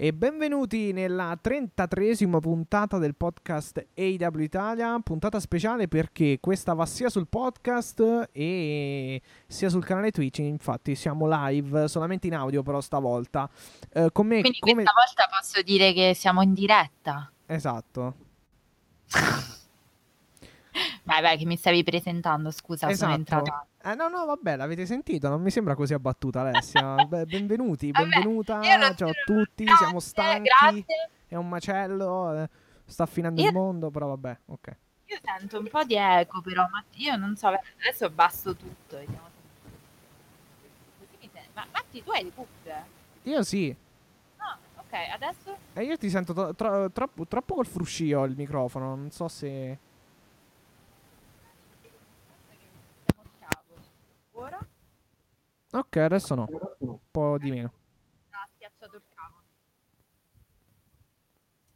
e benvenuti nella 33esima puntata del podcast AW Italia, puntata speciale perché questa va sia sul podcast e sia sul canale Twitch, infatti siamo live solamente in audio però stavolta. Eh, come, Quindi come... questa volta posso dire che siamo in diretta. Esatto. vai vai che mi stavi presentando, scusa, esatto. sono entrata. Eh, no, no, vabbè, l'avete sentito, non mi sembra così abbattuta Alessia. Beh, benvenuti, benvenuta, vabbè, ciao a tutti, grazie, siamo stanchi, grazie. è un macello, eh, sta finendo io... il mondo, però vabbè, ok. Io sento un po' di eco però, ma io non so, adesso abbasso tutto, vediamo. Ma Matti, tu hai le cuffie? Io sì. Ah, ok, adesso? E eh, io ti sento tro- tro- troppo, troppo col fruscio il microfono, non so se... Ok, adesso no. Un po' di meno. Ha schiacciato il cavo.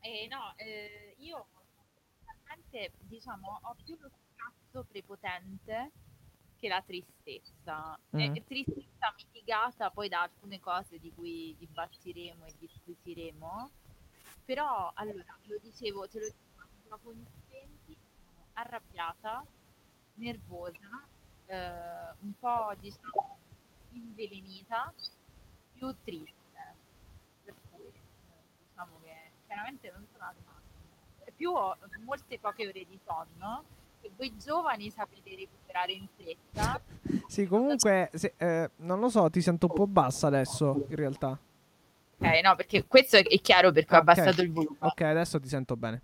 Eh, no, eh, io realmente, diciamo, ho più lo scazzo prepotente che la tristezza. Mm. Eh, tristezza mitigata poi da alcune cose di cui dibattiremo e discuteremo. Però, allora, lo dicevo, te lo dico, dopo gli studenti, arrabbiata, nervosa, eh, un po', diciamo, invelenita, più triste. Per cui diciamo che chiaramente non sono al massimo. Più ho molte poche ore di sonno e voi giovani sapete recuperare in fretta. Sì, comunque, se, eh, non lo so, ti sento un po' bassa adesso, in realtà. Ok, no, perché questo è chiaro perché ho abbassato il volume. Ok, adesso ti sento bene.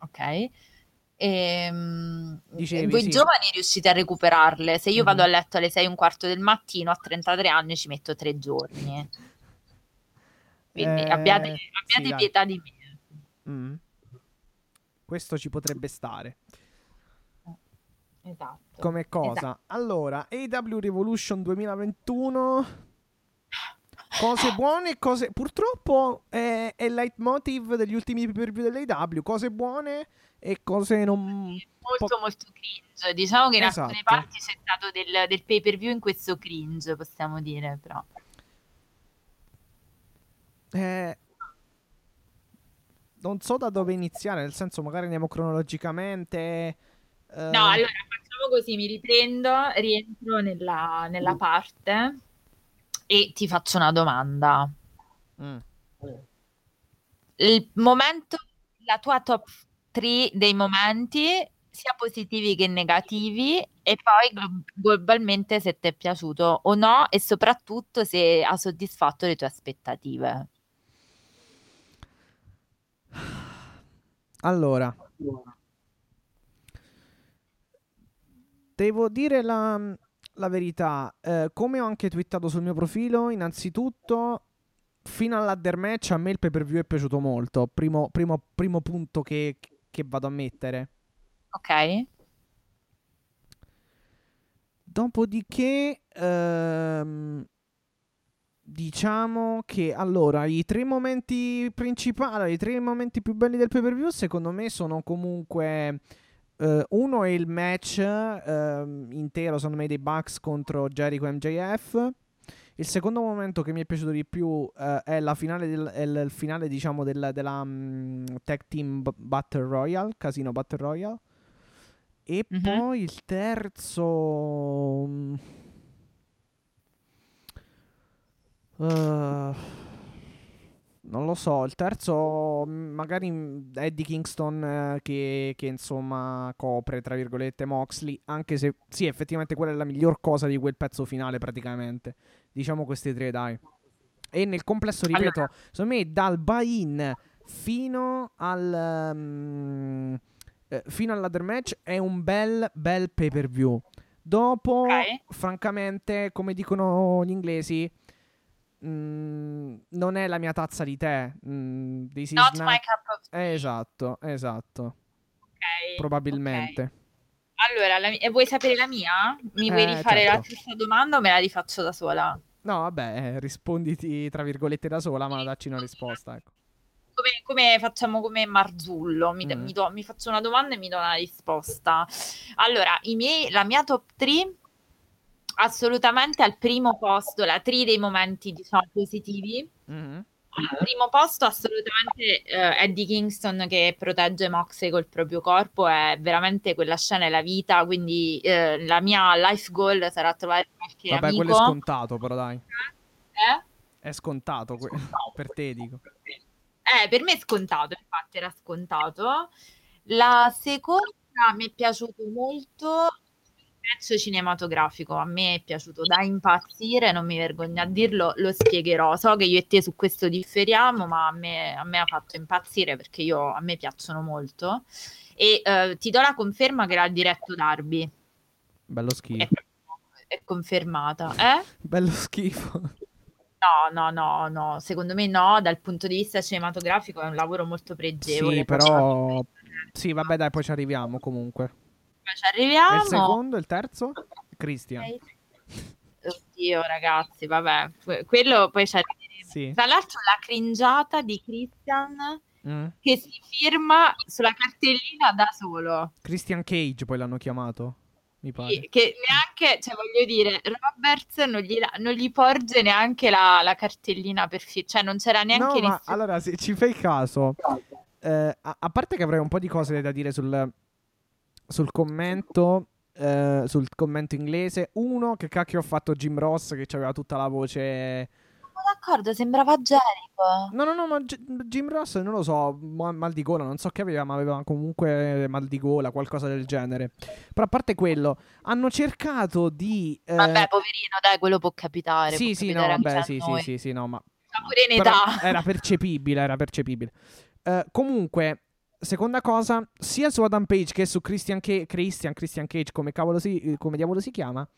Ok. E, ehm, Dicevi, voi sì. giovani riuscite a recuperarle. Se io vado a letto alle 6 e un quarto del mattino a 33 anni ci metto tre giorni. Quindi eh, abbiate, abbiate sì, pietà di me. Mm. Questo ci potrebbe stare. Esatto. Come cosa? Esatto. Allora, AW Revolution 2021 cose buone, cose purtroppo è, è il leitmotiv degli ultimi pay per view dell'AW, cose buone e cose non... Molto po- molto cringe, diciamo che in esatto. alcune parti c'è stato del, del pay per view in questo cringe, possiamo dire, però... Eh, non so da dove iniziare, nel senso magari andiamo cronologicamente. Eh... No, allora facciamo così, mi riprendo, rientro nella, nella parte e ti faccio una domanda. Mm. Il momento, la tua top 3 dei momenti, sia positivi che negativi, e poi globalmente se ti è piaciuto o no, e soprattutto se ha soddisfatto le tue aspettative. Allora, devo dire la, la verità, eh, come ho anche twittato sul mio profilo, innanzitutto fino all'adder match a me il pay per view è piaciuto molto. Primo, primo, primo punto che, che, vado a mettere. Ok. Dopodiché, ehm, diciamo che allora i tre momenti principali, i tre momenti più belli del pay per view, secondo me sono comunque Uh, uno è il match uh, intero, secondo me, dei Bucks contro Jericho MJF. Il secondo momento che mi è piaciuto di più uh, è, la finale del, è il finale, diciamo, del, della um, Tag Team Battle Royale, Casino Battle Royale. E mm-hmm. poi il terzo... Um, non lo so, il terzo magari Eddie Kingston eh, che, che, insomma copre tra virgolette Moxley, anche se sì, effettivamente quella è la miglior cosa di quel pezzo finale praticamente. Diciamo questi tre, dai. E nel complesso, ripeto, allora. secondo me dal buy-in fino al um, eh, fino all'other match è un bel bel pay-per-view. Dopo, okay. francamente, come dicono gli inglesi, Mm, non è la mia tazza di tè. Mm, Not not... my cup of tea. Esatto, esatto. Okay, Probabilmente. Okay. Allora, la, vuoi sapere la mia? Mi eh, vuoi rifare certo. la stessa domanda o me la rifaccio da sola? No, vabbè, eh, risponditi tra virgolette da sola, ma dacci una risposta. Ecco. Come, come, facciamo come Marzullo? Mi, mm. mi, do, mi, faccio una domanda e mi do una risposta. Allora, miei, la mia top 3 assolutamente al primo posto la tri dei momenti diciamo positivi. Mm-hmm. al primo posto assolutamente uh, Eddie Kingston che protegge Moxley col proprio corpo è veramente quella scena è la vita quindi uh, la mia life goal sarà trovare qualche Vabbè, amico quello è scontato però dai eh? è scontato, que- per te dico eh per me è scontato infatti era scontato la seconda mi è piaciuto molto match cinematografico a me è piaciuto da impazzire, non mi vergogno a dirlo, lo spiegherò. So che io e te su questo differiamo, ma a me, a me ha fatto impazzire perché io, a me piacciono molto. E uh, ti do la conferma che l'ha diretto Darby. Bello schifo. È, è confermata, eh? Bello schifo. No, no, no, no, secondo me no, dal punto di vista cinematografico è un lavoro molto pregevole. Sì, però... Sì, vabbè, dai, poi ci arriviamo comunque ci arriviamo. il secondo, il terzo? Christian. Oddio, ragazzi, vabbè, quello poi ci arriveremo. Sì. Tra l'altro la cringiata di Christian mm. che si firma sulla cartellina da solo. Christian Cage poi l'hanno chiamato. Mi pare. Sì, che neanche, cioè voglio dire, Roberts non gli, non gli porge neanche la, la cartellina per firmare, cioè non c'era neanche no, ma allora se ci fai caso, eh, a, a, parte che avrei un po' di cose da dire sul, sul commento. Eh, sul commento inglese. Uno, che cacchio ho fatto Jim Ross che aveva tutta la voce. d'accordo, sembrava Jericho. No, no, no, ma G- Jim Ross non lo so, mal di gola, non so che aveva, ma aveva comunque mal di gola, qualcosa del genere. Però a parte quello, hanno cercato di... Eh... Vabbè, poverino, dai, quello può capitare. Sì, può sì, no, vabbè, sì, sì, sì, sì, no, ma... pure in età. Era percepibile, era percepibile. Uh, comunque, Seconda cosa, sia su Adam Page che su Christian, Ca- Christian, Christian Cage, come, si, come diavolo si chiama,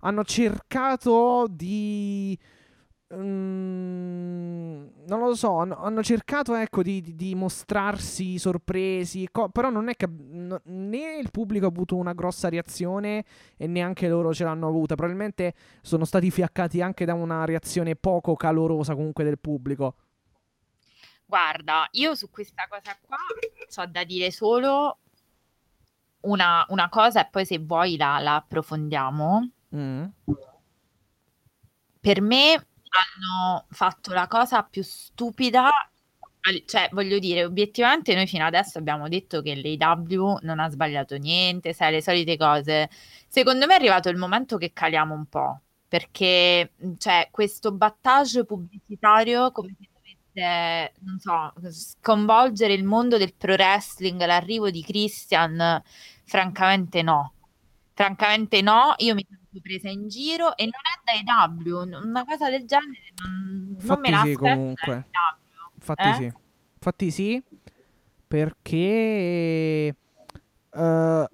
hanno cercato di... Mm, non lo so, hanno, hanno cercato ecco, di, di, di, mostrarsi sorpresi, co- però non è che no, né il pubblico ha avuto una grossa reazione e neanche loro ce l'hanno avuta. Probabilmente sono stati fiaccati anche da una reazione poco calorosa comunque del pubblico. Guarda, io su questa cosa qua ho da dire solo una, una cosa e poi se vuoi la, la approfondiamo. Mm. Per me hanno fatto la cosa più stupida, cioè voglio dire, obiettivamente noi fino adesso abbiamo detto che l'AW non ha sbagliato niente, sai, le solite cose. Secondo me è arrivato il momento che caliamo un po', perché cioè, questo battage pubblicitario, come si eh, non so, sconvolgere il mondo del pro wrestling, l'arrivo di Christian, francamente no. Francamente no, io mi sento presa in giro e non è da EW, una cosa del genere non, non me la sì, comunque. Infatti eh? sì. Infatti sì, perché uh,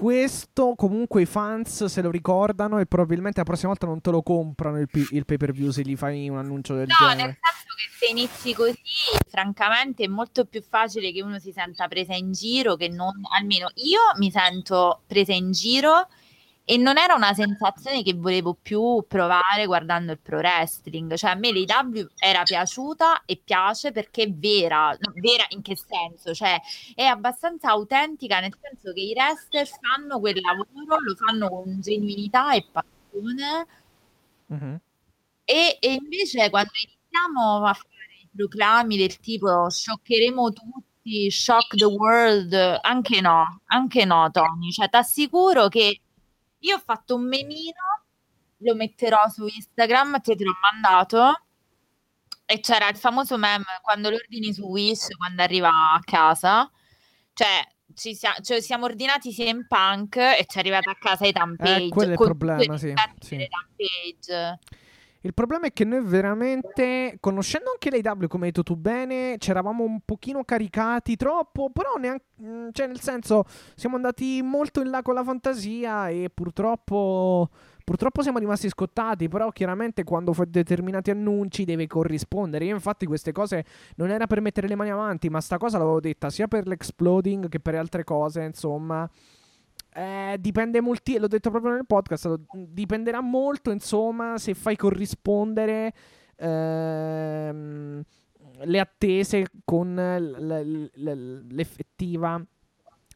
questo comunque i fans se lo ricordano e probabilmente la prossima volta non te lo comprano il, p- il pay per view se gli fai un annuncio del no, genere. No, nel senso che se inizi così, francamente è molto più facile che uno si senta presa in giro che non, almeno io mi sento presa in giro e non era una sensazione che volevo più provare guardando il pro wrestling, cioè a me l'AW era piaciuta e piace perché è vera, vera in che senso? Cioè è abbastanza autentica nel senso che i wrestler fanno quel lavoro, lo fanno con genuinità e passione mm-hmm. e, e invece quando iniziamo a fare i proclami del tipo scioccheremo tutti, shock the world, anche no, anche no Tony, cioè ti assicuro che io ho fatto un memino, lo metterò su Instagram, te, te l'ho mandato. E c'era il famoso meme quando lo ordini su Wish, quando arriva a casa. Cioè, ci sia, cioè, siamo ordinati sia in punk e ci è arrivata a casa i Tampage. Eh, quello è il problema, sì. sì. Il problema è che noi veramente, conoscendo anche l'AW come hai detto tu bene, c'eravamo un pochino caricati troppo, però neanche, mm, cioè nel senso, siamo andati molto in là con la fantasia e purtroppo, purtroppo siamo rimasti scottati, però chiaramente quando fai determinati annunci deve corrispondere. Io infatti queste cose non era per mettere le mani avanti, ma sta cosa l'avevo detta sia per l'exploding che per altre cose, insomma. Eh, dipende molti, l'ho detto proprio nel podcast, dipenderà molto, insomma, se fai corrispondere ehm, le attese con l- l- l'effettiva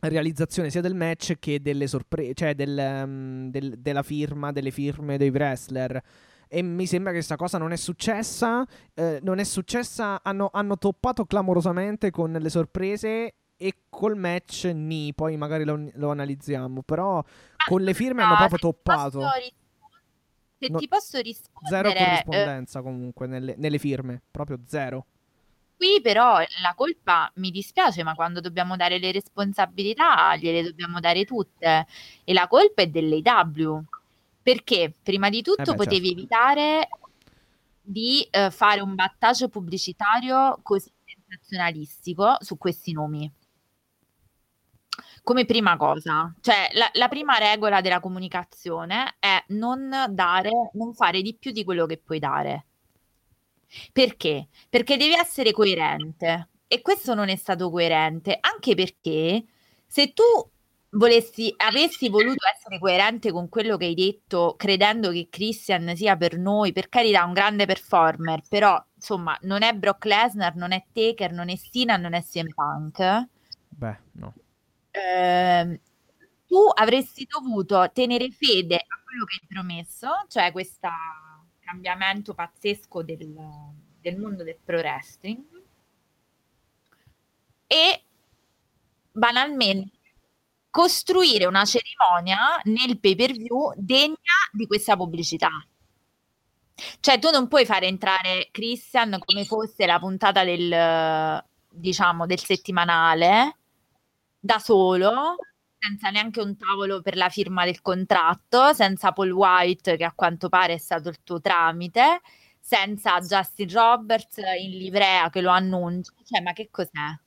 realizzazione sia del match che delle sorprese, cioè del, um, del, della firma, delle firme dei wrestler. e mi sembra che questa cosa non è successa. Eh, non è successa. Hanno, hanno, toppato clamorosamente con le sorprese. E col match ni, poi magari lo, lo analizziamo. Però con le firme no, hanno proprio toppato. Se no, ti posso rispondere. Zero eh, corrispondenza eh, comunque nelle, nelle firme, proprio zero. Qui però la colpa mi dispiace, ma quando dobbiamo dare le responsabilità gliele dobbiamo dare tutte. E la colpa è dell'AW. Perché prima di tutto eh beh, potevi certo. evitare di uh, fare un battaggio pubblicitario così sensazionalistico su questi nomi. Come prima cosa, cioè la, la, prima regola della comunicazione è non dare, non fare di più di quello che puoi dare. Perché? Perché devi essere coerente e questo non è stato coerente, anche perché se tu volessi, avessi voluto essere coerente con quello che hai detto, credendo che Christian sia per noi, per carità, un grande performer, però insomma non è Brock Lesnar, non è Taker, non è Sina, non è CM Punk. Beh, no. Eh, tu avresti dovuto tenere fede a quello che hai promesso, cioè questo cambiamento pazzesco del, del mondo del pro wrestling e banalmente costruire una cerimonia nel pay per view degna di questa pubblicità. Cioè, tu non puoi fare entrare Christian come fosse la puntata del, diciamo, del settimanale da solo, senza neanche un tavolo per la firma del contratto, senza Paul White, che a quanto pare è stato il tuo tramite, senza Justin Roberts in livrea che lo annuncia. Cioè, ma che cos'è?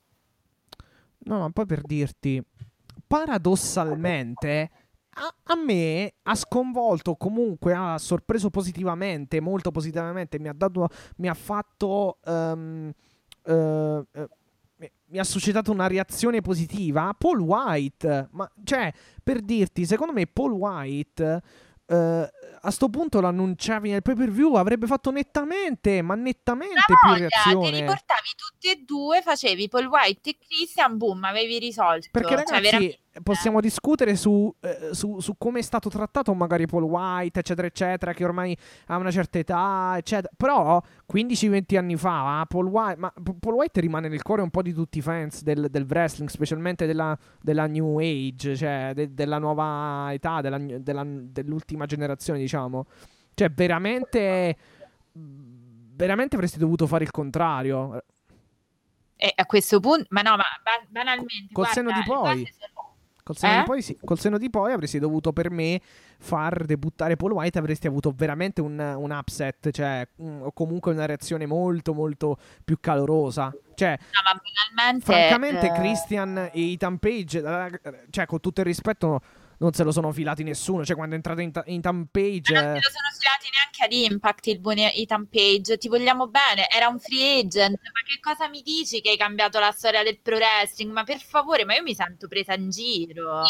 No, ma poi per dirti, paradossalmente a, me ha sconvolto comunque ha sorpreso positivamente molto positivamente mi ha dato mi ha fatto um, uh, mi ha suscitato una reazione positiva Paul White ma cioè per dirti secondo me Paul White Uh, a sto punto lo annunciavi nel pay per view avrebbe fatto nettamente ma nettamente più reazione te li portavi tutti e due facevi Paul White e Christian boom avevi risolto. Perché cioè, ragazzi cioè, veramente possiamo discutere su, eh, su, su, come è stato trattato magari Paul White, eccetera, eccetera, che ormai ha una certa età, eccetera. Però 15-20 anni fa, Paul White, ma Paul White rimane nel cuore un po' di tutti i fans del, del wrestling, specialmente della, della, New Age, cioè de, della nuova età, della, della, dell'ultima generazione, diciamo. Cioè, veramente, veramente avresti dovuto fare il contrario. E a questo punto, ma no, ma banalmente. Col guarda, senno di poi. Col senno, eh? di poi, sì. Col senno di poi avresti dovuto per me far debuttare Paul White, avresti avuto veramente un, un upset, cioè, un, o comunque una reazione molto molto più calorosa. Cioè, no, francamente, eh... Christian e Ethan Page, cioè, con tutto il rispetto non se lo sono filati nessuno. Cioè, quando è entrato in, ta- in Tampage. Ma non se lo sono filati neanche ad Impact il buon Ethan Page. Ti vogliamo bene, era un free agent. Ma che cosa mi dici che hai cambiato la storia del pro wrestling? Ma per favore, ma io mi sento presa in giro.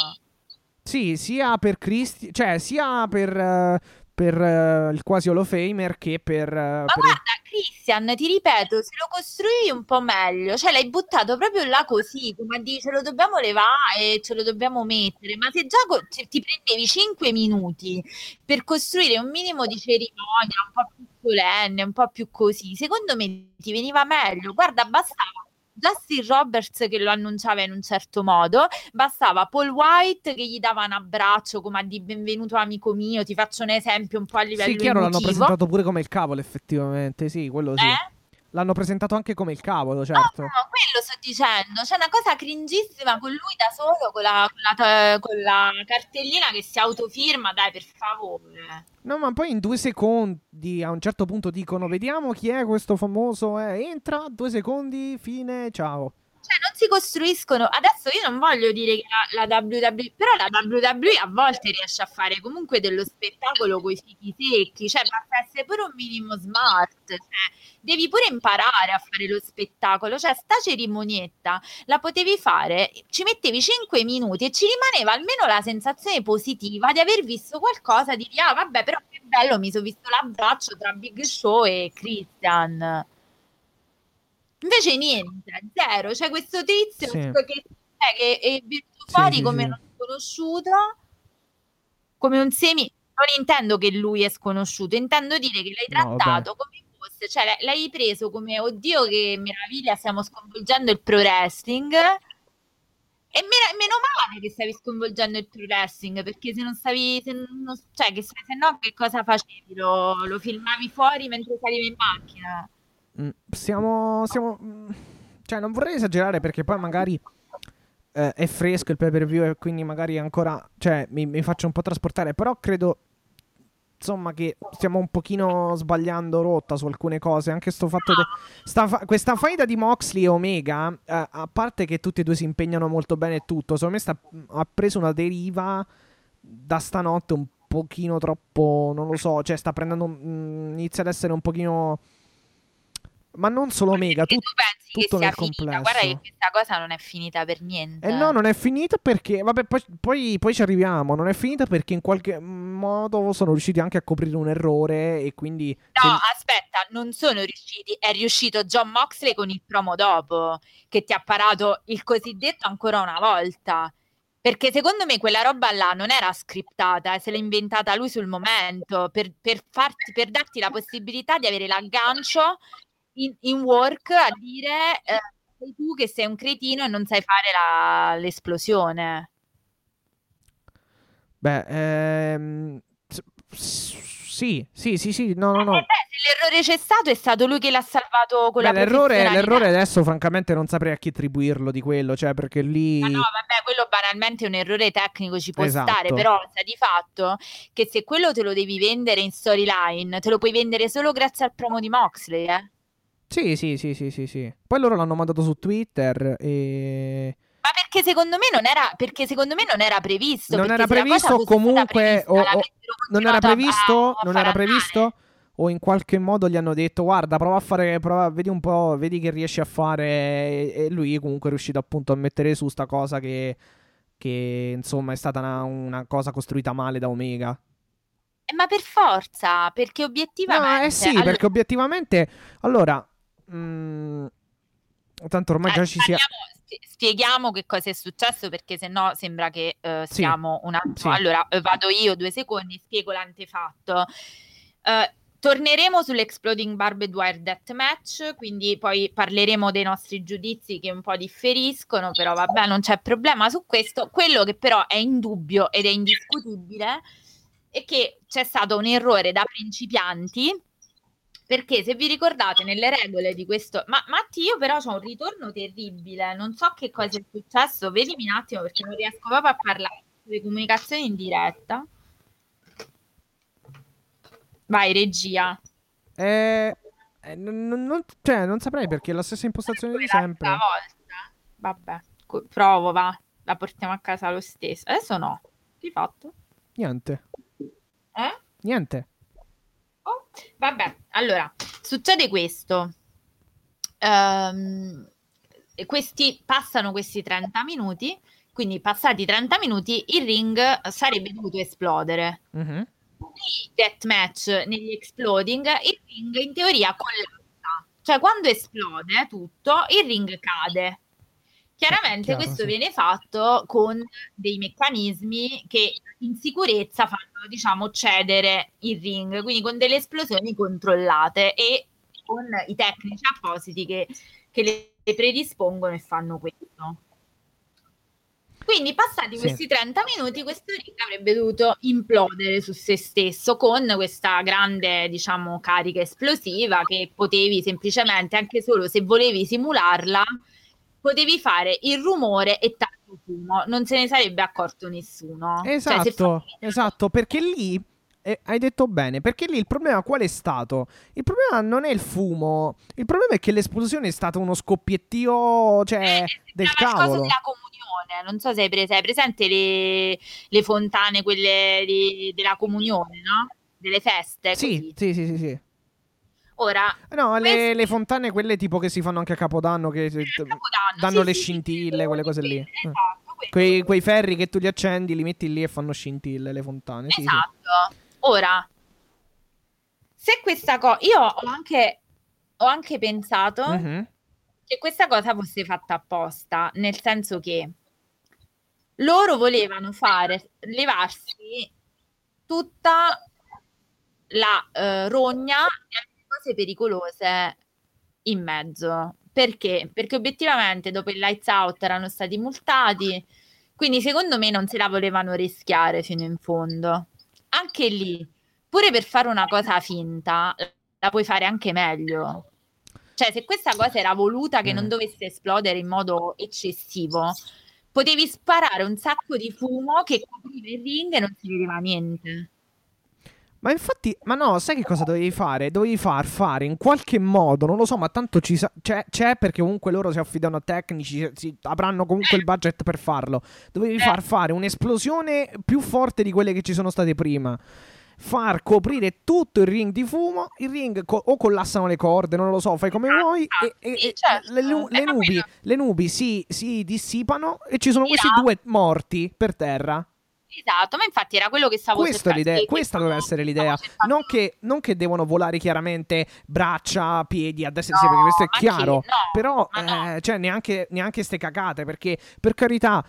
Sì, sia per Cristi, cioè sia per, uh, per uh, il quasi Hall of Famer che per... Uh, Ma per... guarda, Christian, ti ripeto, se lo costruivi un po' meglio, cioè l'hai buttato proprio là così, come a dire ce lo dobbiamo levare e ce lo dobbiamo mettere, ma se già co- ti prendevi 5 minuti per costruire un minimo di cerimonia, un po' più solenne, un po' più così, secondo me ti veniva meglio. Guarda, bastava Justin Roberts che lo annunciava in un certo modo, bastava Paul White che gli dava un abbraccio come a di benvenuto amico mio, ti faccio un esempio un po' a livello Sì, chiaro, emotivo. l'hanno presentato pure come il cavolo effettivamente, sì, quello sì. Eh? L'hanno presentato anche come il cavolo, certo. No, no, quello sto dicendo. C'è una cosa cringissima con lui da solo, con la, con la, con la cartellina che si autofirma, dai, per favore. No, ma poi in due secondi a un certo punto dicono: Vediamo chi è questo famoso. Eh, entra, due secondi, fine, ciao. Si costruiscono. Adesso io non voglio dire che la, la WWE, però la WWE a volte riesce a fare comunque dello spettacolo con i fichi secchi. Cioè, basta essere pure un minimo smart. Cioè, devi pure imparare a fare lo spettacolo. Cioè, sta cerimonietta la potevi fare, ci mettevi 5 minuti e ci rimaneva almeno la sensazione positiva di aver visto qualcosa di ah, vabbè, però che bello, mi sono visto l'abbraccio tra Big Show e Christian. Invece niente, zero. C'è questo tizio sì. che, che, è venuto fuori sì, come sì, una sconosciuta, come un semi intendo che lui è sconosciuto, intendo dire che l'hai trattato no, come fosse, cioè l'hai preso come oddio che meraviglia, stiamo sconvolgendo il pro wrestling. E meno, male che stavi sconvolgendo il pro wrestling, perché se non stavi, se, non, cioè, che, se no che cosa facevi? Lo, lo filmavi fuori mentre salivi in macchina? Mm, siamo, siamo, mm, cioè non vorrei esagerare perché poi magari eh, è fresco il pay per view e quindi magari ancora, cioè mi, mi faccio un po' trasportare, però credo insomma che stiamo un pochino sbagliando rotta su alcune cose anche sto fatto de- fa- questa faida di Moxley e Omega eh, a parte che tutti e due si impegnano molto bene e tutto secondo me sta- ha preso una deriva da stanotte un pochino troppo non lo so cioè sta prendendo mh, mm, inizia ad essere un pochino ma non solo Omega, tu, tutto nel finita. complesso. Guarda che questa cosa non è finita per niente. Eh no, non è finita perché, vabbè, poi, poi, poi, ci arriviamo. Non è finita perché in qualche modo sono riusciti anche a coprire un errore e quindi... No, se... aspetta, non sono riusciti. È riuscito John Moxley con il promo dopo, che ti ha parato il cosiddetto ancora una volta. Perché secondo me quella roba là non era scriptata, eh, se l'ha inventata lui sul momento per, per, farti, per darti la possibilità di avere l'aggancio in, in work a dire eh, sei tu che sei un cretino e non sai fare la, l'esplosione. Beh, ehm, sì, sì, sì, sì, no, no, no. Eh, beh, se l'errore c'è stato è stato lui che l'ha salvato con beh, la l'errore, l'errore adesso francamente non saprei a chi attribuirlo di quello, cioè perché lì... Ma no, vabbè, quello banalmente è un errore tecnico, ci può esatto. stare, però sta di fatto che se quello te lo devi vendere in storyline, te lo puoi vendere solo grazie al promo di Moxley, eh? Sì, sì, sì, sì, sì, sì. Poi loro l'hanno mandato su Twitter e... Ma perché secondo me non era, perché secondo me non era previsto. Non era previsto comunque... O, o, non era previsto? A, a non era previsto? O in qualche modo gli hanno detto guarda prova a fare, prova, vedi un po', vedi che riesci a fare e, e lui comunque è riuscito appunto a mettere su sta cosa che, che insomma è stata una, una cosa costruita male da Omega. Eh, ma per forza, perché obiettivamente... No, eh sì, allora... perché obiettivamente... Allora, Mm, tanto ormai eh, già ci sia. Spieghiamo che cosa è successo perché sennò sembra che uh, siamo sì, un attimo. Sì. Allora eh, vado io due secondi, spiego l'antefatto. Uh, torneremo sull'Exploding Barbed Wire Death Match, quindi poi parleremo dei nostri giudizi che un po' differiscono, però vabbè, non c'è problema su questo. Quello che però è indubbio ed è indiscutibile è che c'è stato un errore da principianti perché se vi ricordate nelle regole di questo, ma Matti, io però ho un ritorno terribile, non so che cosa è successo, vedimi un attimo perché non riesco proprio a parlare sulle comunicazioni in diretta. Vai, regia. Eh, eh non, non, cioè, non saprei perché è la stessa impostazione di sempre. Volta. Vabbè, provo, va. La portiamo a casa lo stesso. Adesso no. Che hai fatto? Niente. Eh? Niente. Vabbè, allora, succede questo. Um, questi, passano questi 30 minuti, quindi passati 30 minuti il ring sarebbe dovuto esplodere. Mm-hmm. Nei deathmatch, negli exploding, il ring in teoria collassa. Cioè quando esplode tutto, il ring cade. Chiaramente Chiaro, questo sì. viene fatto con dei meccanismi che in sicurezza fanno, diciamo, cedere il ring, quindi con delle esplosioni controllate e con i tecnici appositi che, che le predispongono e fanno questo. Quindi passati sì. questi 30 minuti questo ring avrebbe dovuto implodere su se stesso con questa grande, diciamo, carica esplosiva che potevi semplicemente, anche solo se volevi simularla, potevi fare il rumore e tanto fumo, non se ne sarebbe accorto nessuno. Cioè, esatto, cioè, esatto, perché lì eh, hai detto bene, perché lì il problema qual è stato? Il problema non è il fumo, il problema è che l'esplosione è stato uno scoppiettio, cioè, eh, del cavolo. della comunione, non so se hai, pres- hai presente le, le, fontane, quelle di, della comunione, no? Delle feste. Sì, sì, sì, sì, sì. Ora, no, queste... le, le, fontane, quelle tipo che si fanno anche a Capodanno, che Capodanno, danno sì, le sì, scintille, quelle cose lì. Esatto, quei, quei, ferri che tu li accendi, li metti lì e fanno scintille le fontane. Esatto. Ora, se questa cosa. Io ho anche, ho anche pensato mm-hmm. che questa cosa fosse fatta apposta, nel senso che loro volevano fare levarsi tutta la uh, rogna e cose pericolose in mezzo. Perché? Perché obiettivamente dopo il lights out erano stati multati, quindi secondo me non se la volevano rischiare fino in fondo. Anche lì, pure per fare una cosa finta, la puoi fare anche meglio. Cioè, se questa cosa era voluta che mm. non dovesse esplodere in modo eccessivo, potevi sparare un sacco di fumo che copriva il ring e non si vedeva niente. Ma infatti, ma no, sai che cosa dovevi fare? Dovevi far fare in qualche modo, non lo so, ma tanto ci sa- c'è, c'è, perché comunque loro si affidano a tecnici, si, avranno comunque il budget per farlo. Dovevi far fare un'esplosione più forte di quelle che ci sono state prima far coprire tutto il ring di fumo, il ring co- o collassano le corde, non lo so, fai come vuoi, e, e, e certo. le, le, nubi, le, nubi, si, si, dissipano e ci sono questi due morti per terra. Esatto, ma infatti era quello che stavo Questa, l'idea, questa doveva essere l'idea. Non che, non che, devono volare chiaramente braccia, piedi a destra no, perché questo è chiaro. No, però, eh, cioè, neanche, neanche ste cacate. Perché, per carità,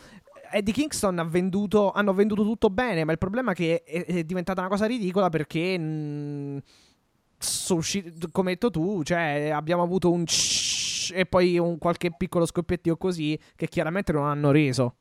Eddie Kingston ha venduto, hanno venduto tutto bene, ma il problema è che è, è diventata una cosa ridicola perché. Mh, come hai detto tu, cioè, abbiamo avuto un e poi un qualche piccolo scoppiettio così che chiaramente non hanno reso.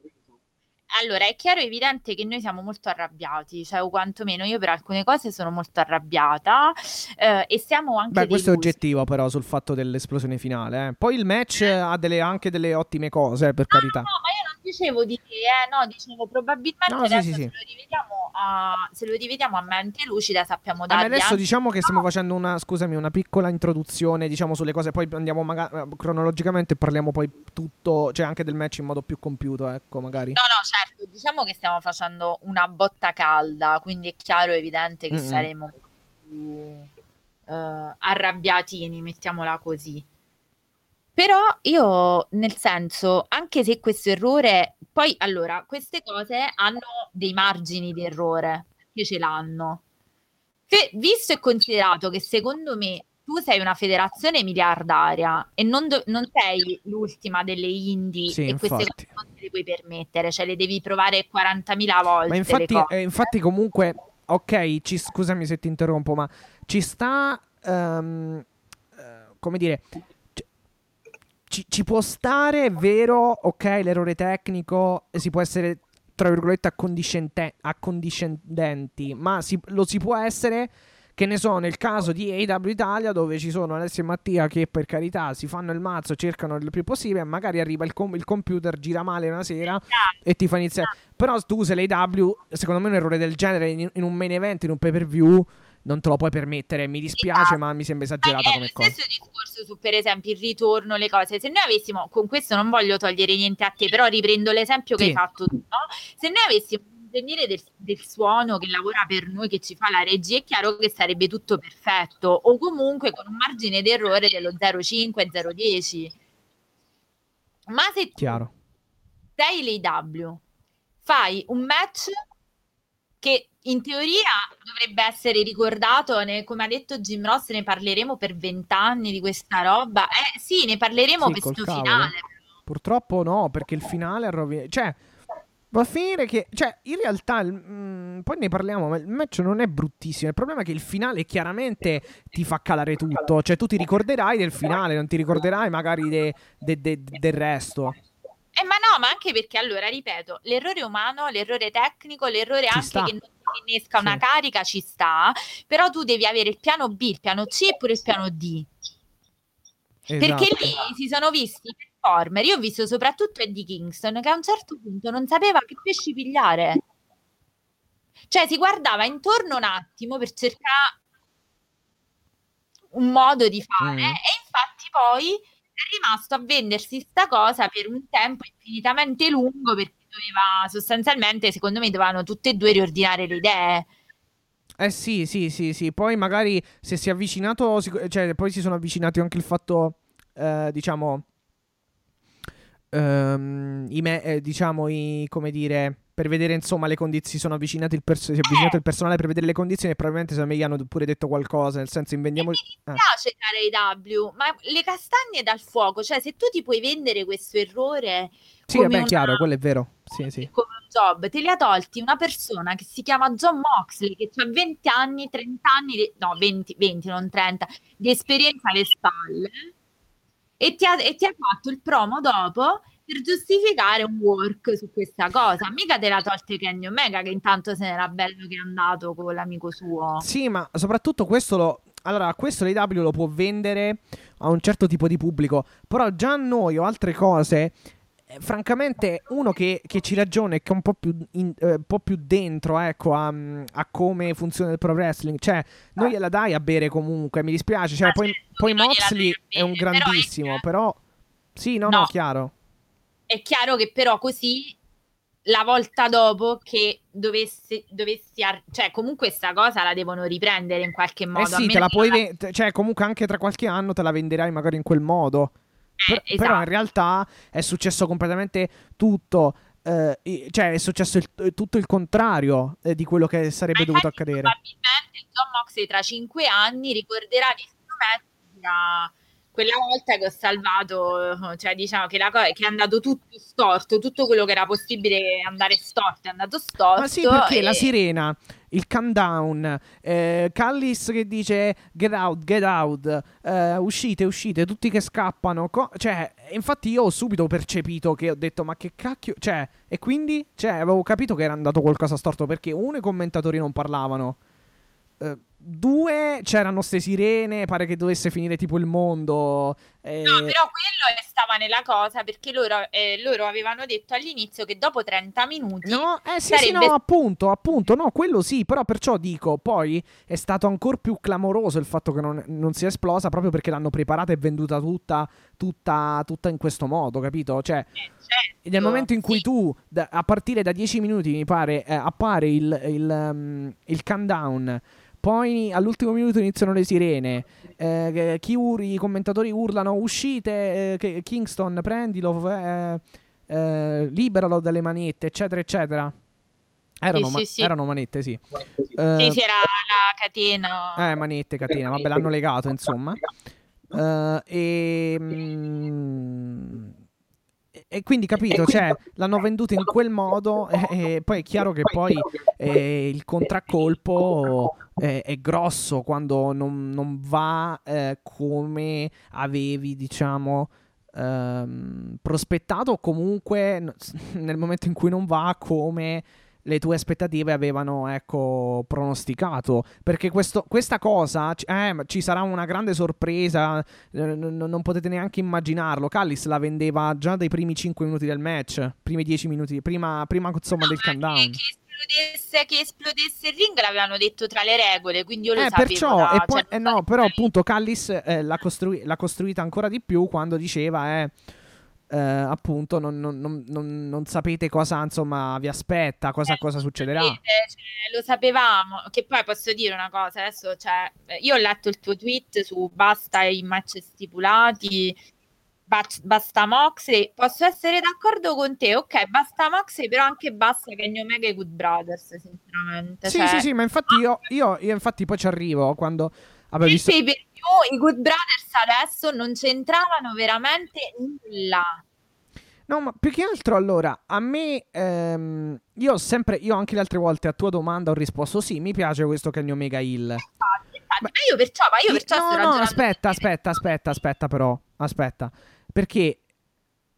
Allora, è chiaro e evidente che noi siamo molto arrabbiati, cioè, o quantomeno io per alcune cose sono molto arrabbiata eh, e siamo anche Beh, questo è oggettivo però sul fatto dell'esplosione finale. Eh. Poi il match eh. ha delle, anche delle ottime cose, per ah, carità. No, ma io dicevo di che, eh, no, dicevo probabilmente no, adesso sì, sì, se, Lo rivediamo a, se lo rivediamo a mente lucida sappiamo dargli Adesso anche... diciamo che stiamo facendo una, scusami, una piccola introduzione, diciamo, sulle cose, poi andiamo magari cronologicamente e parliamo poi tutto, cioè anche del match in modo più compiuto, ecco, magari. No, no, certo certo, diciamo che stiamo facendo una botta calda, quindi è chiaro e evidente che mm-hmm. saremo più uh, arrabbiatini, mettiamola così. Però io, nel senso, anche se questo errore, poi allora, queste cose hanno dei margini di errore, che ce l'hanno. Fe- visto e considerato che secondo me tu sei una federazione miliardaria e non, do- non sei l'ultima delle indie sì, e infatti. queste cose non te le puoi permettere, cioè le devi provare 40.000 volte. Ma infatti, eh, infatti comunque, ok, ci, scusami se ti interrompo, ma ci sta, um, uh, come dire, ci, ci, può stare, è vero, ok, l'errore tecnico si può essere, tra virgolette, accondiscendenti, ma si, lo si può essere che ne so, nel caso di AW Italia, dove ci sono Alessio e Mattia che per carità si fanno il mazzo, cercano il più possibile, magari arriva il, com- il computer, gira male una sera e ti fa iniziare. Però tu se l'AW, secondo me un errore del genere in, in un main event, in un pay per view non te lo puoi permettere. Mi dispiace, ma mi sembra esagerata come cosa. È lo stesso discorso su, per esempio, il ritorno, le cose. Se noi avessimo, con questo non voglio togliere niente a te, però riprendo l'esempio sì. che hai fatto tu, no? Se noi avessimo ingegnere del, del, suono che lavora per noi, che ci fa la regia, è chiaro che sarebbe tutto perfetto, o comunque con un margine d'errore dello 0,5, 0,10. Ma se chiaro. sei l'AW, fai un match che in teoria dovrebbe essere ricordato, ne, come ha detto Jim Ross, ne parleremo per vent'anni di questa roba. Eh sì, ne parleremo sì, per questo finale. Purtroppo no, perché il finale è rovinato. Cioè, Va a finire che, cioè, in realtà, mh, mm, poi ne parliamo, ma il match non è bruttissimo. Il problema è che il finale chiaramente ti fa calare tutto. Cioè, tu ti ricorderai del finale, non ti ricorderai magari de, de, de, del resto. Eh, ma no, ma anche perché, allora, ripeto, l'errore umano, l'errore tecnico, l'errore ci anche sta. che non ti innesca una carica ci sta, però tu devi avere il piano B, il piano C e pure il piano D. Esatto. Perché lì si sono visti performer. Io ho visto soprattutto Eddie Kingston che a un certo punto non sapeva che pesci pigliare. Cioè, si guardava intorno un attimo per cercare un modo di fare mm. e infatti poi è rimasto a vendersi sta cosa per un tempo infinitamente lungo perché doveva sostanzialmente, secondo me, dovevano tutte e due riordinare le idee. Eh sì, sì, sì, sì. Poi magari se si è avvicinato, cioè poi si sono avvicinati anche il fatto, eh, diciamo, ehm, i me, eh, diciamo, i, come dire, per vedere insomma le condizioni, sono avvicinati il, pers- si è avvicinato il personale per vedere le condizioni e probabilmente secondo me gli hanno pure detto qualcosa, nel senso invendiamo... Mi dispiace, eh. caro AW, ma le castagne dal fuoco, cioè se tu ti puoi vendere questo errore... Sì, vabbè, una... chiaro, quello è vero sì, sì. come un job, te li ha tolti una persona che si chiama John Moxley, che ha 20 anni, 30 anni, di, no 20, 20, non 30, di esperienza alle spalle e ti, ha, e ti ha fatto il promo dopo per giustificare un work su questa cosa. Mica te la tolte Kenny Omega, che intanto se n'era bello che è andato con l'amico suo. Sì, ma soprattutto questo lo. Allora, questo l'AW lo può vendere a un certo tipo di pubblico, però già noi o altre cose eh, francamente uno che, che, ci ragiona e che è un po' più, in, eh, un po più dentro ecco, a, a, come funziona il pro wrestling cioè non gliela dai a bere comunque mi dispiace cioè, poi, poi Moxley è un grandissimo però, però sì no no, no chiaro è chiaro che però così la volta dopo che dovessi, dovessi ar- cioè comunque questa cosa la devono riprendere in qualche modo. Eh sì, te la puoi, la... Ve- cioè comunque anche tra qualche anno te la venderai magari in quel modo. Eh, per- esatto. Però in realtà è successo completamente tutto. Eh, cioè è successo il, tutto il contrario eh, di quello che sarebbe dovuto accadere. Probabilmente John Moxley tra cinque anni ricorderà di strumenti da quella volta che ho salvato, cioè diciamo che, la co- che, è andato tutto storto, tutto quello che era possibile andare storto è andato storto. Ma sì, perché e... la sirena, il countdown, eh, Callis che dice get out, get out, eh, uscite, uscite, tutti che scappano. Co- cioè, infatti io ho subito percepito che ho detto ma che cacchio, cioè, e quindi, cioè, avevo capito che era andato qualcosa storto perché uno i commentatori non parlavano. Uh, due c'erano ste sirene, pare che dovesse finire tipo il mondo. Eh... No, però quello stava nella cosa perché loro, eh, loro, avevano detto all'inizio che dopo 30 minuti. No, eh sì, sarebbe... sì, no, appunto, appunto, no, quello sì, però perciò dico, poi è stato ancora più clamoroso il fatto che non, non sia esplosa proprio perché l'hanno preparata e venduta tutta, tutta, tutta in questo modo, capito? Cioè, eh, certo, nel momento in cui sì. tu, da, a partire da 10 minuti, mi pare, eh, appare il, il, um, il countdown poi all'ultimo minuto iniziano le sirene. Eh, chi ur- I commentatori urlano: Uscite, eh, Kingston, prendilo, eh, eh, liberalo dalle manette, eccetera, eccetera. Erano, sì, ma- sì, sì. erano manette, sì. sì, sì, era la catena. Eh, manette, catena, vabbè, l'hanno legato, insomma. Uh, e. Mm, e quindi capito, cioè, l'hanno venduto in quel modo e, e poi è chiaro che poi eh, il contraccolpo è, è, grosso quando non, non va eh, come avevi, diciamo, ehm, prospettato o comunque nel momento in cui non va come le tue aspettative avevano ecco, pronosticato. Perché questo, questa cosa eh, ci sarà una grande sorpresa, eh, non potete neanche immaginarlo. Callis la vendeva già dai primi 5 minuti del match, primi 10 minuti, prima, prima insomma no, del countdown. Che esplodesse, che esplodesse il ring l'avevano detto tra le regole, quindi io lo eh, sapevo. Perciò, da, e poi, cioè, eh, no, però appunto Callis eh, l'ha, costrui- l'ha, costruita ancora di più quando diceva eh eh, appunto non, non, non, non, sapete cosa insomma vi aspetta, cosa, eh, cosa succederà. Cioè, lo sapevamo, che poi posso dire una cosa, adesso cioè, io ho letto il tuo tweet su basta i match stipulati, basta Moxley, posso essere d'accordo con te, ok, basta Moxley, però anche basta Kenny Omega e Good Brothers, sinceramente. Sì, cioè, sì, sì, ma infatti io, io, io infatti poi ci arrivo quando... Vabbè, visto... I Good Brothers adesso non c'entravano veramente nulla. No, ma più che altro allora, a me, ehm, io ho sempre, io anche le altre volte a tua domanda ho risposto sì, mi piace questo Kenny Omega Hill. Infatti, infatti. Ma io perciò, ma io perciò no, no, aspetta, aspetta, aspetta, aspetta però, aspetta, perché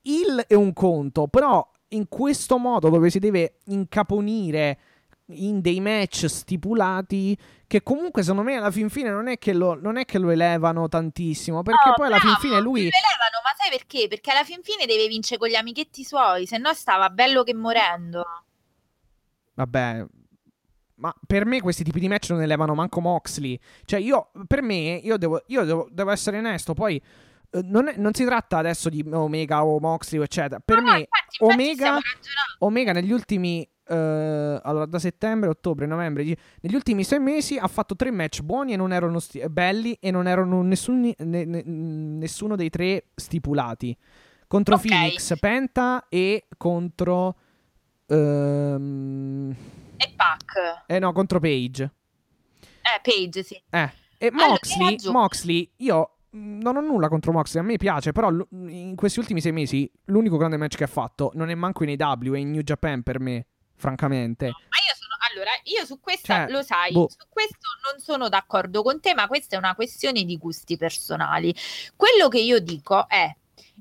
Hill è un conto, però in questo modo dove si deve incaponire in dei match stipulati che comunque secondo me alla fin fine non è che lo, è che lo elevano tantissimo perché no, poi alla fin fine lui lo elevano ma sai perché? perché alla fin fine deve vincere con gli amichetti suoi se no stava bello che morendo. Vabbè ma per me questi tipi di match non elevano manco Moxley. Cioè io per me io devo, io devo, devo essere onesto poi eh, non, è, non, si tratta adesso di Omega o Moxley eccetera. Per no, me infatti, infatti Omega, Omega negli ultimi Uh, allora, da settembre, ottobre, novembre, negli ultimi sei mesi ha fatto tre match buoni e non erano sti- belli e non erano nessun, ne, ne, nessuno dei tre stipulati. Contro okay. Phoenix, Penta e contro... Um... E Pac. Eh no, contro Page. Eh, Page, sì. Eh. E Moxley, allora, Moxley, io non ho nulla contro Moxley, a me piace, però in questi ultimi sei mesi l'unico grande match che ha fatto non è manco in AW, è in New Japan per me, francamente. No, ma io sono, allora, io su questa, cioè, lo sai, boh. su questo non sono d'accordo con te, ma questa è una questione di gusti personali. Quello che io dico è,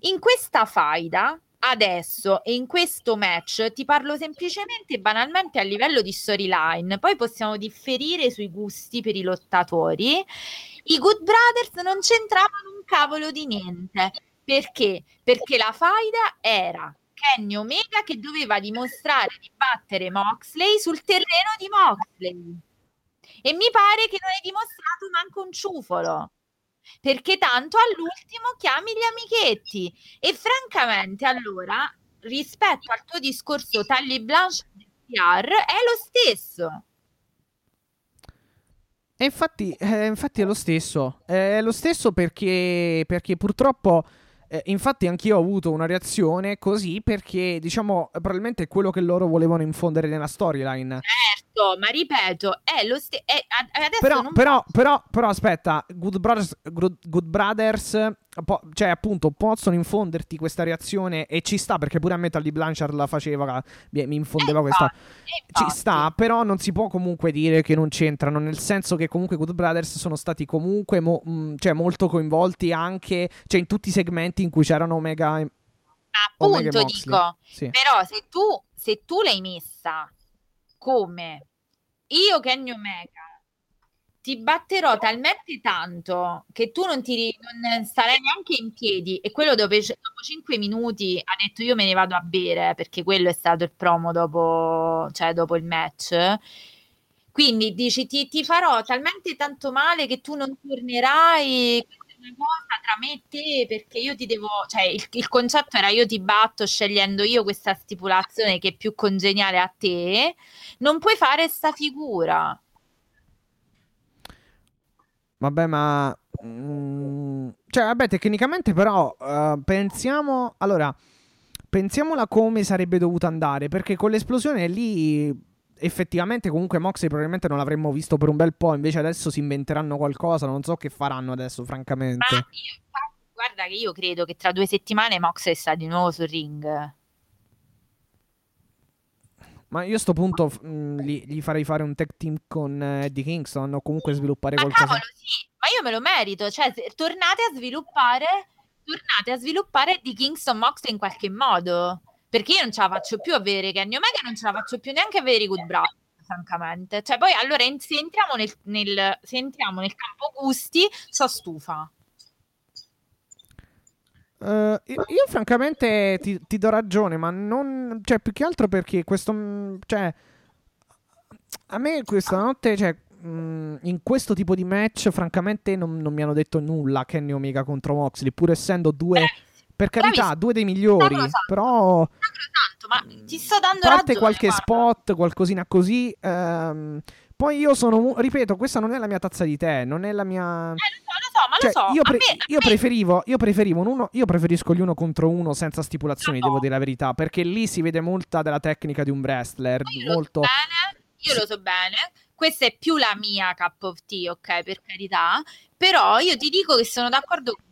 in questa faida adesso e in questo match ti parlo semplicemente e banalmente a livello di storyline, poi possiamo differire sui gusti per i lottatori. I Good Brothers non c'entravano un cavolo di niente. Perché? Perché la faida era Kenny Omega che doveva dimostrare di battere Moxley sul terreno di Moxley. E mi pare che non hai dimostrato manco un ciufolo perché tanto all'ultimo chiami gli amichetti e francamente allora rispetto al tuo discorso tagli blanche del PR è lo stesso. E infatti, eh, infatti è lo stesso, è lo stesso perché, perché purtroppo eh, infatti anch'io ho avuto una reazione così perché, diciamo, probabilmente è quello che loro volevano infondere nella storyline. Certo, ma ripeto, è lo stesso... Però, però, però, però, aspetta, Good Brothers, Good, Good Brothers po- cioè appunto possono infonderti questa reazione e ci sta perché pure a Metal di Blanchard la faceva, mi infondeva questa... Ci sta, però non si può comunque dire che non c'entrano, nel senso che comunque Good Brothers sono stati comunque mo- mh, cioè, molto coinvolti anche cioè, in tutti i segmenti in cui c'erano Omega... Appunto Omega dico, sì. però se tu, se tu l'hai messa come io Kenny Omega ti batterò talmente tanto che tu non, ti, non starai neanche in piedi. E quello dopo, dopo 5 minuti ha detto io me ne vado a bere perché quello è stato il promo dopo, cioè dopo il match. Quindi dici ti, ti farò talmente tanto male che tu non tornerai una cosa tra me e te perché io ti devo cioè il, il concetto era io ti batto scegliendo io questa stipulazione che è più congeniale a te non puoi fare sta figura. Vabbè, ma... Mm, cioè, vabbè, tecnicamente però uh, pensiamo... Allora, pensiamola come sarebbe dovuta andare, perché con l'esplosione lì effettivamente comunque Moxley probabilmente non l'avremmo visto per un bel po', invece adesso si inventeranno qualcosa, non so che faranno adesso, francamente. Ma io, guarda che io credo che tra due settimane Moxley sta di nuovo sul ring. Ma io a sto punto mh, mm, gli, gli, farei fare un tech team con uh, Eddie Kingston o comunque sviluppare ma qualcosa. Cavolo, sì, ma io me lo merito. Cioè, tornate a sviluppare, tornate a sviluppare Eddie Kingston Moxley in qualche modo. Perché io non ce la faccio più a vedere Kenny Omega, non ce la faccio più neanche a vedere i Good Brothers francamente. Cioè, poi allora se entriamo nel, nel, se entriamo nel campo gusti, sono stufa. Uh, io, io, francamente ti, ti, do ragione, ma non. Cioè, più che altro perché questo. Mm, cioè. A me questa notte. Cioè, mh, mm, in questo tipo di match, francamente, non, non, mi hanno detto nulla. Kenny Omega contro Moxley, pur essendo due. Eh, per carità, Bravi, due dei migliori. Però. Tanto, ma ti sto dando parte ragione, qualche guarda. spot, qualcosina così. Ehm, poi io sono. Ripeto, questa non è la mia tazza di tè, non è la mia. Eh, so, ma cioè, lo so. Io, pre- me, io preferivo, io preferivo uno, io preferisco gli uno contro uno senza stipulazioni, no. devo dire la verità, perché lì si vede molta della tecnica di un wrestler. Io molto... lo so bene, io sì. lo so bene. Questa è più la mia cup of tea, ok, per carità. Però io ti dico che sono d'accordo con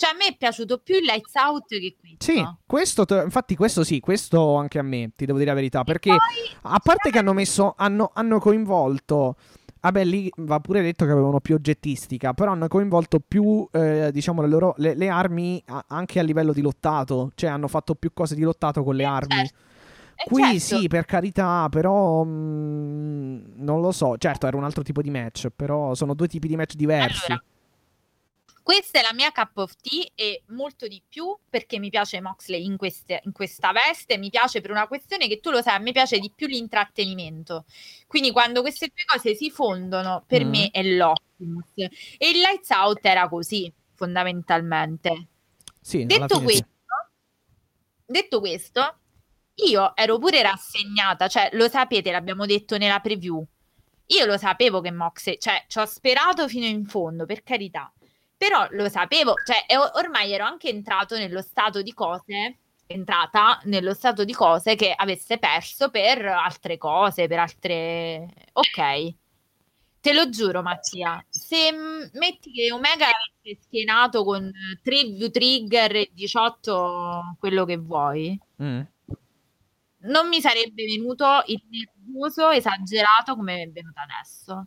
cioè, a me è piaciuto più il Lights Out che questo. Sì, questo, infatti, questo sì, questo anche a me, ti devo dire la verità. Perché poi, a parte che hanno messo, hanno, hanno coinvolto Vabbè, lì va pure detto che avevano più oggettistica, però hanno coinvolto più, eh, diciamo, le, loro, le, le armi a, anche a livello di lottato, cioè hanno fatto più cose di lottato con le eh, armi. Certo. Eh, Qui certo. sì, per carità, però mh, mm, non lo so. Certo, era un altro tipo di match, però sono due tipi di match diversi. Allora, questa è la mia cup of tea e molto di più perché mi piace Moxley in, queste, in, questa veste, mi piace per una questione che tu lo sai, a me piace di più l'intrattenimento. Quindi quando queste due cose si fondono, per mm. me è l'Optimus. E il Lights Out era così, fondamentalmente. Sì, detto, questo, detto questo, io ero pure rassegnata, cioè lo sapete, l'abbiamo detto nella preview. Io lo sapevo che Moxley, cioè ci ho sperato fino in fondo, per carità però lo sapevo, cioè ormai ero anche entrato nello stato di cose, entrata nello stato di cose che avesse perso per altre cose, per altre... Ok. Te lo giuro, Mattia, se metti che Omega è schienato con 3 view trigger e 18 quello che vuoi, mm. non mi sarebbe venuto il nervoso esagerato come mi è venuto adesso.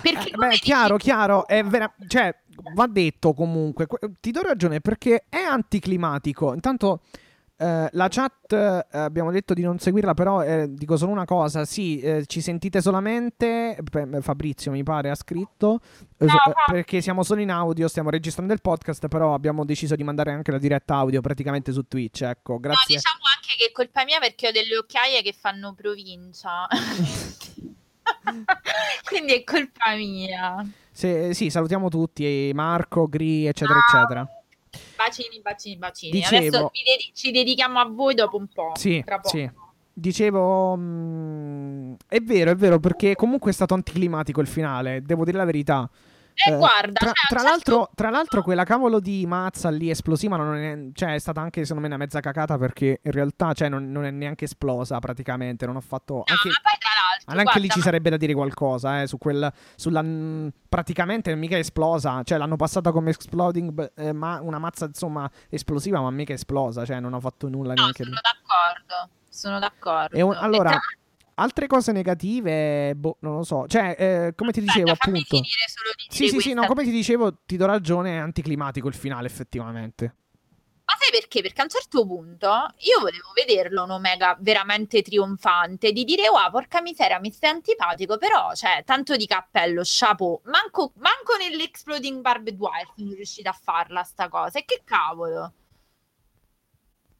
Perché, eh, beh, chiaro, dici... chiaro, è vera... cioè, va detto comunque, ti do ragione perché è anticlimatico. Intanto Uh, la chat uh, abbiamo detto di non seguirla, però eh, dico solo una cosa: sì, eh, ci sentite solamente. Fabrizio mi pare ha scritto no, perché siamo solo in audio, stiamo registrando il podcast, però abbiamo deciso di mandare anche la diretta audio praticamente su Twitch. Ecco, grazie. No, diciamo anche che è colpa mia perché ho delle occhiaie che fanno provincia. Quindi è colpa mia. Se, sì, salutiamo tutti, Marco, Gri, eccetera, Ciao. eccetera. Bacini, bacini, bacini. Dicevo, Adesso ded- ci dedichiamo a voi dopo un po'. Sì, sì. Dicevo, mh, mm, è vero, è vero, perché comunque è stato anticlimatico il finale, devo dire la verità. Eh, guarda, tra, cioè, tra, l'altro, tra, l'altro, quella cavolo di mazza lì esplosiva non è, cioè, è stata anche secondo me una mezza cacata perché in realtà cioè, non, non, è neanche esplosa praticamente. Non ho fatto. No, anche, anche guarda, lì ci sarebbe da dire qualcosa eh, su quella. Sulla, praticamente mica è esplosa. Cioè, l'hanno passata come exploding, eh, ma una mazza insomma esplosiva, ma mica esplosa. Cioè, non ho fatto nulla no, neanche. Sono lì. d'accordo. Sono d'accordo. Un, allora. Altre cose negative, boh, non lo so. Cioè, eh, come ti dicevo, Aspetta, appunto. sì, sì, sì, no, come ti dicevo, ti do ragione, è anticlimatico il finale, effettivamente. Ma sai perché? Perché a un certo punto io volevo vederlo un Omega veramente trionfante, di dire, wow, porca miseria, mi stai antipatico, però, cioè, tanto di cappello, chapeau, manco, manco nell'Exploding Barbed Wire sono riuscita a farla sta cosa, e che cavolo?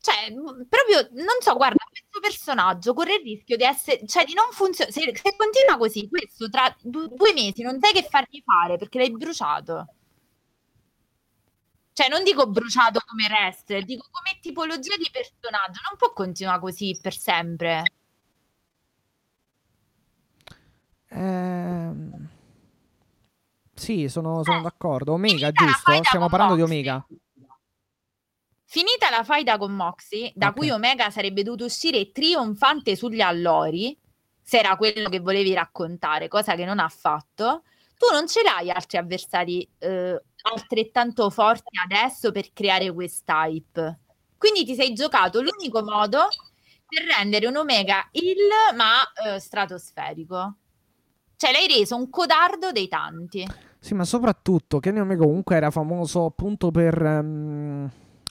Cioè, proprio, non so, guarda, questo personaggio corre il rischio di essere, cioè di non funzionare, se, se, continua così, questo tra du- due mesi non sai che fargli fare perché l'hai bruciato. Cioè, non dico bruciato come wrestler, dico come tipologia di personaggio, non può continuare così per sempre. Ehm... Sì, sono, sono eh, d'accordo. Omega, giusto? Stiamo parlando di Omega. Finita la faida con Moxie, da okay. cui Omega sarebbe dovuto uscire trionfante sugli allori, se era quello che volevi raccontare, cosa che non ha fatto, tu non ce l'hai altri avversari eh, altrettanto forti adesso per creare quest'hype. Quindi ti sei giocato l'unico modo per rendere un Omega il ma eh, stratosferico. Cioè l'hai reso un codardo dei tanti. Sì, ma soprattutto Kenny Omega comunque era famoso appunto per... Um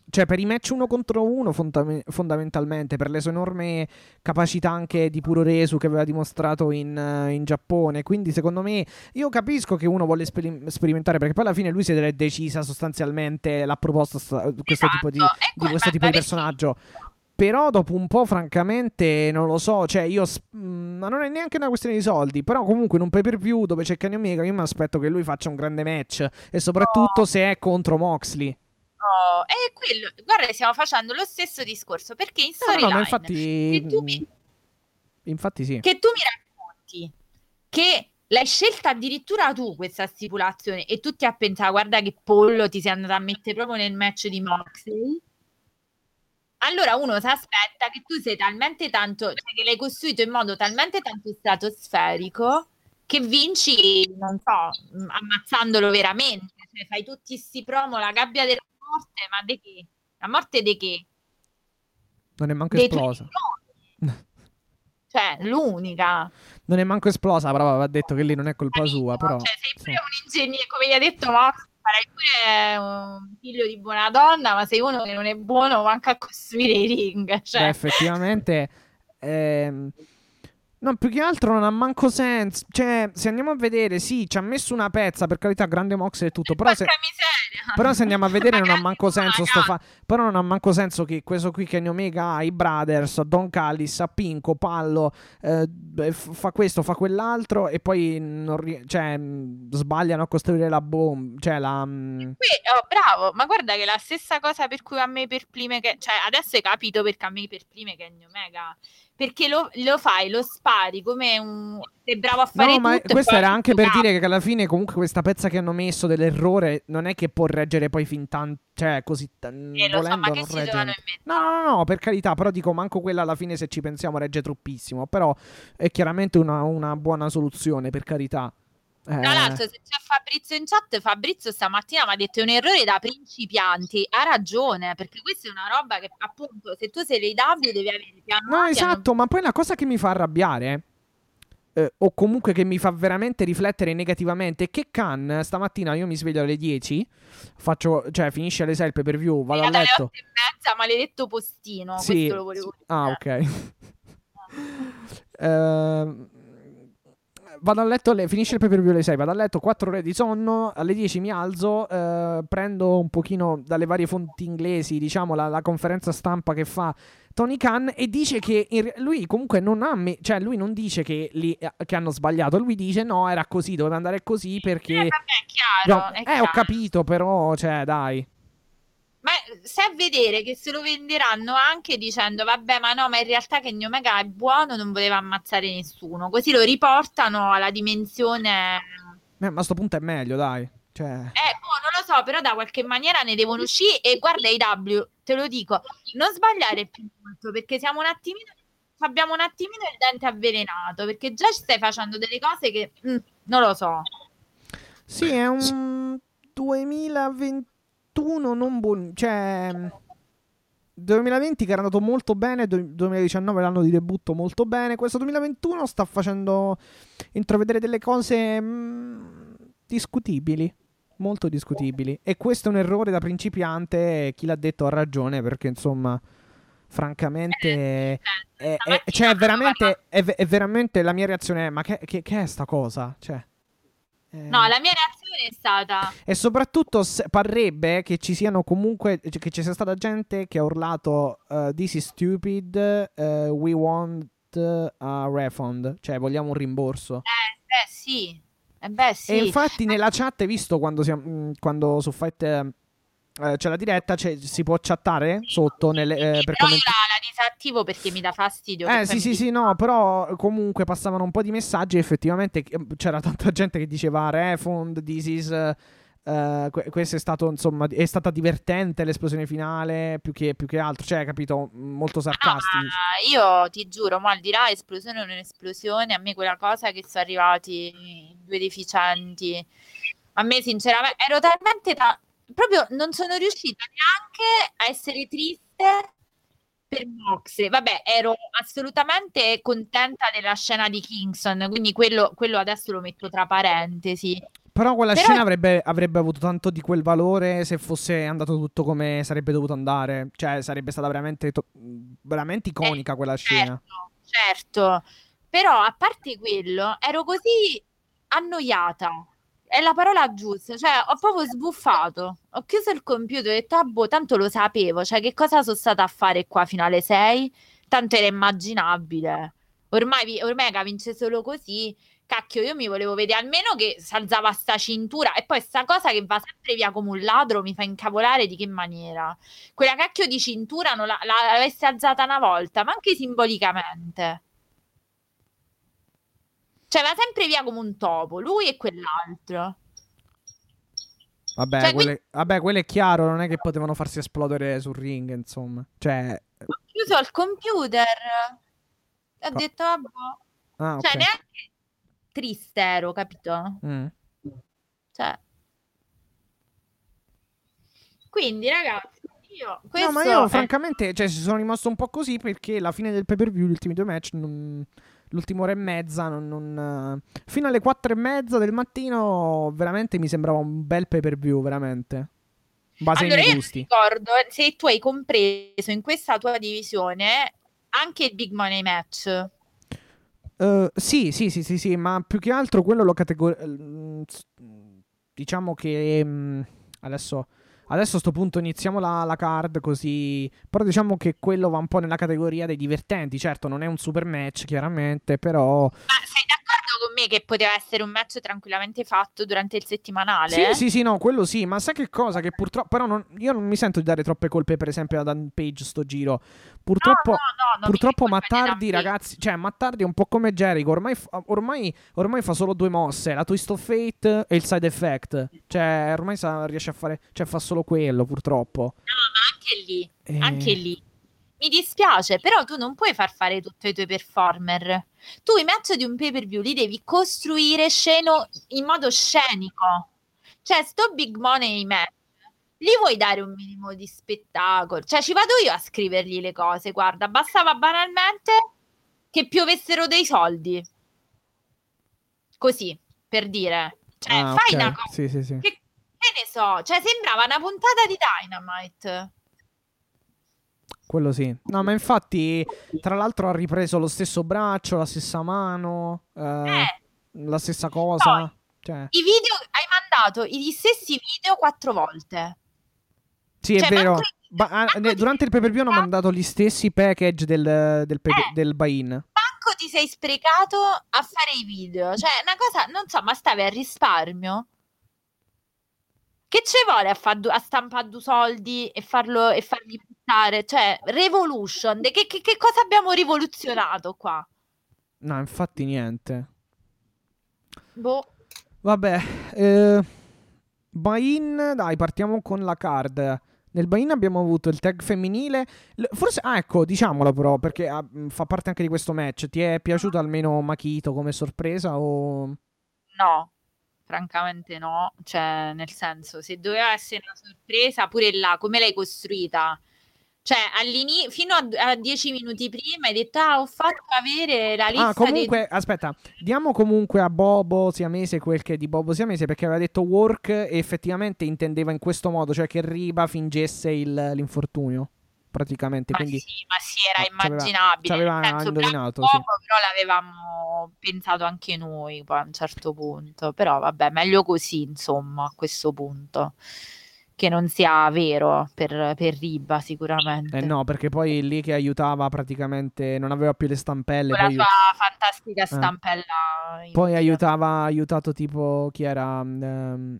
cioè per i match uno contro uno fondam- fondamentalmente per le sue enormi capacità anche di puro resu che aveva dimostrato in, uh, in Giappone quindi secondo me io capisco che uno vuole speri- sperimentare perché poi alla fine lui si è decisa sostanzialmente l'ha proposto sta- questo esatto. tipo di, di, questo tipo di personaggio però dopo un po', francamente, non lo so. Cioè, io. Mm, ma non è neanche una questione di soldi. Però, comunque, in un pay per view dove c'è Kenny Omega, io mi aspetto che lui faccia un grande match. E soprattutto oh. se è contro Moxley. No, è quello. Guarda, stiamo facendo lo stesso discorso perché in storyline no, no, infatti... che tu mi... infatti sì. Che tu mi racconti che l'hai scelta addirittura tu questa stipulazione e tutti a pensare guarda che pollo ti sei andata a mettere proprio nel match di Moxley. Allora uno si aspetta che tu sei talmente tanto, cioè che l'hai costruito in modo talmente tanto stratosferico che vinci, non so, ammazzandolo veramente. Cioè, fai tutti questi promo, la gabbia della morte, ma di che? La morte di che? Non è manco De esplosa. cioè, l'unica. Non è manco esplosa, però va detto che lì non è colpa Capito? sua, però... Cioè, sei pure sì. un ingegnere, come gli ha detto Max, sarai pure un figlio di buona donna, ma sei uno che non è buono manca a costruire i ring. Cioè. Beh, effettivamente... Ehm No, più che altro non ha manco senso. Cioè, se andiamo a vedere, sì, ci ha messo una pezza, per carità, grande Mox e tutto. Però se, però se, andiamo a vedere, non ha manco senso. Sto fa- però non ha manco senso che questo qui, Kenny Omega, ha i Brothers, Don Callis, a Pinco, Pallo, eh, fa questo, fa quell'altro, e poi ri- cioè, sbagliano a costruire la bomba. Cioè, la. Qui, oh, bravo, ma guarda che la stessa cosa per cui a me perplime che. Cioè, adesso hai capito perché a me perplime Kenny Omega perché lo, lo, fai, lo spari come un... sei bravo a fare no, ma questo era anche per capo. dire che alla fine comunque questa pezza che hanno messo dell'errore non è che può reggere poi fin tanto, cioè così t- eh, volendo so, ma che non regge. No, no, no, per carità, però dico manco quella alla fine se ci pensiamo regge troppissimo, però è chiaramente una, una buona soluzione, per carità. Tra eh. l'altro, se c'è Fabrizio in chat, Fabrizio stamattina mi ha detto è un errore da principianti. Ha ragione, perché questa è una roba che appunto se tu sei l'AW devi avere piano. No, esatto, non... ma poi la cosa che mi fa arrabbiare eh, o comunque che mi fa veramente riflettere negativamente è che Khan stamattina io mi sveglio alle 10, faccio, cioè finisce alle 6 il pay per view, vado a letto. E mezza, maledetto postino, sì. questo lo volevo dire. Ah, ok. uh, vado a letto, le, finisce il pay per view alle 6, vado a letto 4 ore di sonno, alle 10 mi alzo, eh, prendo un pochino dalle varie fonti inglesi, diciamo, la, la conferenza stampa che fa Tony Khan e dice che in, lui comunque non ha, me, cioè lui non dice che, li, che, hanno sbagliato, lui dice no, era così, doveva andare così perché... Eh, vabbè, è chiaro, no, è eh, chiaro. ho capito, però, cioè, dai. Ma se a vedere che se lo venderanno anche dicendo vabbè ma no ma in realtà Kenny Omega è buono non voleva ammazzare nessuno. Così lo riportano alla dimensione eh, ma a sto punto è meglio dai cioè... eh boh, non lo so però da qualche maniera ne devono uscire e guarda IW te lo dico non sbagliare più molto perché siamo un attimino abbiamo un attimino il dente avvelenato perché già ci stai facendo delle cose che mm, non lo so. Sì è un 2020 2021 non buon... cioè 2020 che era andato molto bene, 2019 l'anno di debutto molto bene, questo 2021 sta facendo intravedere delle cose mh, discutibili, molto discutibili. E questo è un errore da principiante, chi l'ha detto ha ragione perché insomma francamente è, è, cioè, veramente, è, è, veramente la mia reazione è ma che, che, che è sta cosa? Cioè eh... No, la mia reazione è stata. E soprattutto parrebbe che ci siano comunque. Che ci sia stata gente che ha urlato: uh, This is stupid, uh, we want a refund. Cioè, vogliamo un rimborso. Eh, beh, sì. Eh, beh, sì. E infatti, nella chat, visto quando, siamo, quando su Fight. Uh, c'è la diretta, c'è, si può chattare sotto nelle, eh, per commenti- disattivo perché mi dà fastidio. Eh sì, sì, sì, no, però comunque passavano un po' di messaggi. Effettivamente c'era tanta gente che diceva refund, this is. Uh, questo è stato insomma è stata divertente l'esplosione finale più che, più che altro cioè capito molto sarcastico no, io ti giuro ma al di là esplosione o non esplosione a me quella cosa che sono arrivati due deficienti a me sinceramente ero talmente ta- proprio non sono riuscita neanche a essere triste per Moxley, vabbè, ero assolutamente contenta della scena di Kingston, quindi quello, quello adesso lo metto tra parentesi. Però quella Però... scena avrebbe, avrebbe, avuto tanto di quel valore se fosse andato tutto come sarebbe dovuto andare. Cioè, sarebbe stata veramente, to- veramente iconica eh, quella scena. Certo, certo. Però, a parte quello, ero così annoiata è la parola giusta, cioè ho proprio sbuffato. Ho chiuso il computer e ho detto, ah boh, tanto lo sapevo, cioè che cosa sono stata a fare qua fino alle 6? Tanto era immaginabile. Ormai Omega vince solo così. Cacchio, io mi volevo vedere almeno che si alzava sta cintura e poi sta cosa che va sempre via come un ladro mi fa incavolare di che maniera. Quella cacchio di cintura non la, l'avesse alzata una volta, ma anche simbolicamente. Cioè, va sempre via come un topo, lui e quell'altro. Vabbè, cioè, quelle, quindi... vabbè, quello è chiaro, non è che potevano farsi esplodere sul ring, insomma. Cioè... Ho chiuso il computer. Ho Co- detto, vabbè. Ah, cioè, neanche triste ero, capito? Mm. Cioè... Quindi, ragazzi, io... No, ma io, è... francamente, cioè, sono rimasto un po' così perché la fine del pay-per-view, gli ultimi due match, non l'ultima ora e mezza. Non, non, fino alle quattro e mezza del mattino, veramente mi sembrava un bel pay per view, veramente. Base allora, ai gusti. ricordo se tu hai compreso in questa tua divisione anche il big money match. Uh, sì, sì, sì, sì, sì, ma più che altro quello lo categorizzo. Diciamo che um, adesso Adesso a sto punto iniziamo la, la, card così. Però diciamo che quello va un po' nella categoria dei divertenti. Certo, non è un super match, chiaramente, però. Ma sei me che poteva essere un match tranquillamente fatto durante il settimanale. Sì, sì, sì, no, quello sì, ma sai che cosa? Che purtroppo, però non, io non mi sento di dare troppe colpe, per esempio, ad Dan Page sto giro. Purtroppo, no, no, no, purtroppo Mattardi, ragazzi, cioè Mattardi è un po' come Jericho, ormai, ormai, ormai, fa solo due mosse, la Twist of Fate e il Side Effect. Cioè, ormai sa, riesce a fare, cioè fa solo quello, purtroppo. No, ma anche lì, e... anche lì mi dispiace, però tu non puoi far fare tutto ai tuoi performer. Tu i match di un pay per view li devi costruire sceno in modo scenico. Cioè, sto big money match li vuoi dare un minimo di spettacolo? Cioè, ci vado io a scrivergli le cose. Guarda, bastava banalmente che piovessero dei soldi. Così, per dire. Cioè, ah, fai okay. una cosa. Sì, sì, sì. Che, che ne so, cioè, sembrava una puntata di Dynamite. Quello sì. No, ma infatti, tra l'altro ha ripreso lo stesso braccio, la stessa mano, eh, eh. la stessa cosa. Poi, cioè. I video, hai mandato gli stessi video quattro volte. Sì, cioè, è vero. Ba- ah, durante il pay per view hanno mandato gli stessi package del, del, pe- eh. del buy-in. Manco ti sei sprecato a fare i video. Cioè, una cosa, non so, ma stavi a risparmio? Che ci vuole a, fa- a stampare due soldi e, farlo, e farli buttare? Cioè, Revolution, che, che, che cosa abbiamo rivoluzionato qua? No, infatti niente. Boh. Vabbè, eh, buy-in, dai, partiamo con la card. Nel buy-in abbiamo avuto il tag femminile. Forse, ah, ecco, diciamolo però, perché ah, fa parte anche di questo match. Ti è piaciuto almeno Makito come sorpresa o... No, francamente no, cioè nel senso se doveva essere una sorpresa pure là, come l'hai costruita? Cioè, fino a, a, dieci minuti prima hai detto, ah, ho fatto avere la ah, lista. Ah, comunque, dei... aspetta, diamo comunque a Bobo Siamese quel che è di Bobo Siamese perché aveva detto work e effettivamente intendeva in questo modo, cioè che Riba fingesse il, l'infortunio praticamente. Ma quindi, sì, ma sì, era immaginabile. Ci aveva indovinato. Sì. però l'avevamo pensato anche noi poi a un certo punto. Però vabbè, meglio così, insomma, a questo punto. Che non sia vero per, per Riba, sicuramente. Eh no, perché poi lì che aiutava praticamente non aveva più le stampelle. Con poi... la sua fantastica eh. stampella. Eh. Poi aiutava, aiutato tipo chi era. Um,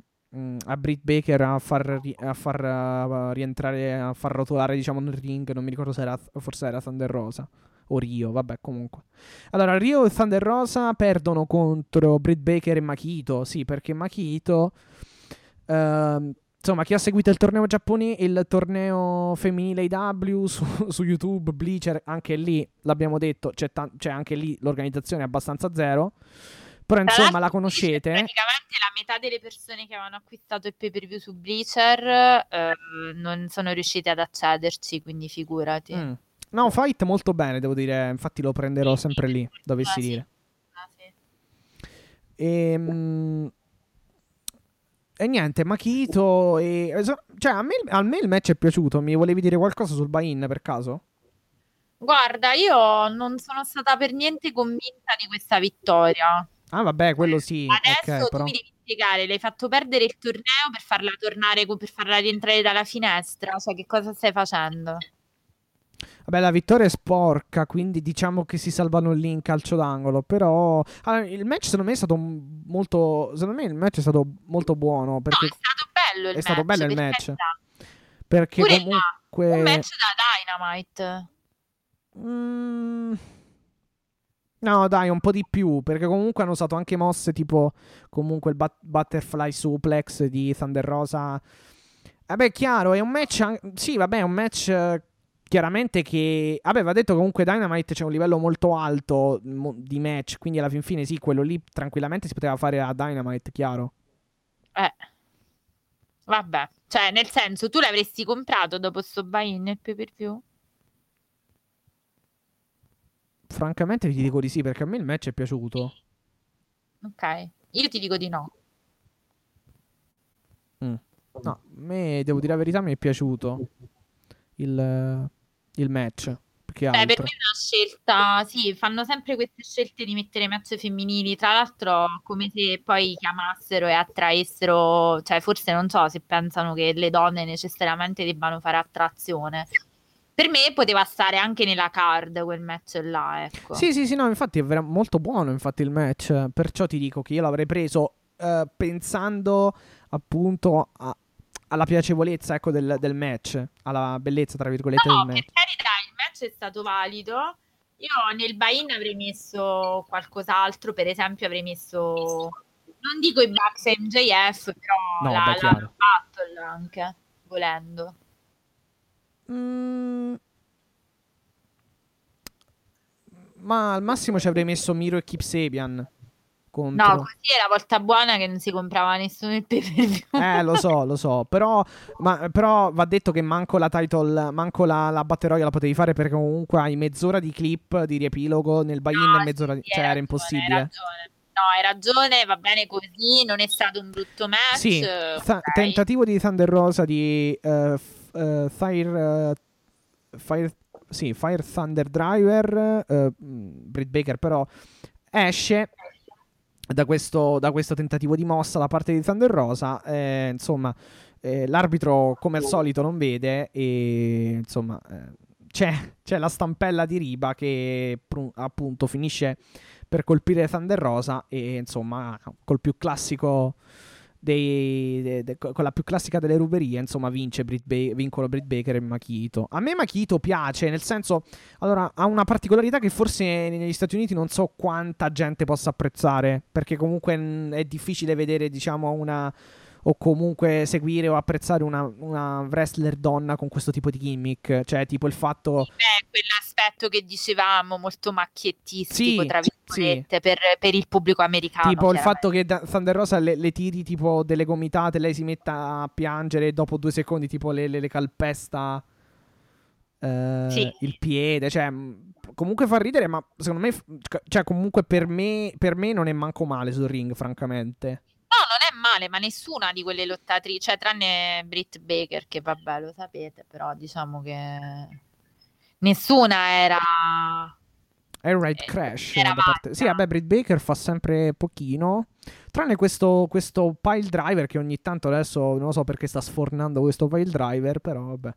a Britt Baker a far, a far uh, rientrare, a far rotolare diciamo nel ring, non mi ricordo se era, forse era Thunder Rosa o Rio, vabbè comunque. Allora Rio e Thunder Rosa perdono contro Britt Baker e Makito, sì perché Makito... Uh, insomma, chi ha seguito il torneo giapponese, il torneo femminile IW su, su, YouTube, Bleacher, anche lì l'abbiamo detto, c'è, ta- c'è anche lì l'organizzazione è abbastanza zero. Però insomma la conoscete. Praticamente la metà delle persone che avevano acquistato il pay per view su Bleacher eh, non sono riuscite ad accederci, quindi figurati. Mm. No, fight molto bene, devo dire. Infatti lo prenderò sì, sempre sì. lì, dovessi ah, dire. Ah, sì. E, ehm, e niente, Makito e... Cioè, a me, a me il match è piaciuto. Mi volevi dire qualcosa sul buy-in per caso? Guarda, io non sono stata per niente convinta di questa vittoria. Ah, vabbè, quello sì. Adesso okay, tu però... mi devi spiegare, l'hai fatto perdere il torneo per farla tornare, per farla rientrare dalla finestra. Cioè, che cosa stai facendo? Vabbè, la vittoria è sporca, quindi diciamo che si salvano lì in calcio d'angolo. Però allora, il match secondo me è stato molto. Secondo me il match è stato molto buono. Perché no, è stato bello il è match. È stato bello il match. Perché Pure comunque. Un match da Dynamite. Mm. No, dai, un po' di più, perché comunque hanno usato anche mosse tipo comunque il but- butterfly suplex di Thunder Rosa. Vabbè, chiaro, è un match sì, vabbè, è un match chiaramente che aveva detto comunque Dynamite c'è un livello molto alto mo- di match, quindi alla fin fine sì, quello lì tranquillamente si poteva fare a Dynamite, chiaro. Eh. Vabbè, cioè nel senso tu l'avresti comprato dopo sto buy-in nel pay-per-view? Francamente ti dico di sì perché a me il match è piaciuto. Ok, io ti dico di no. Mm. No, a me devo dire la verità, mi è piaciuto il, il match. Beh, per me è una scelta, sì, fanno sempre queste scelte di mettere match femminili, tra l'altro come se poi chiamassero e attraessero, cioè forse non so se pensano che le donne necessariamente debbano fare attrazione, per me poteva stare anche nella card quel match là, ecco. Sì, sì, sì, no, infatti è vera- molto buono infatti il match, perciò ti dico che io l'avrei preso uh, pensando appunto a, alla piacevolezza ecco, del, del, match, alla bellezza tra virgolette no, del match. per carità, il match è stato valido. Io nel buy-in avrei messo qualcos'altro, per esempio avrei messo, non dico i Bucks MJF, però no, la, beh, la Battle anche, volendo. Mm. Ma al massimo ci avrei messo Miro e Keep Sabian. Contro. No, così è la volta buona che non si comprava nessuno il pay per. Eh, lo so, lo so. Però, ma, però va detto che manco la title, manco la, la Battle la potevi fare perché comunque hai mezz'ora di clip di riepilogo nel buy-in no, e mezz'ora sì, di... Cioè, era impossibile. Hai ragione. No, hai ragione, va bene così, non è stato un brutto match. Sì, okay. tentativo di Thunder Rosa di uh, uh, Fire, uh, Fire, sì, Fire Thunder Driver, uh, Britt Baker però esce da questo, da questo, tentativo di mossa da parte di Thunder Rosa. Eh, insomma, eh, l'arbitro come al solito non vede e insomma eh, c'è, c'è, la stampella di Riba che pr- appunto finisce per colpire Thunder Rosa e insomma col più classico dei, de, de, con la più classica delle ruberie, insomma, vince Brit ba- vincono Britt Baker e Makito. A me Makito piace, nel senso, allora, ha una particolarità che forse negli Stati Uniti non so quanta gente possa apprezzare, perché comunque è difficile vedere, diciamo, una o comunque seguire o apprezzare una, una, wrestler donna con questo tipo di gimmick. Cioè, tipo il fatto. Beh, quell'aspetto che dicevamo, molto macchiettistico, sì, tra virgolette, sì. per, per, il pubblico americano. Tipo il fatto che Thunder Rosa le, le, tiri tipo delle gomitate, lei si metta a piangere e dopo due secondi, tipo le, le, le calpesta. Uh, sì. il piede, cioè comunque fa ridere, ma secondo me, cioè comunque per me, per me non è manco male sul ring, francamente. Male, ma nessuna di quelle lottatrici, cioè tranne Britt Baker, che vabbè, lo sapete, però diciamo che nessuna era... Air Raid Crash. Era parte... Sì, vabbè, Britt Baker fa sempre pochino. Tranne questo, questo pile driver che ogni tanto adesso non lo so perché sta sfornando questo pile driver, però vabbè. Eh,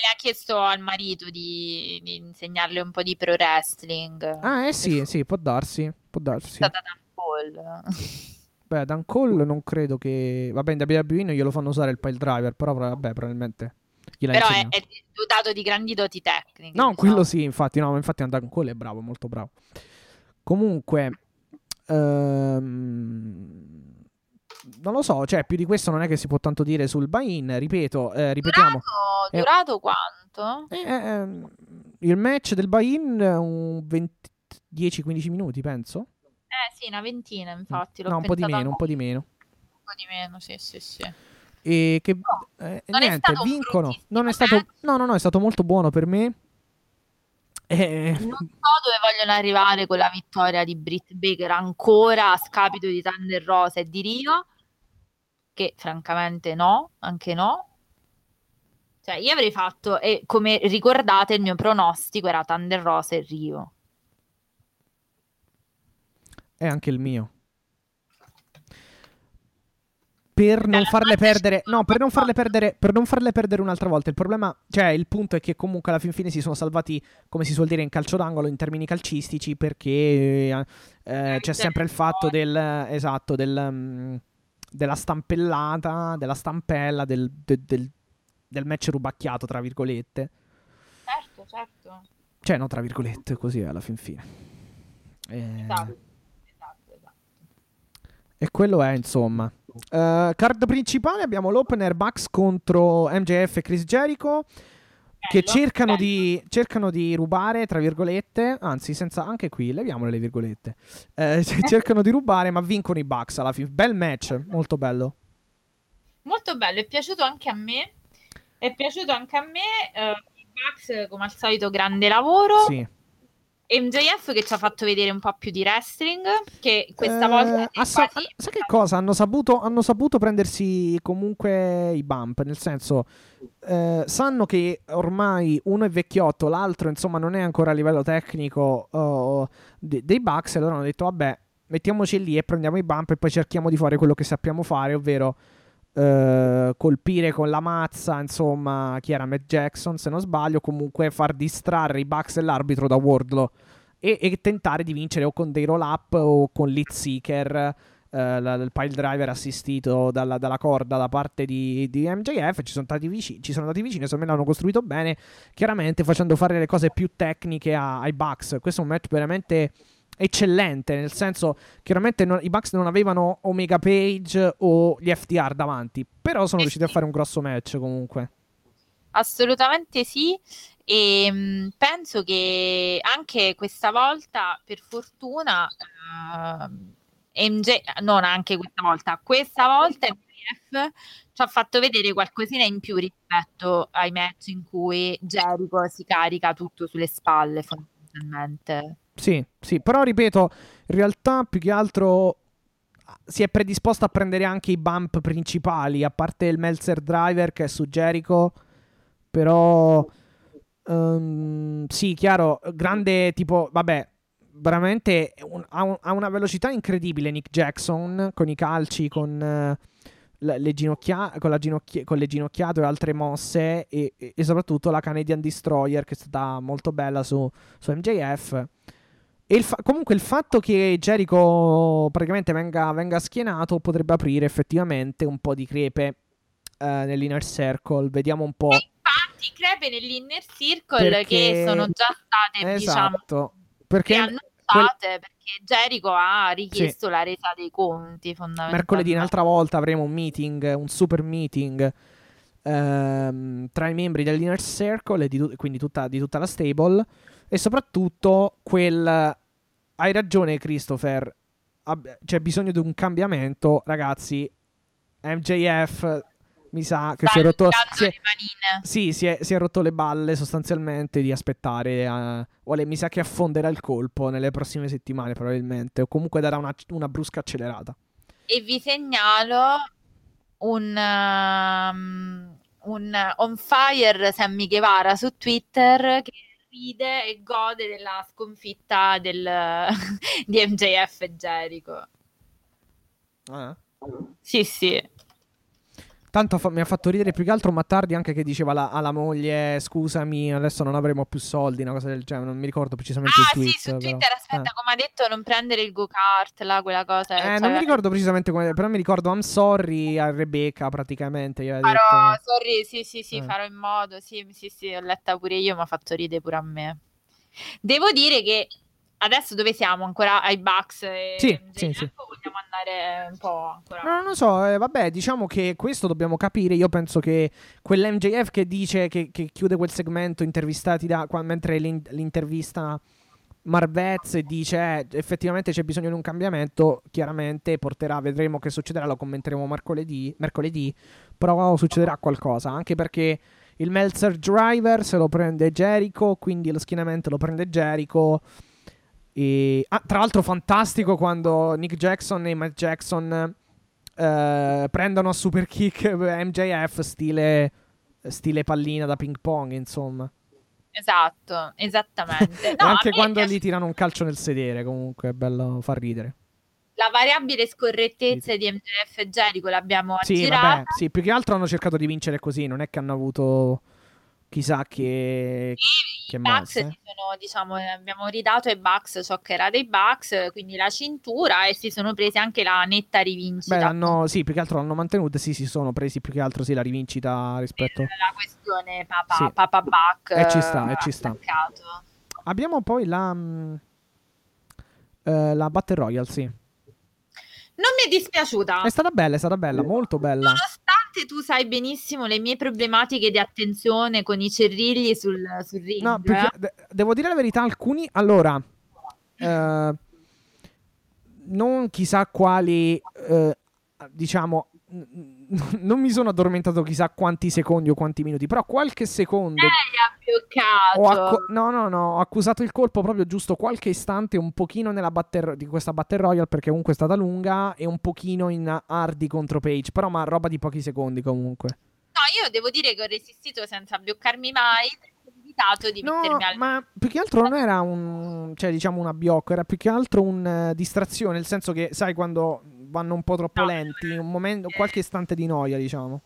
le ha chiesto al marito di, di insegnarle un po' di pro wrestling. Ah, eh sì, sì, può darsi. Può darsi. È stata da Paul. Beh, Dan Cole non credo che... Vabbè, in WWE non glielo fanno usare il pile driver, però vabbè, probabilmente... Però è, è, dotato di grandi doti tecniche. No, diciamo. quello sì, infatti, no, infatti Dan Cole è bravo, molto bravo. Comunque... Ehm... Non lo so, cioè più di questo non è che si può tanto dire sul buy-in, ripeto, eh, ripetiamo. Durato, durato quanto? Eh, eh, il match del buy-in un 10-15 minuti, penso. Eh sì, una ventina, infatti. no, un po' di meno, un po' di meno. Un po' di meno, sì, sì, sì. E che no, eh, niente, vincono. Non è stato, no, no, no, è stato molto buono per me. Eh... Non so dove vogliono arrivare con la vittoria di Britt Baker ancora a scapito di Thunder Rosa e di Rio. Che francamente no, anche no. Cioè, io avrei fatto, e come ricordate, il mio pronostico era Thunder Rosa e Rio. È anche il mio. Per non farle perdere, no, per non farle perdere, per non farle perdere un'altra volta. Il problema, cioè, il punto è che comunque alla fin fine si sono salvati, come si suol dire in calcio d'angolo, in termini calcistici, perché eh, eh c'è sempre il fatto del, esatto, del, um, della stampellata, della stampella, del, del, del, del match rubacchiato, tra virgolette. Certo, certo. Cioè, no, tra virgolette, così alla fin fine. Eh... Esatto. E quello è, insomma. Uh, card principale abbiamo l'opener Bucks contro MJF e Chris Jericho. Che cercano di, cercano di, rubare, tra virgolette, anzi, senza anche qui, leviamole le virgolette. Eh, cercano di rubare, ma vincono i Bucks alla fine. Bel match, molto bello. Molto bello, è piaciuto anche a me. È piaciuto anche a me. Uh, I Bucks, come al solito, grande lavoro. Sì. MJF che ci ha fatto vedere un po' più di wrestling, che questa eh, volta... Sa- quasi... Sai che cosa? Hanno saputo, hanno saputo, prendersi comunque i bump, nel senso... Eh, sanno che ormai uno è vecchiotto, l'altro insomma non è ancora a livello tecnico uh, de- dei Bucks e loro hanno detto vabbè mettiamoci lì e prendiamo i bump e poi cerchiamo di fare quello che sappiamo fare, ovvero eh, colpire con la mazza, insomma, chi era Matt Jackson, se non sbaglio, comunque far distrarre i Bucks e l'arbitro da Wardlow e, e tentare di vincere o con dei roll up o con Lead Seeker. Uh, il pile driver assistito dalla, dalla, corda da parte di, di MJF ci sono, stati vicini, ci sono andati vicini secondo me l'hanno costruito bene chiaramente facendo fare le cose più tecniche a, ai Bucks questo è un match veramente eccellente, nel senso chiaramente non, i Bucks non avevano Omega Page o gli FTR davanti, però sono eh riusciti sì. a fare un grosso match comunque. Assolutamente sì. E mh, mm, penso che anche questa volta, per fortuna, uh, ehm, MJ, non anche questa volta, questa volta MJF ci ha fatto vedere qualcosina in più rispetto ai match in cui Jericho si carica tutto sulle spalle fondamentalmente. Sì, sì, però ripeto, in realtà più che altro si è predisposto a prendere anche i bump principali, a parte il Meltzer Driver che è su Jericho, però um, sì, chiaro, grande tipo, vabbè, veramente un, ha, un, ha, una velocità incredibile Nick Jackson con i calci, con... Uh, le ginocchia- con, ginocchia- con, le ginocchiate e altre mosse e, e, e, soprattutto la Canadian Destroyer che è stata molto bella su, su MJF il fa- comunque il fatto che Jericho praticamente venga, venga, schienato potrebbe aprire effettivamente un po' di crepe uh, nell'inner circle. Vediamo un po'. E infatti, crepe nell'inner circle perché... che sono già state, esatto, diciamo, perché quel... perché Jericho ha richiesto sì. la resa dei conti fondamentalmente. Mercoledì un'altra volta avremo un meeting, un super meeting ehm, tra i membri dell'inner circle e di, quindi tutta, di tutta la stable e soprattutto quel hai ragione, Christopher. c'è bisogno di un cambiamento, ragazzi. MJF mi sa che si è rotto. Si è, sì, si è, si è, rotto le balle sostanzialmente di aspettare. Uh, vuole, mi sa che affonderà il colpo nelle prossime settimane, probabilmente. O comunque darà una, una brusca accelerata. E vi segnalo un. Um, un on fire Sammy Guevara su Twitter che ride e gode della sconfitta del, di MJF e Jericho. Ah. Sì, sì. Tanto fa- mi ha fatto ridere più che altro Mattardi anche che diceva alla, alla, moglie scusami adesso non avremo più soldi, una cosa del genere, non mi ricordo precisamente ah, il tweet. Ah sì, su Twitter, però. aspetta, eh. come ha detto non prendere il go-kart, là, quella cosa. Eh, cioè... non mi ricordo precisamente come, però mi ricordo I'm sorry a Rebecca praticamente. Farò, detto... sorry, sì sì sì, eh. farò in modo, sì sì sì, ho letta pure io, mi ha fatto ridere pure a me. Devo dire che adesso dove siamo? Ancora ai Bucks? E sì, sì, sì. vogliamo andare un po' ancora? No, non lo so, eh, vabbè, diciamo che questo dobbiamo capire. Io penso che quell'MJF che dice che, che chiude quel segmento intervistati da mentre l'in- l'intervista Marvez dice eh, effettivamente c'è bisogno di un cambiamento, chiaramente porterà, vedremo che succederà, lo commenteremo mercoledì, mercoledì però succederà qualcosa, anche perché il Meltzer Driver se lo prende Jericho, quindi lo schienamento lo prende Jericho e, ah, tra l'altro, fantastico quando Nick Jackson e Matt Jackson eh, prendono a super kick MJF stile, stile pallina da ping pong, insomma. Esatto, esattamente. No, anche quando piace... gli tirano un calcio nel sedere, comunque è bello far ridere. La variabile scorrettezza sì. di MJF e Jericho l'abbiamo sì, vabbè, sì, più che altro hanno cercato di vincere così, non è che hanno avuto chissà che, che Bucks sono, diciamo, abbiamo ridato ai Bucks ciò che era dei Bucks, quindi la cintura e si sono presi anche la netta rivincita. Beh, hanno, sì, più che altro l'hanno mantenuta, sì, si sono presi più che altro sì, la rivincita rispetto... La questione Papa, sì. Papa Buck. E ci sta, e ci sta. Abbiamo poi la... Uh, la Battle Royale, sì. Non mi è dispiaciuta. È stata bella, è stata bella, molto bella. Nonostante tu sai benissimo le mie problematiche di attenzione con i cerrilli sul, sul ring. No, perché, de- devo dire la verità, alcuni... Allora, eh, non chissà quali, eh, diciamo, non mi sono addormentato chissà quanti secondi o quanti minuti, però qualche secondo... Lei ha accu- no, no, no, ho accusato il colpo proprio giusto qualche istante, un pochino nella batter- di questa Battle Royale, perché comunque è stata lunga, e un pochino in Hardy contro Page, però ma roba di pochi secondi comunque. No, io devo dire che ho resistito senza bloccarmi mai, evitato di no, mettermi al... ma più che altro non era un, cioè diciamo un abbiocco, era più che altro un uh, distrazione, nel senso che, sai, quando vanno un po' troppo no, lenti, un momento, qualche istante di noia, diciamo.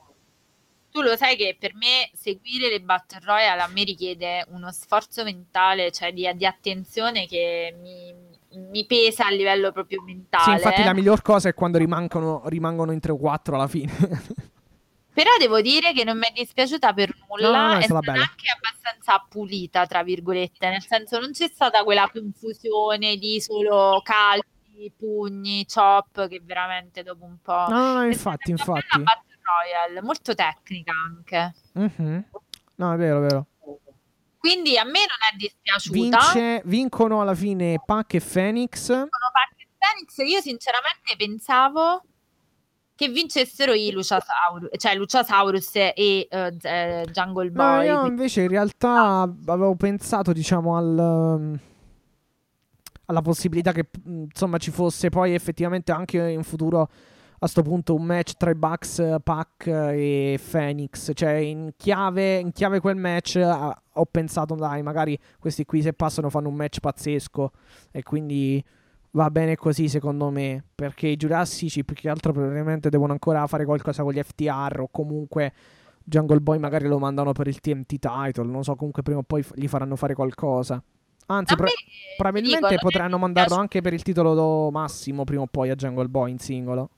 Tu lo sai che per me seguire le Battle Royale a me richiede uno sforzo mentale, cioè di, di attenzione che mi, mi, pesa a livello proprio mentale. Sì, infatti la miglior cosa è quando rimangono, rimangono in 3 o 4 alla fine. Però devo dire che non mi è dispiaciuta per nulla, no, no, no, è, è stata anche abbastanza pulita, tra virgolette, nel senso non c'è stata quella confusione di solo calci, pugni, chop, che veramente dopo un po'... No, no, infatti, infatti. Battle Royale, molto tecnica anche. Mm-hmm. No, è vero, è vero. Quindi a me non è dispiaciuta. Vince, vincono alla fine Pac e Phoenix. Vincono Pac e Phoenix, io sinceramente pensavo che vincessero i Luciasaurus, cioè Luciasaurus e uh, Jungle Boy. No, io invece in realtà avevo pensato, diciamo, al, um, alla possibilità che insomma ci fosse poi effettivamente anche in futuro a sto punto un match tra i Bucks, Pac e Phoenix. Cioè, in chiave, in chiave quel match ho pensato, dai, magari questi qui se passano fanno un match pazzesco. E quindi va bene così secondo me, perché i giurassici più che altro probabilmente devono ancora fare qualcosa con gli FTR o comunque Jungle Boy magari lo mandano per il TMT title, non so, comunque prima o poi gli faranno fare qualcosa. Anzi, pro- probabilmente dico, potranno mandarlo piace... anche per il titolo massimo prima o poi a Jungle Boy in singolo.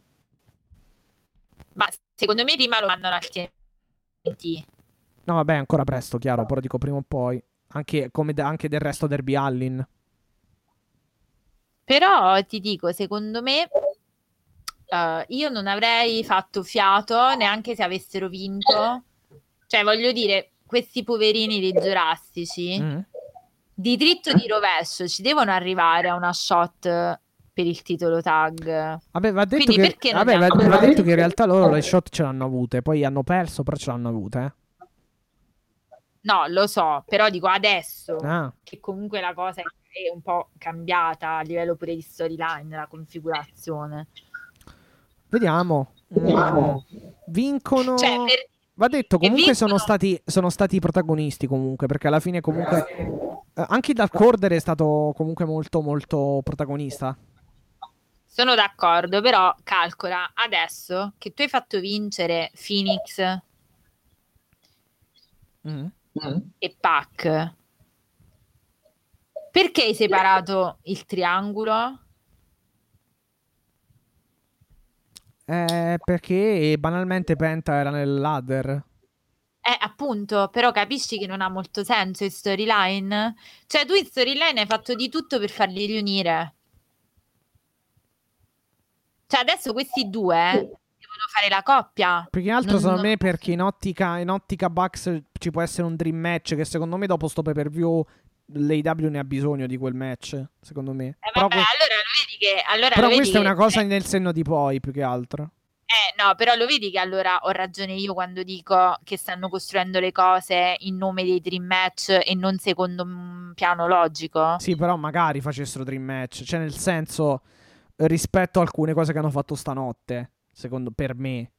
Ma secondo me prima lo mandano al TNT. No, vabbè, ancora presto, chiaro, però dico prima o poi. Anche, come de- anche del resto Derby Allin. Però ti dico, secondo me uh, io non avrei fatto fiato neanche se avessero vinto. Cioè, voglio dire, questi poverini dei giurassici mm. Di dritto di rovescio ci devono arrivare a una shot per il titolo tag. Vabbè, va detto, che, vabbè, va, va detto che in realtà loro le shot ce l'hanno avute, poi hanno perso, però ce l'hanno avute. Eh. No, lo so, però dico adesso ah. che comunque la cosa è è un po' cambiata a livello pure di storyline, la configurazione. Vediamo. Vediamo. Vincono... Cioè, per... Va detto, comunque sono, stati, sono stati i protagonisti comunque, perché alla fine comunque... Eh, anche Dark Order è stato comunque molto molto protagonista. Sono d'accordo, però calcola adesso che tu hai fatto vincere Phoenix mm. e Pac perché hai separato il triangolo? Eh, perché banalmente Penta era nel ladder. Eh, appunto, però capisci che non ha molto senso in storyline? Cioè, tu in storyline hai fatto di tutto per farli riunire. Cioè, adesso questi due devono fare la coppia. Più che altro, non, secondo non... me, perché in ottica, in ottica Bucks ci può essere un dream match che secondo me dopo sto pay per view l'AW ne ha bisogno di quel match, secondo me. Eh, vabbè, que- allora lo vedi che... Allora però questa è una cosa nel senno di poi, più che altro. Eh, no, però lo vedi che allora ho ragione io quando dico che stanno costruendo le cose in nome dei dream match e non secondo un piano logico? Sì, però magari facessero dream match, cioè nel senso rispetto a alcune cose che hanno fatto stanotte, secondo per me.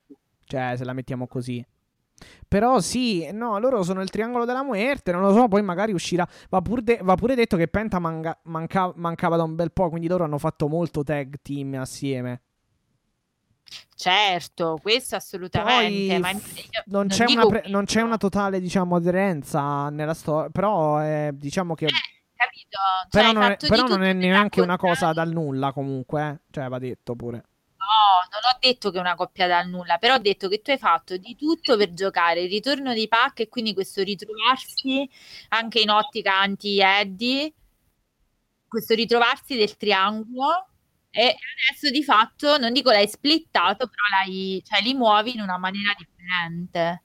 Cioè, se la mettiamo così. Però sì, no, loro sono il triangolo della muerte, non lo so, poi magari uscirà. Va, pur de- va pure detto che Penta manca- manca- mancava da un bel po', quindi loro hanno fatto molto tag team assieme. Certo, questo assolutamente. Poi, non, c'è una pre- non, c'è una totale, diciamo, aderenza nella storia, però eh, diciamo che... Eh, capito. Cioè, però non è, però non è neanche una cosa dal nulla comunque, eh. cioè va detto pure. No, non ho detto che è una coppia dal nulla, però ho detto che tu hai fatto di tutto per giocare il ritorno di Pac e quindi questo ritrovarsi anche in ottica anti-Eddie, questo ritrovarsi del triangolo e adesso di fatto, non dico l'hai splittato, però l'hai, cioè, li muovi in una maniera differente.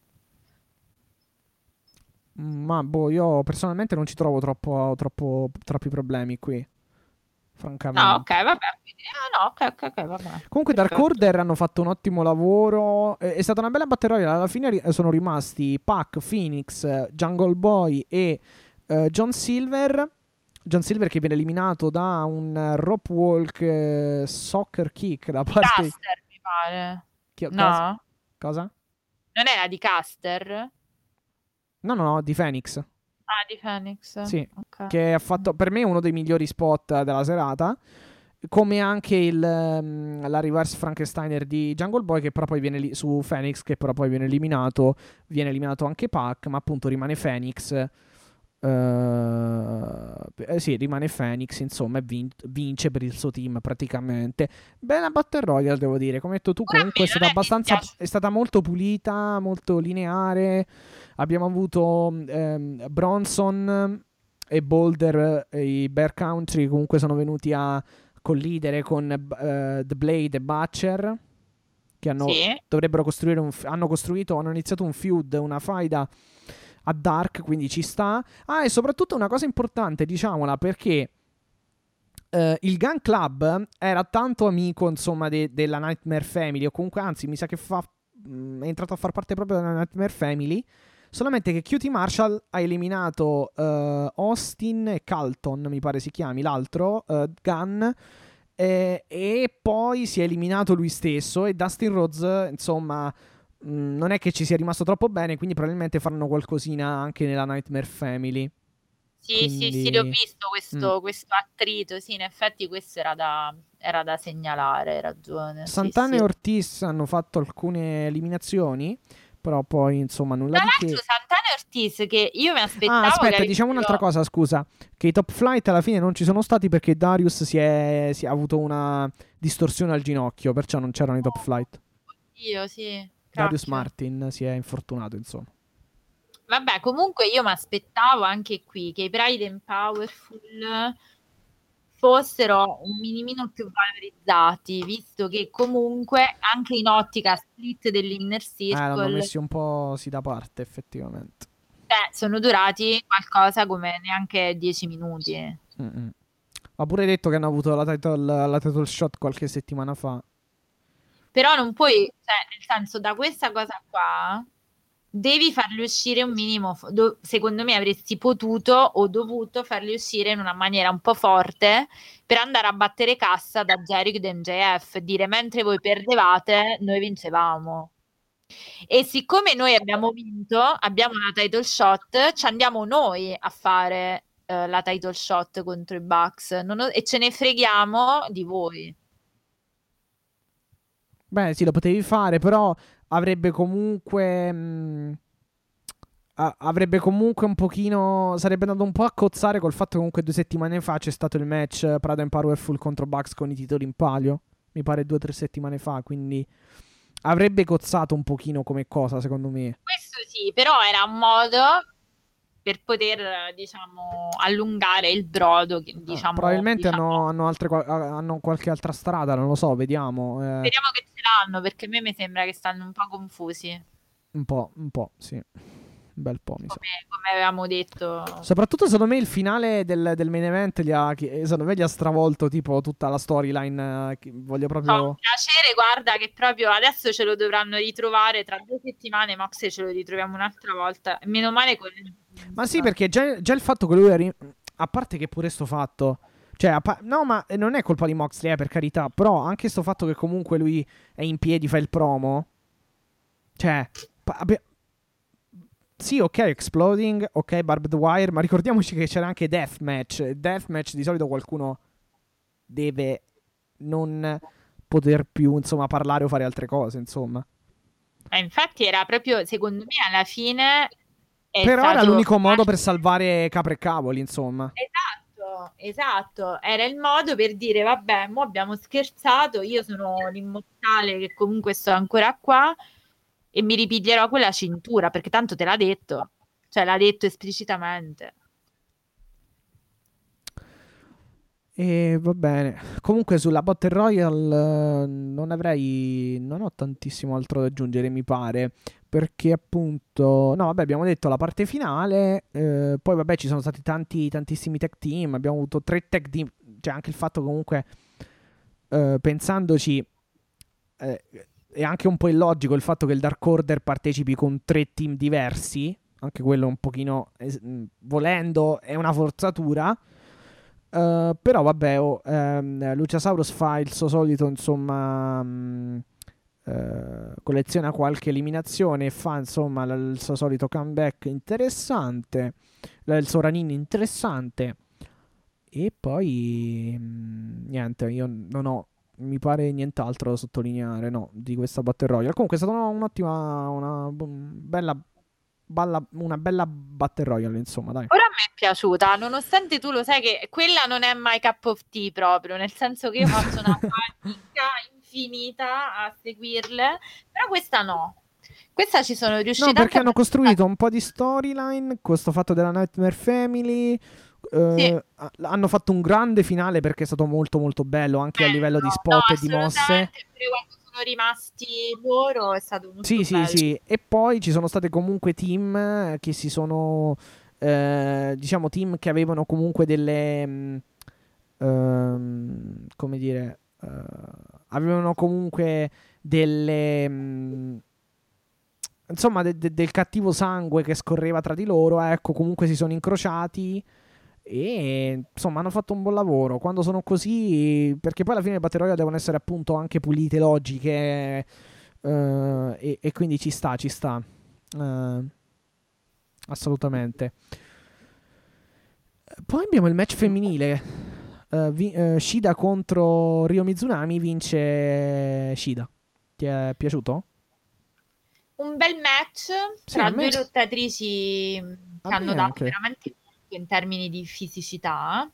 Ma boh, io personalmente non ci trovo troppo, troppo, troppi problemi qui francamente. No, ok, vabbè. Ah, no, ok, ok, ok, vabbè. Comunque Dark Order hanno fatto un ottimo lavoro. È stata una bella batteria. Alla fine sono rimasti Pac, Phoenix, Jungle Boy e uh, John Silver. John Silver che viene eliminato da un rope walk uh, soccer kick da parte Caster, mi pare. Chi... no. Cosa? cosa? Non era di Caster? No, no, no, di Phoenix. Ah, di Phoenix. Sì, okay. che ha fatto per me uno dei migliori spot della serata. come anche il, um, la reverse Frankensteiner di Jungle Boy che però poi viene li- su Phoenix che però poi viene eliminato viene eliminato anche Pac ma appunto rimane Phoenix Uh, eh, sì, rimane Phoenix, insomma, e vin- vince per il suo team praticamente. Bella Battle Royale, devo dire. Come hai detto tu, comunque è stata abbastanza. È stata molto pulita, molto lineare. Abbiamo avuto um, Bronson e Boulder, e i Bear Country, comunque sono venuti a collidere con uh, The Blade e Butcher. Che hanno, sì. dovrebbero costruire un. Hanno costruito, hanno iniziato un feud, una faida a Dark, quindi ci sta. Ah, e soprattutto una cosa importante, diciamola, perché uh, il Gun Club era tanto amico, insomma, de- della Nightmare Family, o comunque, anzi, mi sa che fa, mh, mm, è entrato a far parte proprio della Nightmare Family. Solamente che QT Marshall ha eliminato uh, Austin e Calton, mi pare si chiami, l'altro, uh, Gunn. Eh, e poi si è eliminato lui stesso e Dustin Rhodes, insomma, Mm, non è che ci sia rimasto troppo bene, quindi probabilmente faranno qualcosina anche nella Nightmare Family. Sì, quindi... sì, sì, l'ho visto questo, mm. questo, attrito. Sì, in effetti questo era da, era da segnalare, hai ragione. Santana sì, e Ortiz hanno fatto alcune eliminazioni, però poi insomma nulla Tra di che. Santana e Ortiz che io mi aspettavo. Ah, aspetta, diciamo un'altra cosa, scusa. Che i top flight alla fine non ci sono stati perché Darius si è, si è avuto una distorsione al ginocchio, perciò non c'erano i top flight. Io sì. Darius Martin si è infortunato, insomma. Vabbè, comunque io mi aspettavo anche qui che i Pride and Powerful fossero un minimino più valorizzati, visto che comunque anche in ottica split dell'inner circle... Eh, l'hanno messi un po' sì da parte, effettivamente. Eh, sono durati qualcosa come neanche 10 minuti. Mm-mm. Ha pure detto che hanno avuto la title, la title shot qualche settimana fa. Però non puoi, cioè, nel senso, da questa cosa qua devi farli uscire un minimo. Do- secondo me avresti potuto o dovuto farli uscire in una maniera un po' forte per andare a battere cassa da Jericho e MJF. Dire mentre voi perdevate, noi vincevamo. E siccome noi abbiamo vinto, abbiamo una title shot, ci andiamo noi a fare uh, la title shot contro i Bucks ho- e ce ne freghiamo di voi. Beh, sì, lo potevi fare, però avrebbe comunque. Mh, mm, a- avrebbe comunque un pochino. Sarebbe andato un po' a cozzare col fatto che comunque due settimane fa c'è stato il match Prada and Powerful contro Bucks con i titoli in palio. Mi pare due o tre settimane fa, quindi. Avrebbe cozzato un pochino come cosa, secondo me. Questo sì, però era un modo per poter diciamo allungare il brodo ah, diciamo, probabilmente diciamo... Hanno, hanno, altre, hanno, qualche altra strada non lo so vediamo eh. vediamo che ce l'hanno perché a me mi sembra che stanno un po' confusi. Un po' un po' sì. Un bel po' mi come, come avevamo detto. Soprattutto secondo me il finale del, del main event gli ha, secondo me gli ha stravolto tipo tutta la storyline eh, voglio proprio no, piacere guarda che proprio adesso ce lo dovranno ritrovare tra due settimane Max ce lo ritroviamo un'altra volta. Meno male con ma sì perché già, già il fatto che lui eri... a parte che pure sto fatto cioè, no, ma non è colpa di Moxley, eh, per carità. Però anche sto fatto che comunque lui è in piedi, fa il promo. Cioè, pa- sì, ok, Exploding, ok, Barbed Wire, ma ricordiamoci che c'era anche Deathmatch. Deathmatch di solito qualcuno deve non poter più, insomma, parlare o fare altre cose, insomma. Eh, infatti era proprio, secondo me, alla fine... Però stato... era l'unico modo per salvare capre e cavoli, insomma. Esatto, esatto. Era il modo per dire, vabbè, mo abbiamo scherzato, io sono l'immortale che comunque sto ancora qua e mi ripiglierò quella cintura perché tanto te l'ha detto, cioè l'ha detto esplicitamente. E va bene. Comunque sulla Battle Royale non avrei. Non ho tantissimo altro da aggiungere, mi pare. Perché appunto. No, vabbè, abbiamo detto la parte finale. Eh, poi, vabbè, ci sono stati tanti, tantissimi tech team. Abbiamo avuto tre tech team. Cioè, anche il fatto comunque. Eh, pensandoci. Eh, è anche un po' illogico il fatto che il Dark Order partecipi con tre team diversi. Anche quello un pochino, eh, volendo, è una forzatura. Uh, però vabbè, oh, um, Luciasaurus fa il suo solito, insomma, um, uh, colleziona qualche eliminazione e fa, insomma, l- il suo solito comeback interessante, l- il suo ranin interessante. E poi mm, niente, io non ho mi pare nient'altro da sottolineare, no, di questa Battle Royale. Comunque è stata un'ottima, una bella, balla, una bella Battle Royale, insomma, dai. Ora a me è piaciuta, nonostante tu lo sai che quella non è my cup of tea proprio, nel senso che io faccio una fatica infinita a seguirle, però questa no. Questa ci sono riuscita. No, perché hanno costruito un po' di storyline, questo fatto della Nightmare Family, Uh, sì. hanno fatto un grande finale perché è stato molto molto bello anche bello. a livello di spot no, e di mosse. Sono rimasti loro è stato molto sì, bello. Sì, sì, e poi ci sono state comunque team che si sono eh, diciamo team che avevano comunque delle um, come dire uh, avevano comunque delle um, insomma de- de- del cattivo sangue che scorreva tra di loro ecco comunque si sono incrociati e insomma hanno fatto un buon lavoro. Quando sono così, perché poi alla fine le Battle Royale devono essere appunto anche pulite, logiche. Uh, e, e, quindi ci sta, ci sta. Uh, assolutamente. Poi abbiamo il match femminile. Uh, vi- Shida contro Ryo Mizunami vince Shida. Ti è piaciuto? Un bel match sì, tra due lottatrici che hanno dato anche. veramente in termini di fisicità.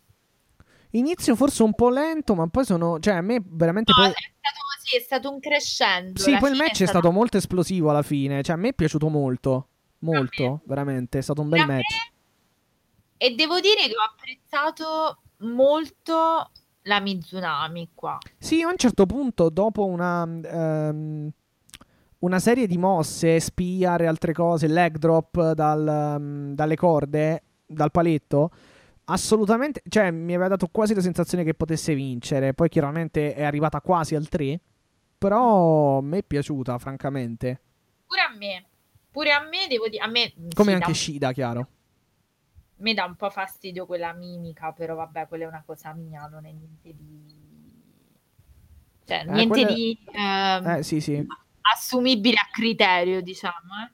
Inizio forse un po' lento, ma poi sono. Cioè, a me veramente. No, poi... è, stato, sì, è stato un crescendo. Sì, poi il match è stato... è stato... molto esplosivo alla fine. Cioè, a me è piaciuto molto. Molto, veramente. È stato un bel match. Me... E devo dire che ho apprezzato molto la Mizunami qua. Sì, a un certo punto, dopo una. Um, una serie di mosse, spear e altre cose, leg drop dal, um, dalle corde, dal paletto, assolutamente, cioè mi aveva dato quasi la sensazione che potesse vincere. Poi chiaramente è arrivata quasi al 3, però me è piaciuta, francamente. Pure a me. Pure a me devo dire, a me Come anche Shida, chiaro. Mi dà un po' fastidio quella mimica, però vabbè, quella è una cosa mia, non è niente di cioè, eh, niente quelle... di eh, eh, sì, sì. assumibile a criterio, diciamo. Eh.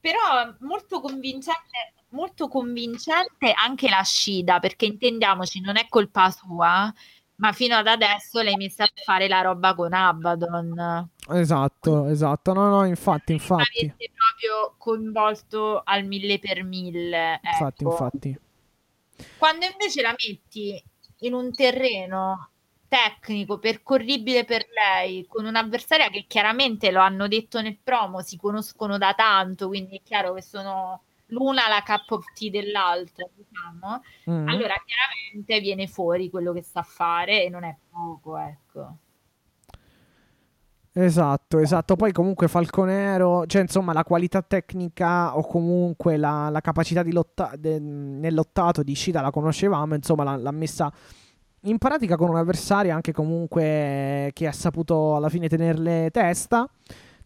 Però molto convincente molto convincente anche la Scida, perché intendiamoci, non è colpa sua, ma fino ad adesso lei mi sta a fare la roba con Abaddon. Esatto, esatto. No, no, infatti, infatti. Proprio coinvolto al mille per mille. Ecco. Infatti, infatti. Quando invece la metti in un terreno tecnico, percorribile per lei, con un'avversaria che chiaramente lo hanno detto nel promo, si conoscono da tanto, quindi è chiaro che sono l'una la cup of tea dell'altra, diciamo, mm. allora chiaramente viene fuori quello che sa fare e non è poco, ecco. Esatto, esatto. Poi comunque Falconero, cioè insomma la qualità tecnica o comunque la, la capacità di lotta, de, nel lottato di Shida la conoscevamo, insomma l'ha, messa in pratica con un'avversaria anche comunque che ha saputo alla fine tenerle testa,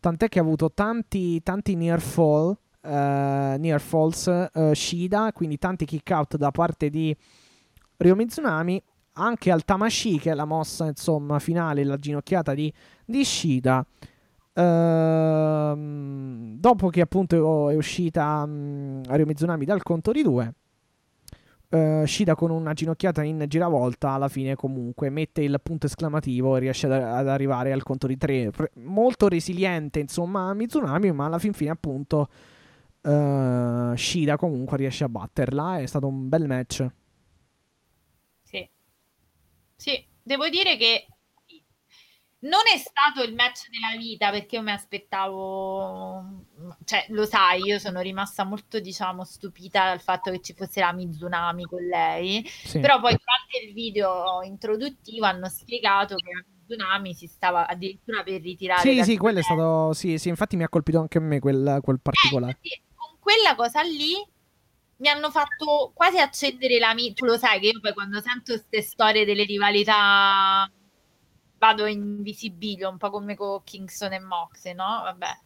tant'è che ha avuto tanti, tanti near fall uh, Near Falls uh, Shida, quindi tanti kick out da parte di Ryo Mizunami, anche al Tamashi che è la mossa insomma finale, la ginocchiata di, di Shida. Uh, dopo che appunto è uscita um, Ryo Mizunami dal conto di due, uh, Shida con una ginocchiata in giravolta alla fine comunque mette il punto esclamativo e riesce ad, ad arrivare al conto di tre. molto resiliente insomma Mizunami, ma alla fin fine appunto uh, Shida comunque riesce a batterla. È stato un bel match. Sì, devo dire che non è stato il match della vita perché io mi aspettavo, cioè lo sai, io sono rimasta molto diciamo stupita dal fatto che ci fosse la Mizunami con lei, sì. però poi durante il video introduttivo hanno spiegato che la Mizunami si stava addirittura per ritirare. Sì, sì, quello è stato, sì, sì, infatti mi ha colpito anche a me quel, quel particolare. Eh, sì, quella cosa lì mi hanno fatto quasi accendere la mia. Tu lo sai che io poi quando sento queste storie delle rivalità vado in visibilio, un po' come con Kingston e Moxe, no? Vabbè.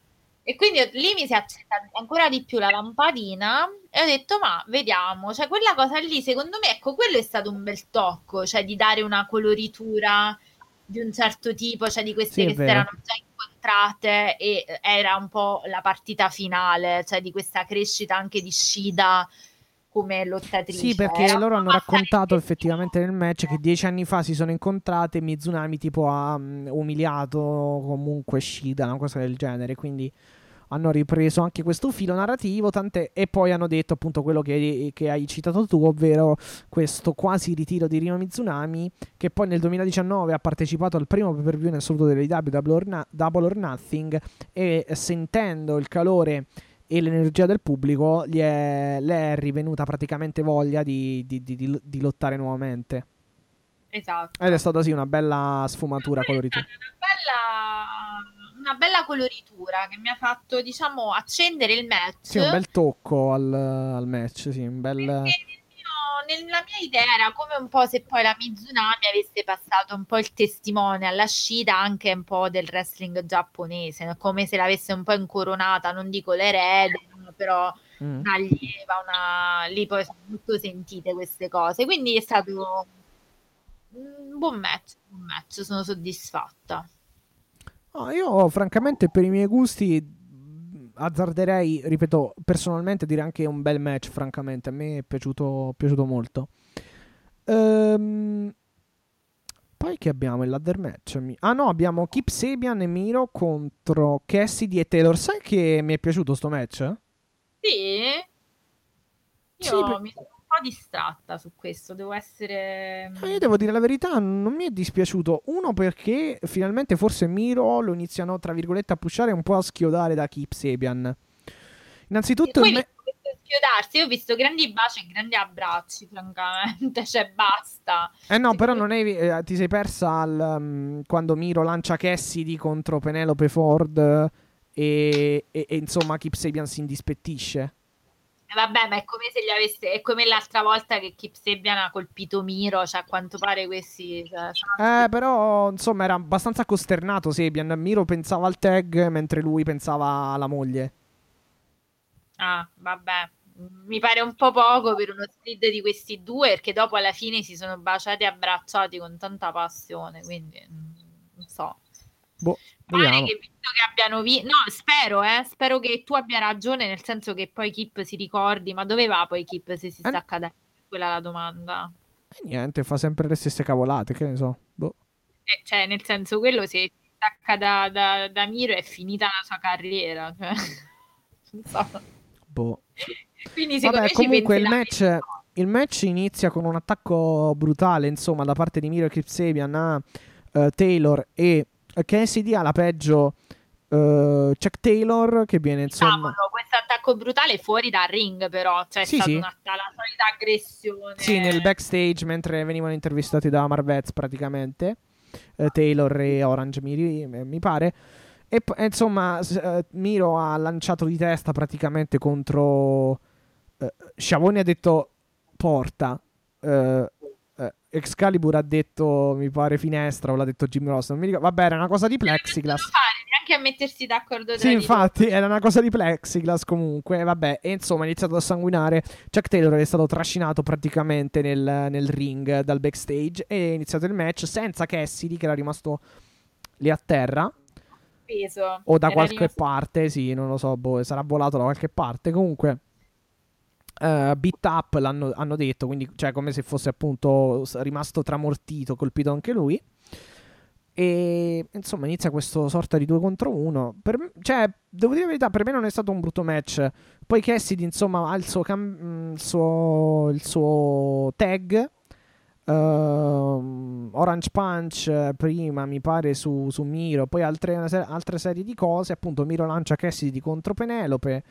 E quindi lì mi si è accesa ancora di più la lampadina e ho detto, ma vediamo, cioè quella cosa lì, secondo me, ecco, quello è stato un bel tocco, cioè di dare una coloritura di un certo tipo, cioè di queste sì, che erano già incontrate e eh, era un po' la partita finale, cioè di questa crescita anche di Shida come lottatrice. Sì, perché Era loro hanno raccontato effettivamente nel match che dieci anni fa si sono incontrate e Mizunami tipo ha mm, umiliato comunque Shida, una cosa del genere, quindi hanno ripreso anche questo filo narrativo tant'è, e poi hanno detto appunto quello che, che hai citato tu, ovvero questo quasi ritiro di Rino Mizunami che poi nel 2019 ha partecipato al primo pay per view in assoluto Double or, Na- Double or Nothing e sentendo il calore e l'energia del pubblico gli è, le è rivenuta praticamente voglia di, di- di- di- lottare nuovamente. Esatto. Ed è stata sì una bella sfumatura stata una bella, una bella coloritura che mi ha fatto, diciamo, accendere il match. Sì, un bel tocco al, al match, sì, un bel... Mio- nella mia idea era come un po' se poi la Mizunami avesse passato un po' il testimone alla Shida anche un po' del wrestling giapponese, come se l'avesse un po' incoronata, non dico l'erede, però Mm. una allieva, una... lì poi sono molto sentite queste cose, quindi è stato un buon match, un buon match, sono soddisfatta. No, io francamente per i miei gusti azzarderei, ripeto, personalmente dire anche un bel match, francamente, a me è piaciuto, piaciuto molto. Ehm, poi che abbiamo il ladder match? Ah no, abbiamo Kip Sabian e Miro contro Cassidy e Taylor. Sai che mi è piaciuto sto match? Sì, io Sì, mi po' distratta su questo, devo essere... Eh, Io devo dire la verità, non mi è dispiaciuto. Uno perché finalmente forse Miro lo iniziano, tra virgolette, a pushare un po' a schiodare da Kip Sabian. Innanzitutto Poi me- schiodarsi, io ho visto grandi baci e grandi abbracci, francamente, cioè basta. Eh no, però non hai, eh, ti sei persa al, mm, quando Miro lancia Cassidy contro Penelope Ford eh, e, e- e, insomma Kip Sabian si indispettisce. Eh, Vabbè, ma è come se gli avesse, è come l'altra volta che Kip Sabian ha colpito Miro, cioè a quanto pare questi... cioè, Eh, però insomma era abbastanza costernato Sabian. Miro pensava al tag mentre lui pensava alla moglie. Ah, vabbè. Mi pare un po' poco per uno split di questi due, perché dopo alla fine si sono baciati e abbracciati con tanta passione, quindi mm, non so. Boh, Pare vediamo. che visto che abbiano vinto, no, spero, eh, spero che tu abbia ragione, nel senso che poi Kip si ricordi, ma dove va poi Kip se si Eh. stacca da quella è la domanda. E niente, fa sempre le stesse cavolate, che ne so. Boh. Eh, cioè, nel senso, quello se si stacca da, da, da Miro è finita la sua carriera. Cioè, non so. Boh. Quindi Vabbè, comunque il match, il match inizia con un attacco brutale, insomma, da parte di Miro e Kip Sabian a eh, Taylor e Cassidy alla peggio eh, Chuck Taylor che viene insomma... Cavolo, questo attacco brutale fuori dal ring, però. Cioè, è Sì, stata sì. una, la solita aggressione. Sì, nel backstage mentre venivano intervistati da Marvez praticamente, eh, Taylor e Orange mi, mi pare. E p- insomma, eh, Miro ha lanciato di testa praticamente contro eh, Sciavoni ha detto porta. Eh, Excalibur ha detto mi pare finestra o l'ha detto Jimmy Ross. Non mi ricordo. Vabbè, era una cosa di Non plexiglass. fare neanche a mettersi d'accordo Sì, infatti, era una cosa di plexiglass comunque. Vabbè, e insomma, è iniziato a sanguinare. Chuck Taylor è stato trascinato praticamente nel, nel ring dal backstage. E è iniziato il match senza Cassidy, che era rimasto lì a terra. Peso. O da Era qualche rimasto- parte, sì, non lo so, boh, sarà volato da qualche parte. Comunque, eh, beat up l'hanno hanno detto, quindi cioè come se fosse appunto rimasto tramortito, colpito anche lui. E insomma, inizia questo sorta di due contro uno. Per me- cioè, devo dire la verità, per me non è stato un brutto match. Poi Cassidy, insomma, ha il suo, cam- mm, il suo, il suo tag. Ehm, Orange Punch eh, prima mi pare su, su Miro, poi altre, altre serie di cose. Appunto, Miro lancia Cassidy contro Penelope.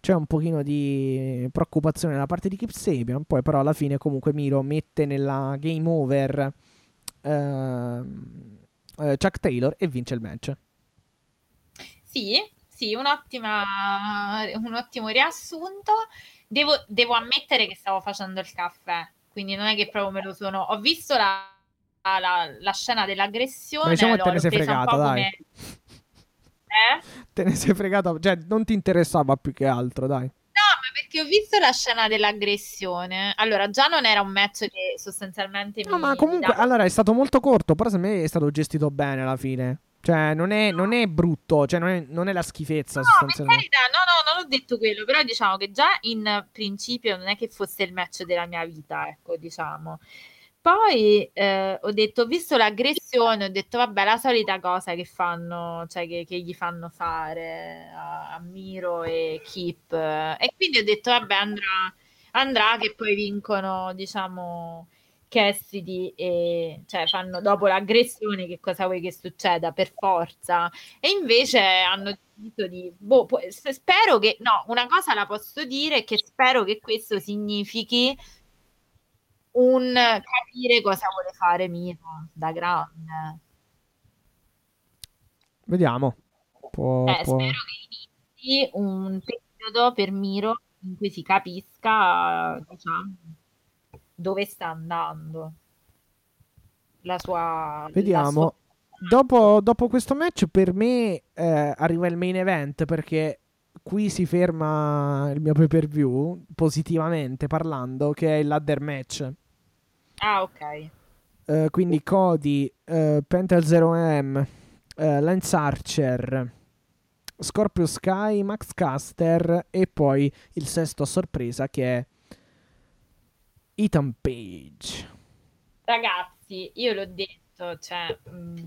C'è un pochino di preoccupazione da parte di Kip Sabian. Poi, però, alla fine, comunque, Miro mette nella game over ehm, eh, Chuck Taylor e vince il match. Sì, sì, un ottimo riassunto. Devo, devo ammettere che stavo facendo il caffè, quindi non è che proprio me lo sono. Ho visto la, la- la scena dell'aggressione. Ma diciamo che l'ho- l'ho presa un fregata, po' dai. come- Eh? Te ne sei fregato, cioè, non ti interessava più che altro, dai. No, ma perché ho visto la scena dell'aggressione. Allora, già non era un match che sostanzialmente No, ma comunque, dava- allora è stato molto corto, però secondo me è stato gestito bene alla fine. Cioè, non è, non è brutto, cioè non è, non è la schifezza No, per sostanzialmente. carità, no, no, non ho detto quello, però diciamo che già in principio non è che fosse il match della mia vita, ecco, diciamo. Poi eh, ho detto, visto l'aggressione, ho detto, vabbè, la solita cosa che fanno, cioè che, che gli fanno fare a, a Miro e Kip. E quindi ho detto, vabbè, andrà, andrà che poi vincono, diciamo, Cassidy e cioè fanno dopo l'aggressione che cosa vuoi che succeda per forza e invece hanno deciso di boh, spero che no una cosa la posso dire che spero che questo significhi un capire cosa vuole fare Miro da grande Vediamo. Può, eh, può... spero che inizi un periodo per Miro in cui si capisca diciamo dove sta andando la sua Vediamo. la sua... Dopo, dopo, questo match, per me eh, arriva il main event perché qui si ferma il mio pay per view positivamente parlando, che è il ladder match. Ah, ok. Uh, quindi Cody, uh, Pentel 0M, uh, Lance Archer, Scorpio Sky, Max Caster e poi il sesto a sorpresa che è Ethan Page. Ragazzi, io l'ho detto, cioè, mh, mm,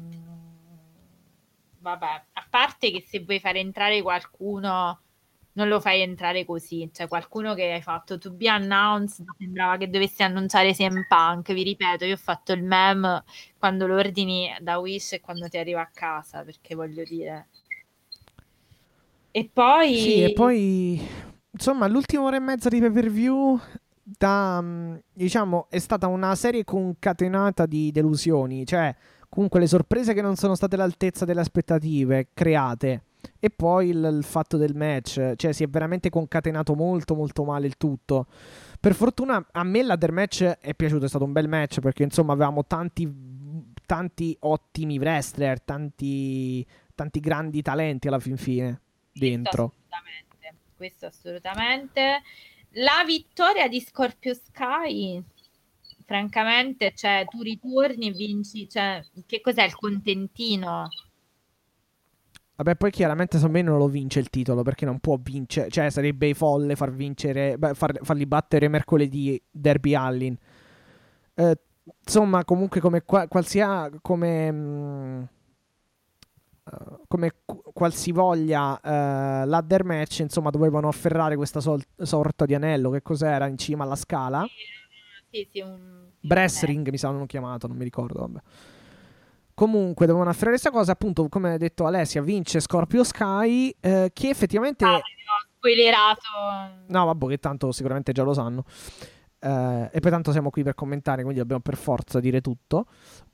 vabbè, a parte che se vuoi fare entrare qualcuno, non lo fai entrare così, cioè qualcuno che hai fatto to be announced, sembrava che dovessi annunciare CM Punk, vi ripeto, io ho fatto il meme quando lo ordini da Wish e quando ti arriva a casa, perché voglio dire... E poi... Sì, e poi... Insomma, l'ultima ora e mezza di pay per view da, mm, diciamo, è stata una serie concatenata di delusioni, cioè comunque le sorprese che non sono state all'altezza delle aspettative create e poi il, il, fatto del match, cioè si è veramente concatenato molto molto male il tutto. Per fortuna a me l'Other match è piaciuto, è stato un bel match perché insomma avevamo tanti, tanti ottimi wrestler, tanti, tanti grandi talenti alla fin fine dentro. Questo assolutamente, questo assolutamente. La vittoria di Scorpio Sky, francamente, cioè, tu ritorni e vinci, cioè, che cos'è il contentino? Vabbè, poi chiaramente me non lo vince il titolo perché non può vincere, cioè sarebbe folle far vincere, beh, far, farli battere mercoledì Derby Allin. Eh, insomma, comunque come qualsiasi come mh, mm, come qualsivoglia uh, ladder match, insomma, dovevano afferrare questa sol- sorta di anello. Che cos'era in cima alla scala? Sì, sì, un... Brass ring mi avevano chiamato, non mi ricordo. Vabbè. Comunque, dovevano afferrare questa cosa. Appunto, come ha detto Alessia, vince Scorpio Sky. Eh, che effettivamente. Ah, spoilerato. No, vabbè, che tanto sicuramente già lo sanno. Uh, e poi tanto siamo qui per commentare, quindi dobbiamo per forza dire tutto.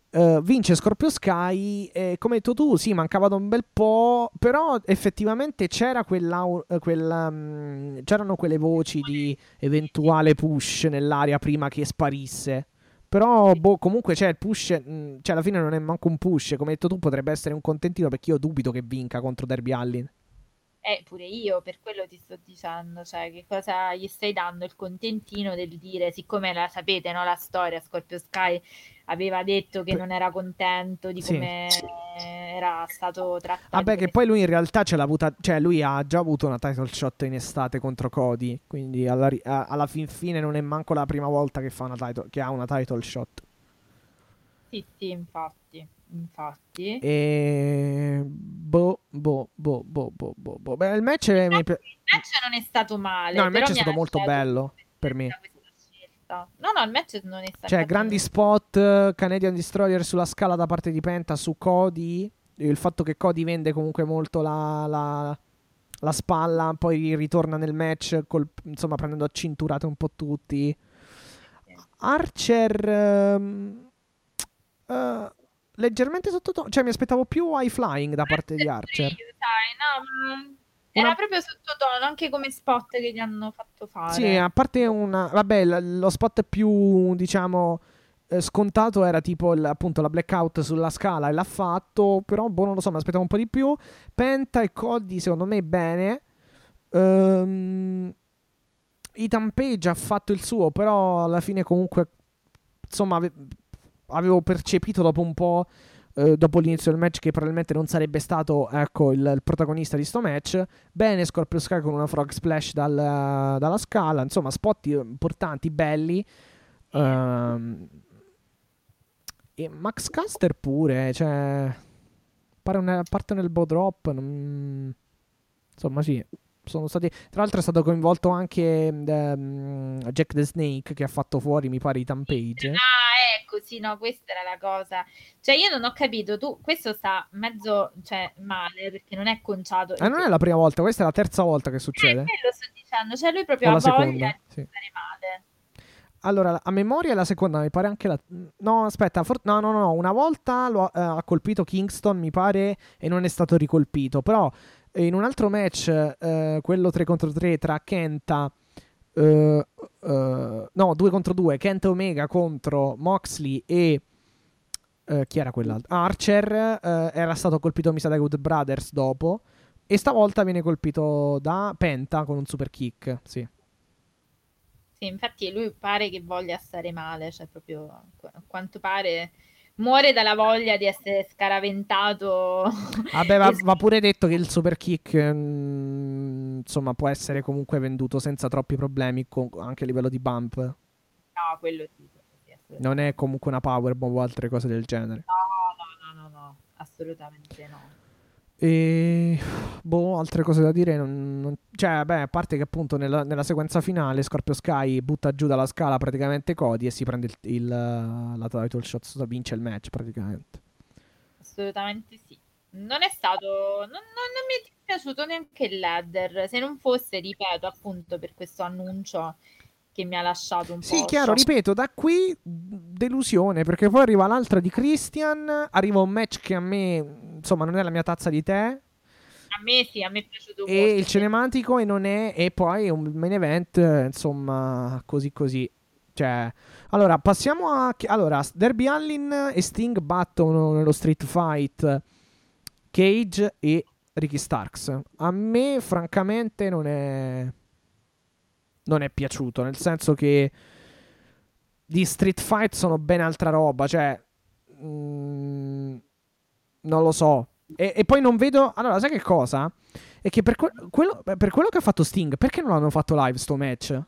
Uh, vince Scorpio Sky e come hai detto tu, sì, mancava da un bel po', però effettivamente c'era quella, uh, quella um, c'erano quelle voci di eventuale push nell'aria prima che sparisse. Però boh, comunque c'è il push, mh, cioè alla fine non è manco un push, come hai detto tu potrebbe essere un contentino perché io dubito che vinca contro Derby Allin. Eh, pure io, per quello ti sto dicendo, cioè, che cosa gli stai dando il contentino del dire, siccome la sapete, no, la storia, Scorpio Sky aveva detto che non era contento di come sì. era stato trattato. Vabbè, che poi lui in realtà ce l'ha avuta, cioè lui ha già avuto una title shot in estate contro Cody, quindi alla, alla fin fine non è manco la prima volta che, fa una title, che ha una title shot. Sì, sì, infatti infatti. E boh, boh, boh, boh, boh, boh, boh. Beh, il match, il match, il match non è stato male. No, il match è stato molto bello per me. No, no, il match non è stato Cioè, grandi spot, Canadian Destroyer sulla scala da parte di Penta su Cody. Il fatto che Cody vende comunque molto la, la, la spalla, poi ritorna nel match, col, insomma, prendendo a cinturate un po' tutti. Archer... Um, uh, leggermente sottotono. Cioè, mi aspettavo più high flying da parte di Archer. Sì, dai, no, era proprio sottotono, anche come spot che gli hanno fatto fare. Sì, a parte una. Vabbè, lo spot più, diciamo. Eh, scontato era tipo il, appunto la blackout sulla scala e l'ha fatto. Però, boh, non lo so, mi aspettavo un po' di più. Penta e Cody, secondo me, bene. Um, Ethan Page ha fatto il suo, però alla fine, comunque. Insomma, avevo percepito dopo un po' eh, dopo l'inizio del match che probabilmente non sarebbe stato ecco, il, il protagonista di sto match. Bene Scorpio Sky con una frog splash dal, dalla scala, insomma spot importanti, belli. Um, e Max Caster pure, cioè... Pare un, parte nel bow drop, non... insomma sì, sono stati. Tra l'altro è stato coinvolto anche um, Jack the Snake che ha fatto fuori, mi pare, i Tampage. Ah, ecco, sì, no, questa era la cosa. Cioè, io non ho capito, tu, questo sta mezzo, cioè, male, perché non è conciato. Eh, non è la prima volta, questa è la terza volta che succede. Eh, lo sto dicendo, cioè lui proprio ha voglia seconda, di sì. stare male. Allora, a memoria è la seconda, mi pare anche la... No, aspetta, for... no, no, no, una volta lo, uh, ha colpito Kingston, mi pare, e non è stato ricolpito, però in un altro match, uh, quello 3 contro 3 tra Kenta... Uh, no, 2 contro 2, Kenta Omega contro Moxley e... chi era quell'altro? Archer era stato colpito, mi sa, dai Good Brothers dopo. E stavolta viene colpito da Penta con un super kick, sì. Sì, infatti lui pare che voglia stare male, cioè proprio a quanto pare muore dalla voglia di essere scaraventato. Vabbè, va, va pure detto che il super kick mh, mm, insomma può essere comunque venduto senza troppi problemi con, anche a livello di bump. No, quello sì. non è comunque una powerbomb o altre cose del genere. No, no, no, no, no, assolutamente no. E boh, altre cose da dire. Non, non... Cioè, beh, a parte che appunto nella, nella, sequenza finale Scorpio Sky butta giù dalla scala praticamente Cody e si prende il, il, la title shot, vince il match praticamente. Assolutamente sì. Non è stato. Non, non, mi è piaciuto neanche il ladder. Se non fosse, ripeto, appunto per questo annuncio che mi ha lasciato un po'. Sì, chiaro, ripeto, da qui delusione perché poi arriva l'altra di Christian, arriva un match che a me, insomma, non è la mia tazza di tè. A me sì, a me è piaciuto e molto. E il cinematico e non è e poi un main event, insomma, così così. Cioè, allora, passiamo a allora, Derby Allin e Sting battono nello Street Fight Cage e Ricky Starks. A me francamente non è non è piaciuto, nel senso che di Street Fight sono ben altra roba, cioè... Mm, non lo so. E, e, poi non vedo... Allora, sai che cosa? È che per, que- quello, per quello che ha fatto Sting, perché non l'hanno fatto live sto match?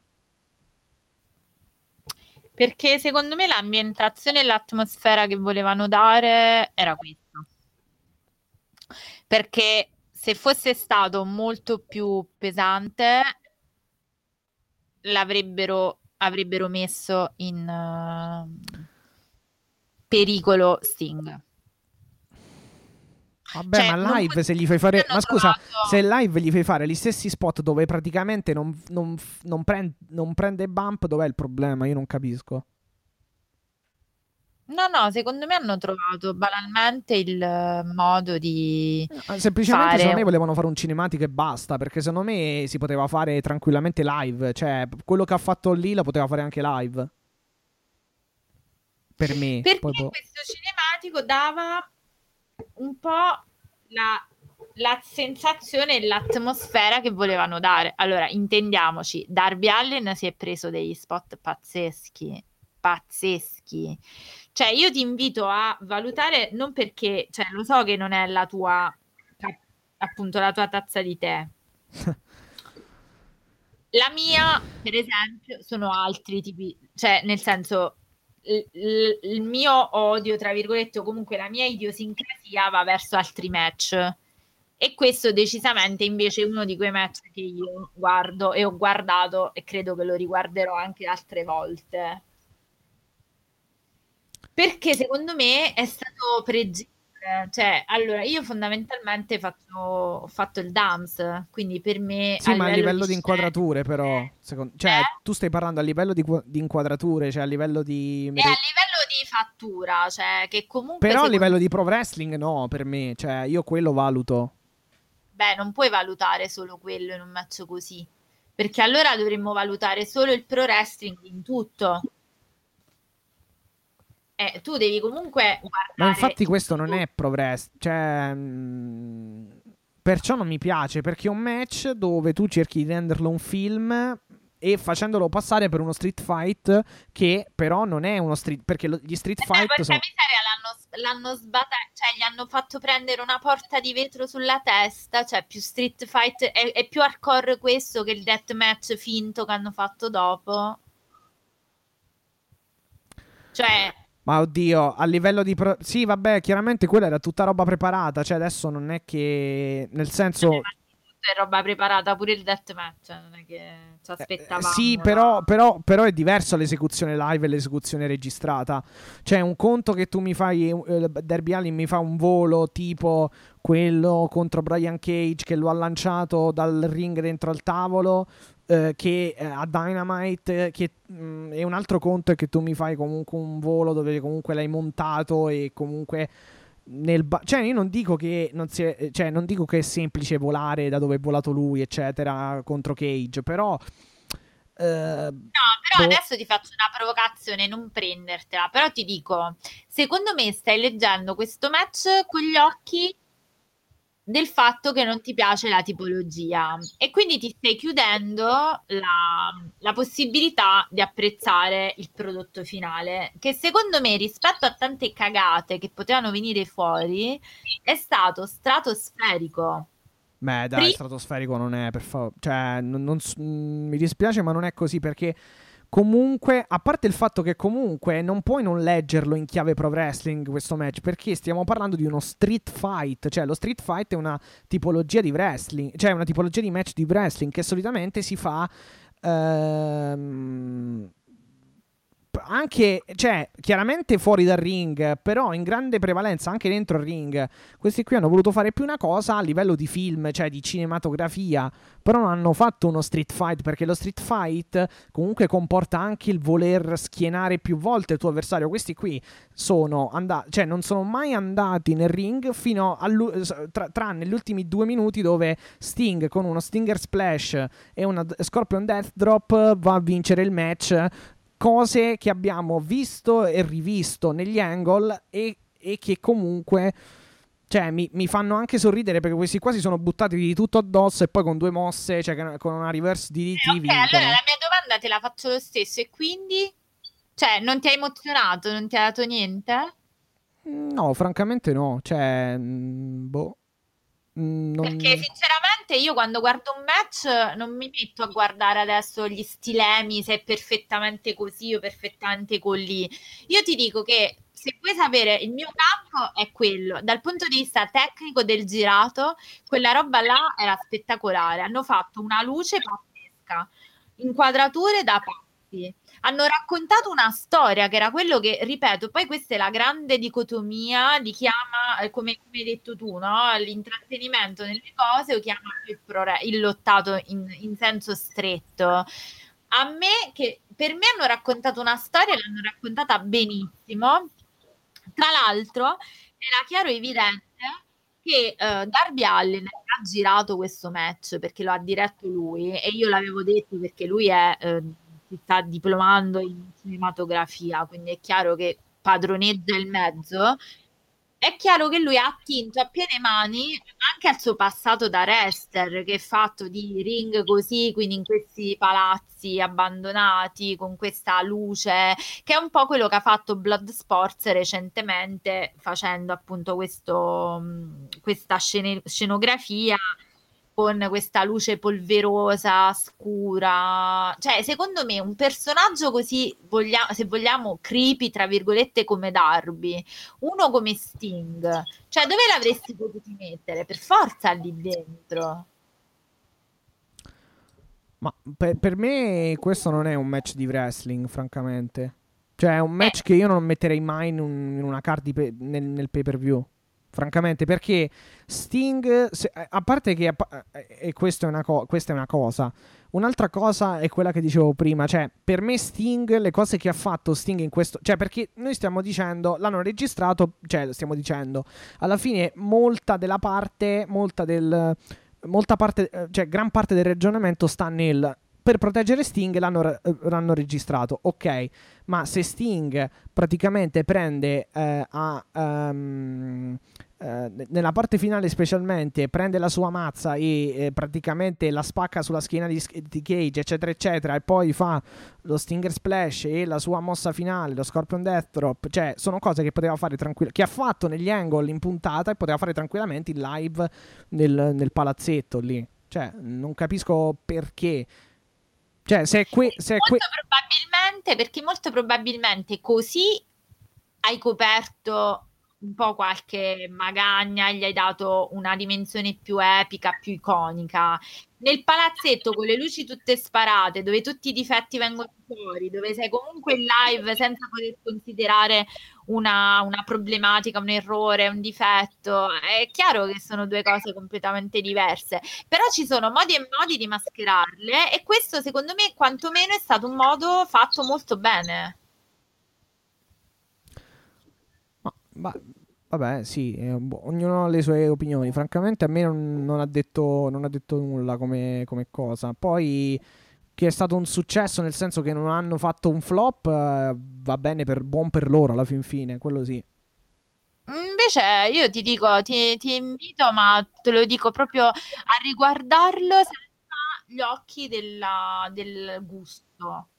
Perché secondo me l'ambientazione e l'atmosfera che volevano dare era questa. Perché se fosse stato molto più pesante, l'avrebbero avrebbero messo in uh, pericolo Sting. Vabbè, cioè, ma live se gli fai fare. Ma scusa, trovato... se live gli fai fare gli stessi spot dove praticamente non, non, non, prend, non prende bump, dov'è il problema? Io non capisco. No, no, secondo me hanno trovato banalmente il eh, modo di eh, Semplicemente fare... secondo me volevano fare un cinematico e basta, perché secondo me si poteva fare tranquillamente live, cioè quello che ha fatto lì lo poteva fare anche live. Per me. Perché poi... questo cinematico dava un po' la, la sensazione e l'atmosfera che volevano dare. Allora, intendiamoci, Darby Allen si è preso degli spot pazzeschi, pazzeschi cioè, io ti invito a valutare, non perché, cioè, lo so che non è la tua, appunto, la tua tazza di tè. la mia, per esempio, sono altri tipi, cioè, nel senso, il, il mio odio, tra virgolette, o comunque la mia idiosincrasia va verso altri match. E questo decisamente invece è uno di quei match che io guardo e ho guardato e credo che lo riguarderò anche altre volte perché secondo me è stato pregevole. Cioè, allora, io fondamentalmente faccio, ho fatto il dance, quindi per me... Sì, a ma a livello di, inquadrature però, secondo, cioè, eh? tu stai parlando a livello di, di, inquadrature, cioè a livello di... E a livello di fattura, cioè che comunque... Però a livello di pro wrestling no, per me, cioè io quello valuto. Beh, non puoi valutare solo quello in un match così, perché allora dovremmo valutare solo il pro wrestling in tutto eh, tu devi comunque guardare... Ma infatti questo non è progress, cioè... Mh, mm, perciò non mi piace, perché è un match dove tu cerchi di renderlo un film e facendolo passare per uno street fight che però non è uno street perché lo, gli street fight eh, sono miseria l'hanno l'hanno sbattuto, cioè gli hanno fatto prendere una porta di vetro sulla testa, cioè più Street Fight, è, è più hardcore questo che il deathmatch finto che hanno fatto dopo. Cioè... Ma oddio, a livello di... Pro- sì, vabbè, chiaramente quella era tutta roba preparata, cioè adesso non è che... Nel senso... Eh, è roba preparata pure il deathmatch, non è che ci aspettavamo. Eh, sì, però, però, però, è diverso l'esecuzione live e l'esecuzione registrata. Cioè, un conto che tu mi fai, eh, Derby Allin mi fa un volo tipo quello contro Brian Cage che lo ha lanciato dal ring dentro al tavolo. Eh, che eh, a Dynamite che mh, mm, è un altro conto è che tu mi fai comunque un volo dove comunque l'hai montato e comunque nel ba- cioè io non dico che non è, cioè non dico che è semplice volare da dove è volato lui eccetera contro Cage però Uh, no, però boh. adesso ti faccio una provocazione, non prendertela, però ti dico, secondo me stai leggendo questo match con gli occhi del fatto che non ti piace la tipologia. E quindi ti stai chiudendo la, la, possibilità di apprezzare il prodotto finale che secondo me rispetto a tante cagate che potevano venire fuori è stato stratosferico. Beh dai, Pri- stratosferico non è per favore cioè non, non, mi dispiace ma non è così perché Comunque, a parte il fatto che comunque non puoi non leggerlo in chiave pro wrestling questo match, perché stiamo parlando di uno street fight, cioè lo street fight è una tipologia di wrestling, cioè una tipologia di match di wrestling che solitamente si fa ehm, anche, cioè, chiaramente fuori dal ring, però in grande prevalenza anche dentro il ring. Questi qui hanno voluto fare più una cosa a livello di film, cioè di cinematografia, però non hanno fatto uno street fight perché lo street fight comunque comporta anche il voler schienare più volte il tuo avversario. Questi qui sono andati, cioè non sono mai andati nel ring fino a tra- tranne gli ultimi due minuti dove Sting con uno Stinger Splash e una Scorpion Death Drop va a vincere il match cose che abbiamo visto e rivisto negli angle e, e che comunque cioè, mi, mi, fanno anche sorridere perché questi qua si sono buttati di tutto addosso e poi con due mosse, cioè con una reverse DDT. Eh, ok, vincono. allora la mia domanda te la faccio lo stesso. E quindi, cioè, non ti ha emozionato? Non ti ha dato niente? No, francamente no. Cioè, mm, boh. Mm, non... Perché sinceramente io quando guardo un match non mi metto a guardare adesso gli stilemi se è perfettamente così o perfettamente così. Io ti dico che se vuoi sapere il mio campo è quello, dal punto di vista tecnico del girato, quella roba là era spettacolare. Hanno fatto una luce pazzesca, inquadrature da pazzi hanno raccontato una storia che era quello che, ripeto, poi questa è la grande dicotomia di chi ama, eh, come, come hai detto tu, no? l'intrattenimento nelle cose o chi ama il, prore- il lottato in, in senso stretto. A me, che per me hanno raccontato una storia, l'hanno raccontata benissimo. Tra l'altro, era chiaro e evidente che uh, Darby Allen ha girato questo match perché lo ha diretto lui e io l'avevo detto perché lui è uh, si sta diplomando in cinematografia, quindi è chiaro che padroneggia il mezzo. È chiaro che lui ha attinto a piene mani anche al suo passato da wrestler, che è fatto di ring così, quindi in questi palazzi abbandonati, con questa luce, che è un po' quello che ha fatto Blood Sports recentemente, facendo appunto questo, questa scene, scenografia con questa luce polverosa, scura. Cioè, secondo me un personaggio così, voglia- se vogliamo, creepy, tra virgolette, come Darby, uno come Sting, cioè dove l'avresti potuti mettere? Per forza lì dentro. Ma per, per me questo non è un match di wrestling, francamente. Cioè, è un match eh. che io non metterei mai in, un, in una card pe- nel, nel pay per view francamente, perché Sting, se, a parte che, eh, e questa è, una co- questa è una cosa, un'altra cosa è quella che dicevo prima, cioè per me Sting, le cose che ha fatto Sting in questo, cioè perché noi stiamo dicendo, l'hanno registrato, cioè stiamo dicendo, alla fine molta della parte, molta del... Molta parte, eh, cioè gran parte del ragionamento sta nel per proteggere Sting l'hanno, l'hanno, registrato. Ok, ma se Sting praticamente prende eh, a, um, eh, nella parte finale specialmente prende la sua mazza e eh, praticamente la spacca sulla schiena di, di, Cage eccetera eccetera e poi fa lo Stinger Splash e la sua mossa finale lo Scorpion Death Drop cioè sono cose che poteva fare tranquillamente che ha fatto negli angle in puntata e poteva fare tranquillamente in live nel, nel palazzetto lì. Cioè non capisco perché. Cioè se è, que- se è que- probabilmente perché molto probabilmente così hai coperto un po' qualche magagna, gli hai dato una dimensione più epica, più iconica. Nel palazzetto con le luci tutte sparate, dove tutti i difetti vengono fuori, dove sei comunque in live senza poter considerare una, una problematica, un errore, un difetto, è chiaro che sono due cose completamente diverse, però ci sono modi e modi di mascherarle e questo secondo me quantomeno è stato un modo fatto molto bene. Ma, vabbè, sì, eh, ognuno ha le sue opinioni. Francamente, a me non, non ha, detto, non ha detto nulla come, come, cosa. Poi, che è stato un successo nel senso che non hanno fatto un flop, eh, va bene, per, buon per loro alla fin fine, quello sì. Invece io ti dico, ti, ti invito, ma te lo dico proprio a riguardarlo senza gli occhi della, del gusto.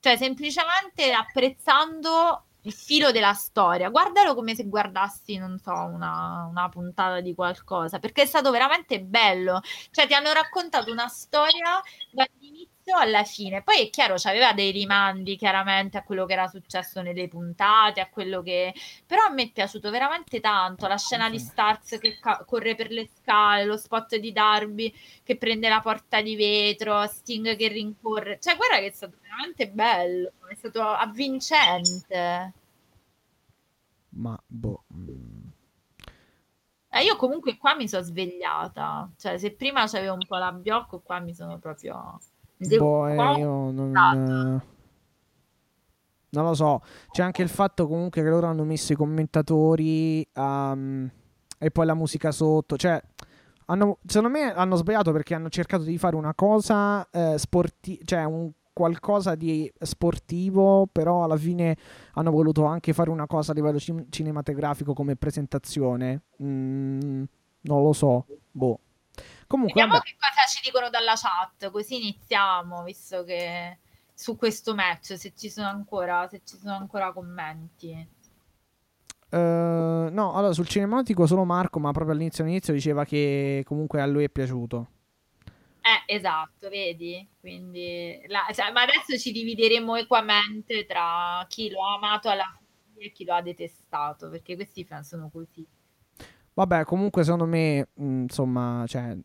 Cioè, semplicemente apprezzando il filo della storia. Guardalo come se guardassi, non so, una, una, puntata di qualcosa, perché è stato veramente bello. Cioè, ti hanno raccontato una storia dall'inizio alla fine. Poi è chiaro, c'aveva dei rimandi chiaramente a quello che era successo nelle puntate, a quello che... Però a me è piaciuto veramente tanto la scena di Stars che ca- corre per le scale, lo spot di Darby che prende la porta di vetro, Sting che rincorre. Cioè, guarda che è stato veramente bello, è stato avvincente. Ma boh. Mm. Eh, io comunque qua mi sono svegliata. Cioè, se prima c'avevo un po' la biocco, qua mi sono proprio Boh, eh, io non... Non lo so. C'è anche il fatto comunque che loro hanno messo i commentatori um, e poi la musica sotto. Cioè, hanno, secondo me hanno sbagliato perché hanno cercato di fare una cosa eh, sportiva, cioè un qualcosa di sportivo, però alla fine hanno voluto anche fare una cosa a livello cin- cinematografico come presentazione. Mm, non lo so. Boh. Comunque, Vediamo vabbè. che cosa ci dicono dalla chat, così iniziamo, visto che su questo match, se ci sono ancora, se ci sono ancora commenti. Uh, no, allora sul cinematico solo Marco, ma proprio all'inizio, all'inizio diceva che comunque a lui è piaciuto. Eh, esatto, vedi? Quindi, la, cioè, ma adesso ci divideremo equamente tra chi lo ha amato alla fine e chi lo ha detestato, perché questi fan sono così. Vabbè, comunque secondo me, mh, insomma, cioè,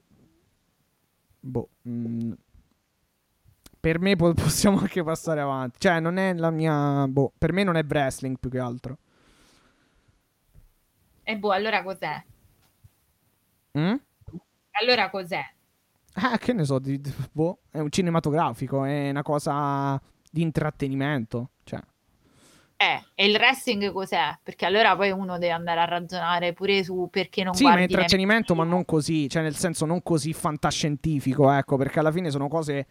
boh, mh, mm, per me po- possiamo anche passare avanti. Cioè, non è la mia, boh, per me non è wrestling più che altro. E boh, allora cos'è? Mm? Allora cos'è? Ah, che ne so, di, boh, è un cinematografico, è una cosa di intrattenimento, cioè. Eh, e il wrestling cos'è? Perché allora poi uno deve andare a ragionare pure su perché non sì, guardi... Sì, ma intrattenimento, ma non così, cioè nel senso non così fantascientifico, ecco, perché alla fine sono cose...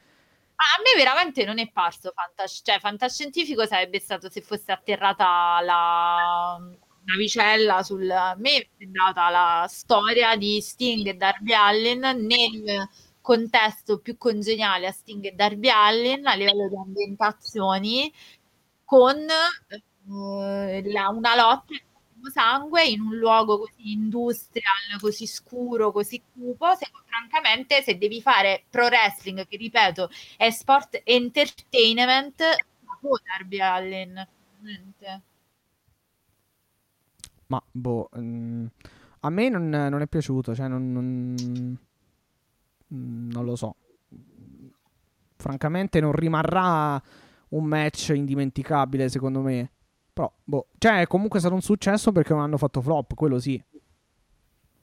A me veramente non è parso fantas- cioè, fantascientifico sarebbe stato se fosse atterrata la navicella sul... A me è sembrata la storia di Sting e Darby Allen nel contesto più congeniale a Sting e Darby Allen a livello di ambientazioni con eh, la, una lotta sangue in un luogo così industrial, così scuro, così cupo, se, francamente se devi fare pro wrestling, che ripeto è sport entertainment, può Darby Allen. Ma boh, mh, mm, a me non, non, è piaciuto, cioè non, non, non lo so. Francamente non rimarrà un match indimenticabile, secondo me. Però, boh. Cioè, è comunque stato un successo perché non hanno fatto flop, quello sì.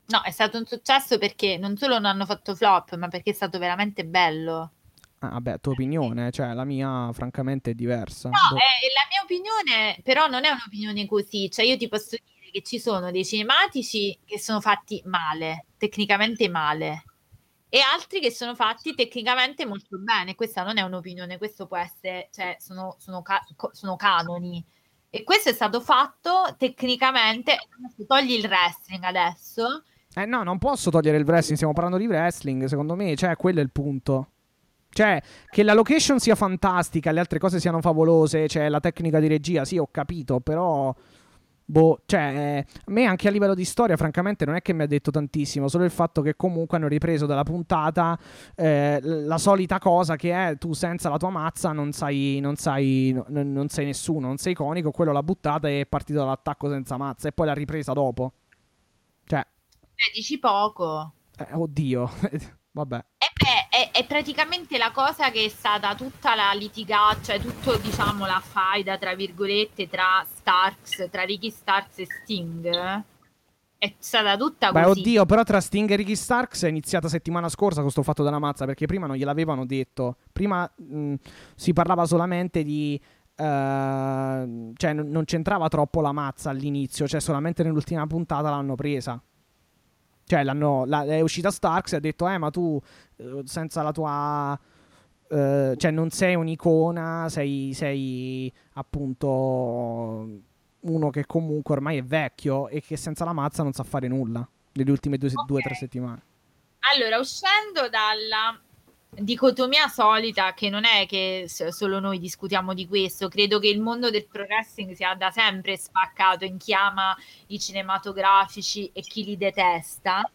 No, è stato un successo perché non solo non hanno fatto flop, ma perché è stato veramente bello. Ah, vabbè, tua opinione, cioè la mia francamente è diversa. No, boh. eh, la mia opinione però non è un'opinione così, cioè io ti posso dire che ci sono dei cinematici che sono fatti male, tecnicamente male, e altri che sono fatti tecnicamente molto bene. Questa non è un'opinione, questo può essere, cioè, sono, sono, ca- sono canoni. E questo è stato fatto tecnicamente. Togli il wrestling adesso. Eh no, non posso togliere il wrestling, stiamo parlando di wrestling, secondo me, cioè quello è il punto. Cioè, che la location sia fantastica, le altre cose siano favolose, cioè la tecnica di regia, sì, ho capito, però Boh, cioè, a me anche a livello di storia, francamente, non è che mi ha detto tantissimo. Solo il fatto che comunque hanno ripreso dalla puntata eh, la solita cosa che è tu senza la tua mazza non sai, non sai, n- non sei nessuno, non sei iconico. Quello l'ha buttata e è partito dall'attacco senza mazza e poi l'ha ripresa dopo. Cioè, eh, dici poco. Eh, oddio, vabbè. E beh, è, è, praticamente la cosa che è stata tutta la litigata, cioè tutto, diciamo, la faida, tra virgolette, tra Starks, tra Ricky Starks e Sting. È stata tutta Beh, così. oddio, però tra Sting e Ricky Starks è iniziata settimana scorsa questo fatto della mazza, perché prima non gliel'avevano detto. Prima mh, si parlava solamente di... Uh, cioè, non c'entrava troppo la mazza all'inizio, cioè solamente nell'ultima puntata l'hanno presa. Cioè, la, è uscita Starks e ha detto, eh, ma tu eh, senza la tua... Eh, cioè, non sei un'icona, sei, sei appunto uno che comunque ormai è vecchio e che senza la mazza non sa fare nulla nelle ultime due o okay. tre settimane. Allora, uscendo dalla dicotomia solita che non è che solo noi discutiamo di questo, credo che il mondo del pro wrestling sia da sempre spaccato in chi ama i cinematografici e chi li detesta.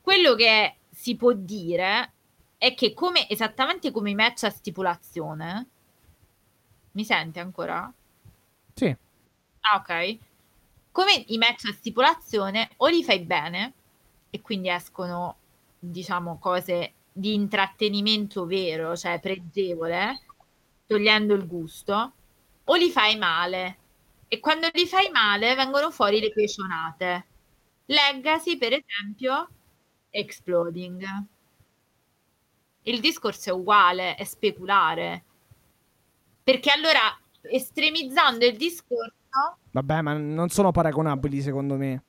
Quello che si può dire è che come esattamente come i match a stipulazione mi sente ancora? Sì. Ah, ok. Come i match a stipulazione o li fai bene e quindi escono diciamo cose di intrattenimento vero, cioè pregevole, togliendo il gusto, o li fai male. E quando li fai male vengono fuori le questionate. Legacy, per esempio, exploding. Il discorso è uguale, è speculare. Perché allora, estremizzando il discorso... Vabbè, ma non sono paragonabili secondo me.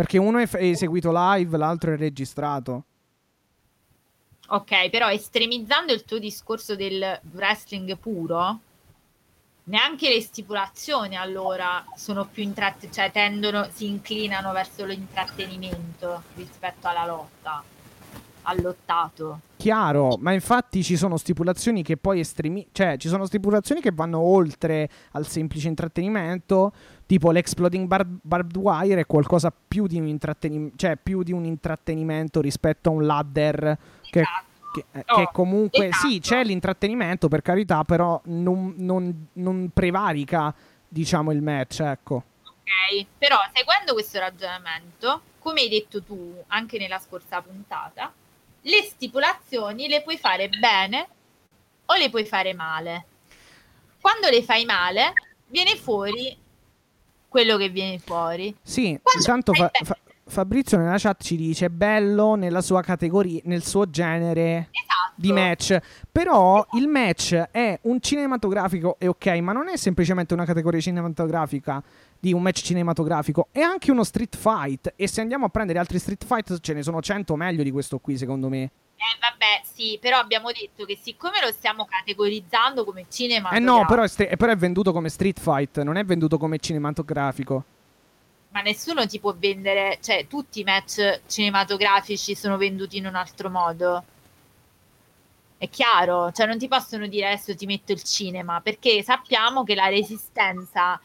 Perché uno è, f- è eseguito live, l'altro è registrato. Ok, però estremizzando il tuo discorso del wrestling puro, neanche le stipulazioni allora sono più intrattenimento, cioè tendono, si inclinano verso l'intrattenimento rispetto alla lotta, al lottato. Chiaro, ma infatti ci sono stipulazioni che poi estremi, cioè ci sono stipulazioni che vanno oltre al semplice intrattenimento tipo l'exploding bar- barbed wire è qualcosa più di un intrattenimento, cioè più di un intrattenimento rispetto a un ladder che, esatto. che, eh, oh, che comunque esatto. sì, c'è l'intrattenimento per carità, però non, non, non prevarica diciamo il match, ecco. Ok, però seguendo questo ragionamento, come hai detto tu anche nella scorsa puntata, le stipulazioni le puoi fare bene o le puoi fare male. Quando le fai male, viene fuori quello che viene fuori. Sì, Quando intanto fa, fa, Fabrizio nella chat ci dice bello nella sua categoria, nel suo genere esatto. di match. Però esatto. il match è un cinematografico, è ok, ma non è semplicemente una categoria cinematografica di un match cinematografico, è anche uno street fight. E se andiamo a prendere altri street fight, ce ne sono 100 meglio di questo qui, secondo me. Eh, vabbè, sì, però abbiamo detto che siccome lo stiamo categorizzando come cinema. Eh no, però è, st- però è venduto come street fight, non è venduto come cinematografico. Ma nessuno ti può vendere, cioè tutti i match cinematografici sono venduti in un altro modo. È chiaro, cioè non ti possono dire adesso ti metto il cinema, perché sappiamo che la resistenza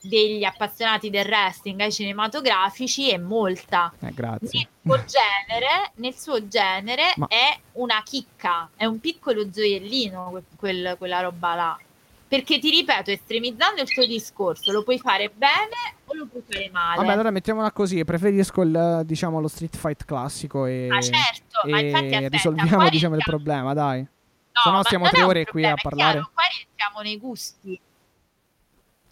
degli appassionati del wrestling ai cinematografici è molta. Eh, grazie. Nel suo genere, nel suo genere Ma... è una chicca, è un piccolo gioiellino quel, quel, quella roba là. Perché ti ripeto, estremizzando il tuo discorso, lo puoi fare bene o lo puoi fare male. Vabbè, allora mettiamola così: preferisco il, diciamo, lo street fight classico e, ah, certo, e ma infatti, aspetta, risolviamo diciamo, il problema, dai. No, Se no stiamo tre ore qui a parlare. Chiaro, qua rientriamo nei gusti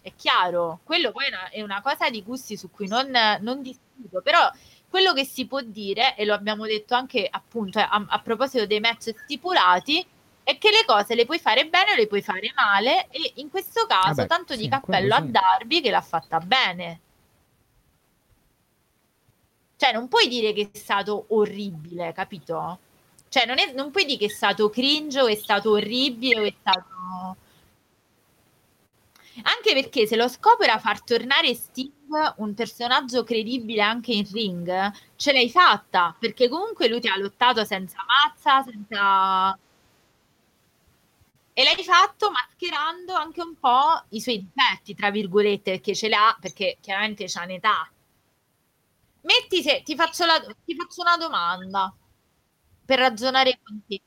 è chiaro, quello poi è una cosa di gusti su cui non, non discuto, però quello che si può dire, e lo abbiamo detto anche appunto a, a, proposito dei match stipulati, è che le cose le puoi fare bene o le puoi fare male, e in questo caso Vabbè, tanto sì, di cappello a Darby che l'ha fatta bene. Cioè, non puoi dire che è stato orribile, capito? Cioè, non, è, non puoi dire che è stato cringe o è stato orribile o è stato Anche perché se lo scopo era far tornare Sting un personaggio credibile anche in ring, ce l'hai fatta, perché comunque lui ti ha lottato senza mazza, senza... E l'hai fatto mascherando anche un po' i suoi difetti, tra virgolette, perché ce l'ha, perché chiaramente c'ha un'età. Metti se ti faccio, la, ti faccio una domanda per ragionare con te.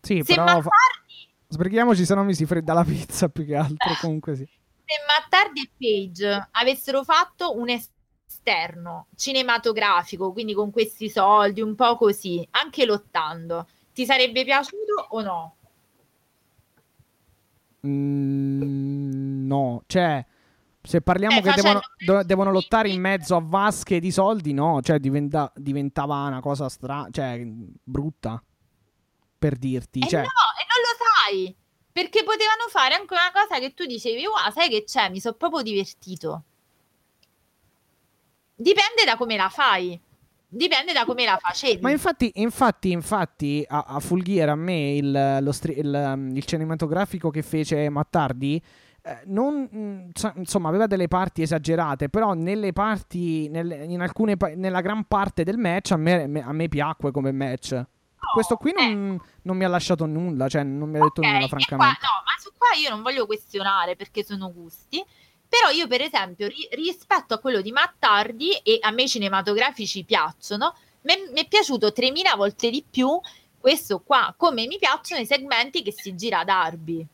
Sì, se però Mattardi... sbrighiamoci se no mi si fredda la pizza più che altro, comunque sì. Se Mattardi e Page avessero fatto un esterno cinematografico, quindi con questi soldi, un po' così, anche lottando, ti sarebbe piaciuto o no? Mm, no, cioè se parliamo eh, che devono, do, devono, lottare in mezzo a vasche di soldi, no, cioè diventa, diventava una cosa strana, cioè brutta per dirti. Eh cioè... no, e non lo sai. Perché potevano fare anche una cosa che tu dicevi, wow, sai che c'è, mi sono proprio divertito. Dipende da come la fai. Dipende da come la facevi. Ma infatti, infatti, infatti a, a Gear a me il, stri- il, um, il cinematografico che fece Mattardi eh, non, mm, insomma, aveva delle parti esagerate, però nelle parti, nel, in alcune, nella gran parte del match a me, a me piacque come match. Questo qui non, eh. non, mi ha lasciato nulla, cioè non mi ha detto okay, nulla, francamente. Qua, no, ma su qua io non voglio questionare perché sono gusti. Però io, per esempio, ri- rispetto a quello di Mattardi, e a me i cinematografici piacciono, mi è piaciuto 3000 volte di più questo qua, come mi piacciono i segmenti che si gira a Darby.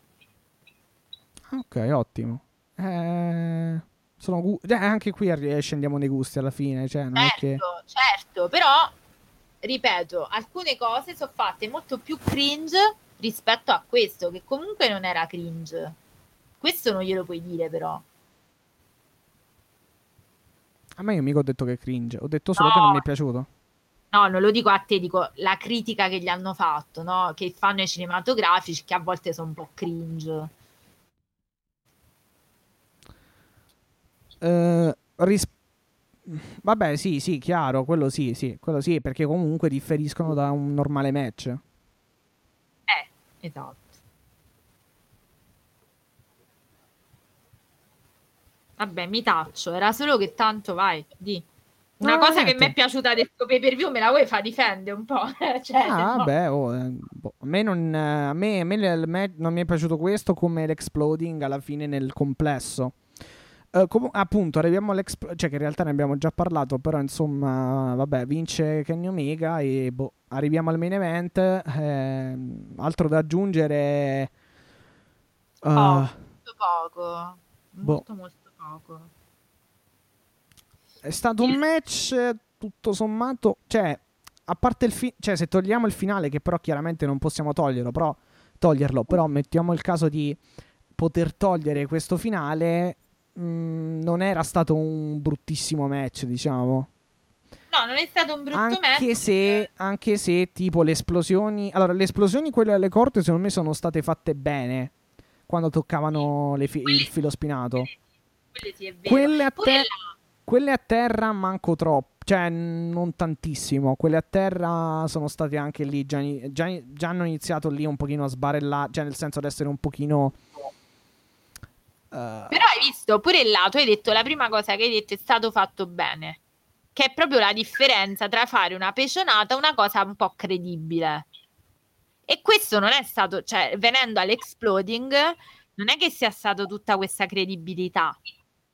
Ok, ottimo. Eh, sono gu- eh, anche qui scendiamo nei gusti alla fine. Cioè, certo, che... certo, però ripeto, alcune cose sono fatte molto più cringe rispetto a questo, che comunque non era cringe. Questo non glielo puoi dire, però. A me io mica ho detto che è cringe, ho detto solo no. che non mi è piaciuto. No, non lo dico a te, dico la critica che gli hanno fatto, no? Che fanno i cinematografici, che a volte sono un po' cringe. Uh, ris- Vabbè, sì, sì, chiaro, quello sì, sì, quello sì, perché comunque differiscono da un normale match. Eh, esatto. Vabbè, mi taccio, era solo che tanto vai, di. Una no, cosa che mi è piaciuta del tuo pay per view me la vuoi fa difende un po'. cioè, ah, no. vabbè, oh, eh, boh. a me, non, a me, a me non mi è piaciuto questo come l'exploding alla fine nel complesso. Uh, com- appunto, arriviamo all'exp- cioè che in realtà ne abbiamo già parlato, però insomma, vabbè, vince Kenny Omega e boh, arriviamo al main event. Eh, altro da aggiungere. Uh, oh, molto poco. Molto, boh. molto poco. È stato un match tutto sommato, cioè, a parte il fi- cioè se togliamo il finale che però chiaramente non possiamo toglierlo, però toglierlo, però mettiamo il caso di poter togliere questo finale mh, mm, non era stato un bruttissimo match, diciamo. No, non è stato un brutto anche match. Se, anche se, tipo, le esplosioni... Allora, le esplosioni, quelle alle corte, secondo me sono state fatte bene. Quando toccavano fi- il filo spinato. Quelle, sì, quelle, a te- quelle a terra manco troppo. Cioè, non tantissimo. Quelle a terra sono state anche lì. Già, già, già hanno iniziato lì un pochino a sbarellare. Cioè, nel senso ad essere un pochino Uh... Però hai visto pure il lato, hai detto la prima cosa che hai detto è stato fatto bene, che è proprio la differenza tra fare una pecionata e una cosa un po' credibile. E questo non è stato, cioè, venendo all'exploding, non è che sia stata tutta questa credibilità,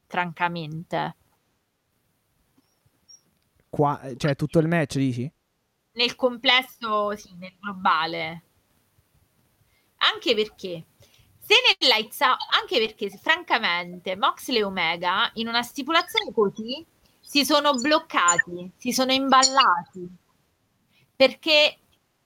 francamente. Qua, cioè, tutto il match, dici? Nel complesso, sì, nel globale. Anche perché se nel Lights Out, anche perché francamente Moxley e Omega in una stipulazione così si sono bloccati, si sono imballati. Perché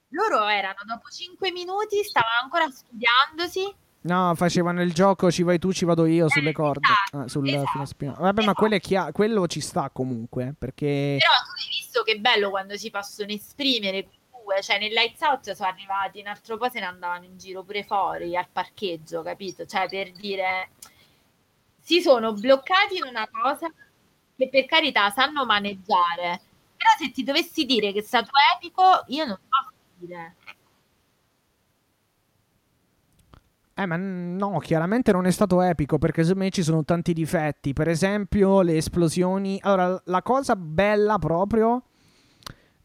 loro erano dopo 5 minuti, stavano ancora studiandosi. No, facevano il gioco, ci vai tu, ci vado io sulle eh, corde, esatto, ah, sul esatto, Vabbè, ma quello, è chia- quello ci sta comunque, perché... Però tu hai visto che bello quando si possono esprimere due, cioè nel lights out sono arrivati, in altro po' se ne andavano in giro pure fuori al parcheggio, capito? Cioè per dire si sono bloccati in una cosa che per carità sanno maneggiare. Però se ti dovessi dire che è stato epico, io non posso dire. Eh, ma no, chiaramente non è stato epico perché secondo me ci sono tanti difetti. Per esempio, le esplosioni. Allora, la cosa bella proprio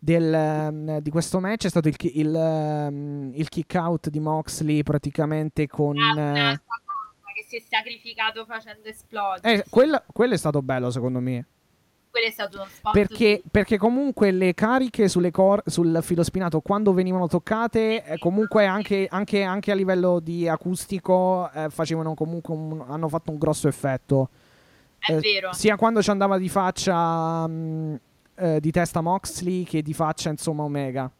del, um, di questo match è stato il, il, um, il, kick out di Moxley praticamente con. Ah, uh, che si è sacrificato facendo esplodere. Eh, quello, quello è stato bello secondo me quello è stato uno spot. Perché, di... perché comunque le cariche cor- sul filo spinato quando venivano toccate, eh, comunque anche, anche, anche, a livello di acustico, eh, facevano comunque un, hanno fatto un grosso effetto. È eh, vero. Sia quando ci andava di faccia mh, mm, eh, di testa Moxley che di faccia insomma Omega.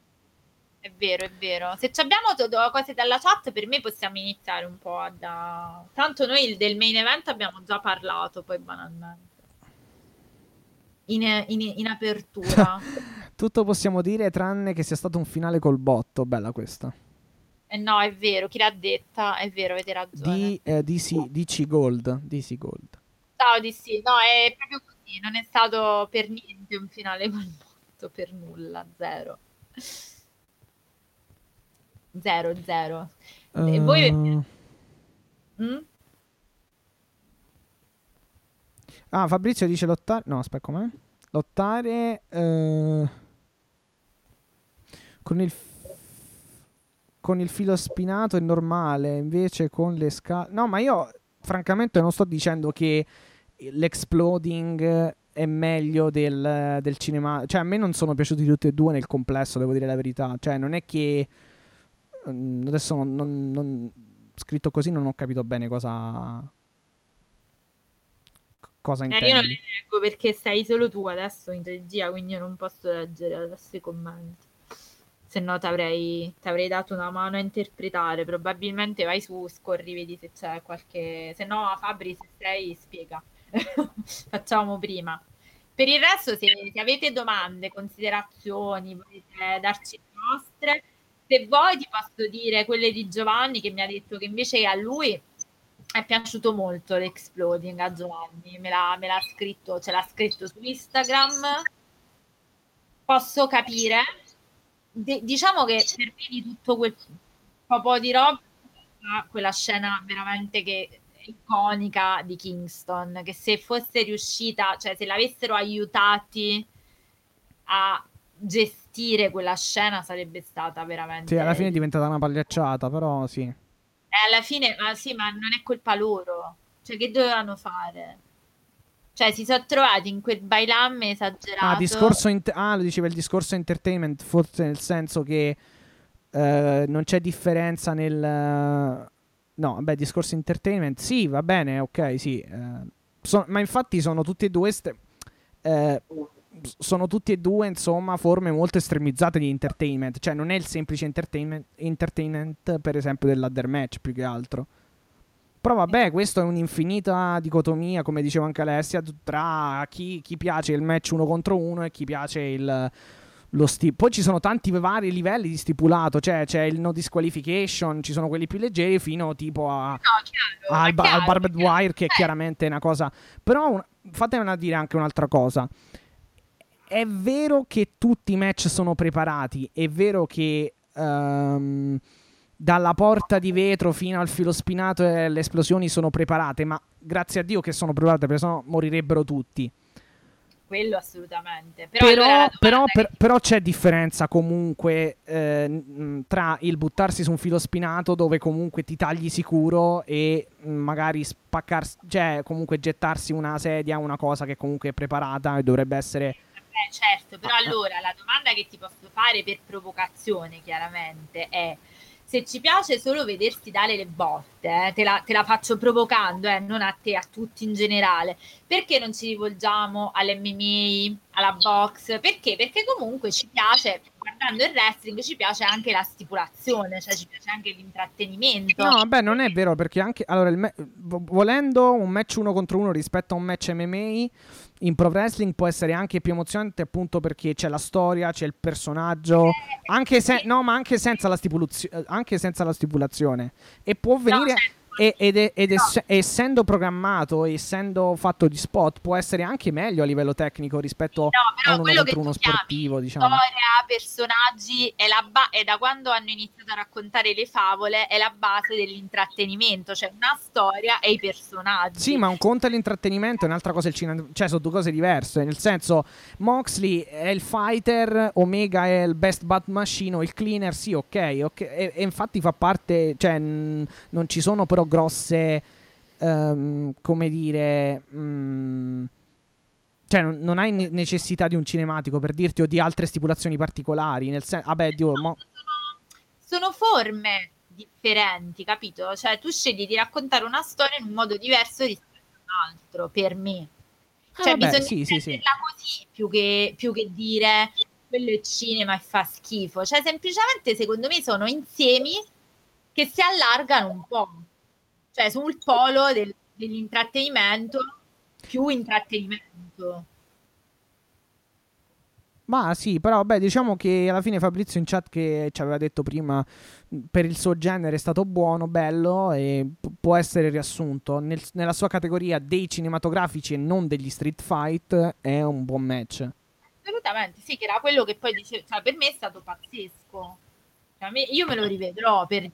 È vero, è vero. Se abbiamo to- cose dalla chat, per me possiamo iniziare un po' da... Tanto noi del main event abbiamo già parlato, poi banalmente in, in, in apertura. Tutto possiamo dire tranne che sia stato un finale col botto. Bella questa. Eh no, è vero, chi l'ha detta? È vero, avete ragione. Di, eh, DC, DC Gold. DC Gold. Ciao DC, no, è proprio così, non è stato per niente un finale col botto, per nulla, zero. Zero, zero. Uh... E voi... Mm? Ah, Fabrizio dice lottare. No, aspetta, com'è? Lottare. Eh... Con il. Con il filo spinato è normale, invece con le scale. No, ma io francamente non sto dicendo che l'exploding è meglio del, del, cinema. Cioè, a me non sono piaciuti tutti e due nel complesso, devo dire la verità. Cioè, non è che. Mm, adesso non, non, non scritto così non ho capito bene cosa cosa intendi? Eh, io non le leggo perché sei solo tu adesso in regia, quindi io non posso leggere adesso i commenti. Se no ti avrei dato una mano a interpretare. Probabilmente vai su, scorri, vedi se c'è qualche... Se no, Fabri, se sei, spiega. Facciamo prima. Per il resto, se, se avete domande, considerazioni, volete darci le vostre, se vuoi ti posso dire quelle di Giovanni che mi ha detto che invece a lui è piaciuto molto l'exploding a Giovanni, me l'ha, me l'ha scritto, ce l'ha scritto su Instagram. Posso capire, De- diciamo che per me di tutto quel po' di roba, quella scena veramente che iconica di Kingston, che se fosse riuscita, cioè se l'avessero aiutati a gestire quella scena sarebbe stata veramente... Sì, alla fine è diventata una pagliacciata, però sì. E alla fine, ma sì, ma non è colpa loro. Cioè, che dovevano fare? Cioè, si sono trovati in quel bailamme esagerato. Ah, discorso int- ah, lo diceva il discorso entertainment, forse nel senso che uh, non c'è differenza nel... No, vabbè, discorso entertainment, sì, va bene, ok, sì. Uh, so- ma infatti sono tutti e due... St- sono tutti e due, insomma, forme molto estremizzate di entertainment. Cioè, non è il semplice entertainment, entertainment per esempio, dell'ladder match, più che altro. Però vabbè, questo è un'infinita dicotomia, come diceva anche Alessia, tra chi, chi piace il match uno contro uno e chi piace il, sti- Poi ci sono tanti vari livelli di stipulato, cioè c'è il no disqualification, ci sono quelli più leggeri fino tipo a, no, chiaro, al, chiaro, al barbed chiaro. wire che è chiaramente una cosa... Però un, fatemi dire anche un'altra cosa è vero che tutti i match sono preparati, è vero che um, dalla porta di vetro fino al filo spinato e le esplosioni sono preparate, ma grazie a Dio che sono preparate, perché sennò morirebbero tutti. Quello assolutamente. Però, però, allora però, per, però c'è differenza comunque eh, tra il buttarsi su un filo spinato dove comunque ti tagli sicuro e magari spaccarsi, cioè comunque gettarsi una sedia, una cosa che comunque è preparata e dovrebbe essere eh, certo, però allora la domanda che ti posso fare per provocazione chiaramente è se ci piace solo vedersi dare le botte, eh, te, la, te, la, faccio provocando, eh, non a te, a tutti in generale, perché non ci rivolgiamo all'MMA, alla box? Perché? Perché comunque ci piace, guardando il wrestling, ci piace anche la stipulazione, cioè ci piace anche l'intrattenimento. No, beh, non è vero, perché anche, allora, me- volendo un match uno contro uno rispetto a un match MMA, in pro wrestling può essere anche più emozionante appunto perché c'è la storia, c'è il personaggio, anche, se- no, ma anche senza, la stipulazio- anche senza la stipulazione. E può venire... No, certo ed, ed, ed ess- essendo programmato, essendo fatto di spot, può essere anche meglio a livello tecnico rispetto no, a uno contro uno sportivo. Diciamo. Storia, personaggi, è, ba- è, da quando hanno iniziato a raccontare le favole, è la base dell'intrattenimento, cioè una storia e i personaggi. Sì, ma un conto è l'intrattenimento, e un'altra cosa è il cinema, cioè sono due cose diverse. Nel senso, Moxley è il fighter, Omega è il best bat machine, il cleaner, sì, ok, ok. E, e infatti fa parte, cioè, n- non ci sono però grosse, um, come dire... Um, cioè, non, non, hai necessità di un cinematico per dirti o di altre stipulazioni particolari. Nel senso, vabbè, Dio, mo... sono forme differenti, capito? Cioè, tu scegli di raccontare una storia in un modo diverso rispetto a un altro, per me. Ah, cioè, vabbè, bisogna sì, sì, sì. così più che, più che dire quello è cinema e fa schifo. Cioè, semplicemente, secondo me, sono insiemi che si allargano un po'. Cioè, sul polo del, dell'intrattenimento più intrattenimento. Ma sì, però beh, diciamo che alla fine Fabrizio in chat che ci aveva detto prima per il suo genere è stato buono, bello e p- può essere riassunto Nel, nella sua categoria dei cinematografici e non degli street fight è un buon match. Assolutamente, sì, che era quello che poi dicevo, cioè per me è stato pazzesco. Cioè, me, io me lo rivedrò per...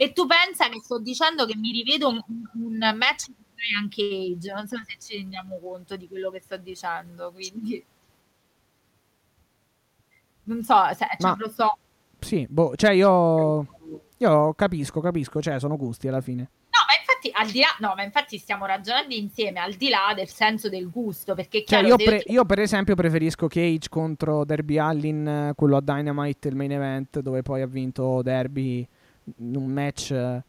e tu pensa che sto dicendo che mi rivedo un, un match Brian Cage, non so se ci rendiamo conto di quello che sto dicendo, quindi non so, se, cioè, lo so. Sì, boh, cioè io, io capisco, capisco, cioè sono gusti alla fine. No, ma infatti, al di là, no, ma infatti stiamo ragionando insieme al di là del senso del gusto, perché cioè, io, pre- io, per esempio preferisco Cage contro Derby Allin, quello a Dynamite, il main event, dove poi ha vinto Derby in un match eh,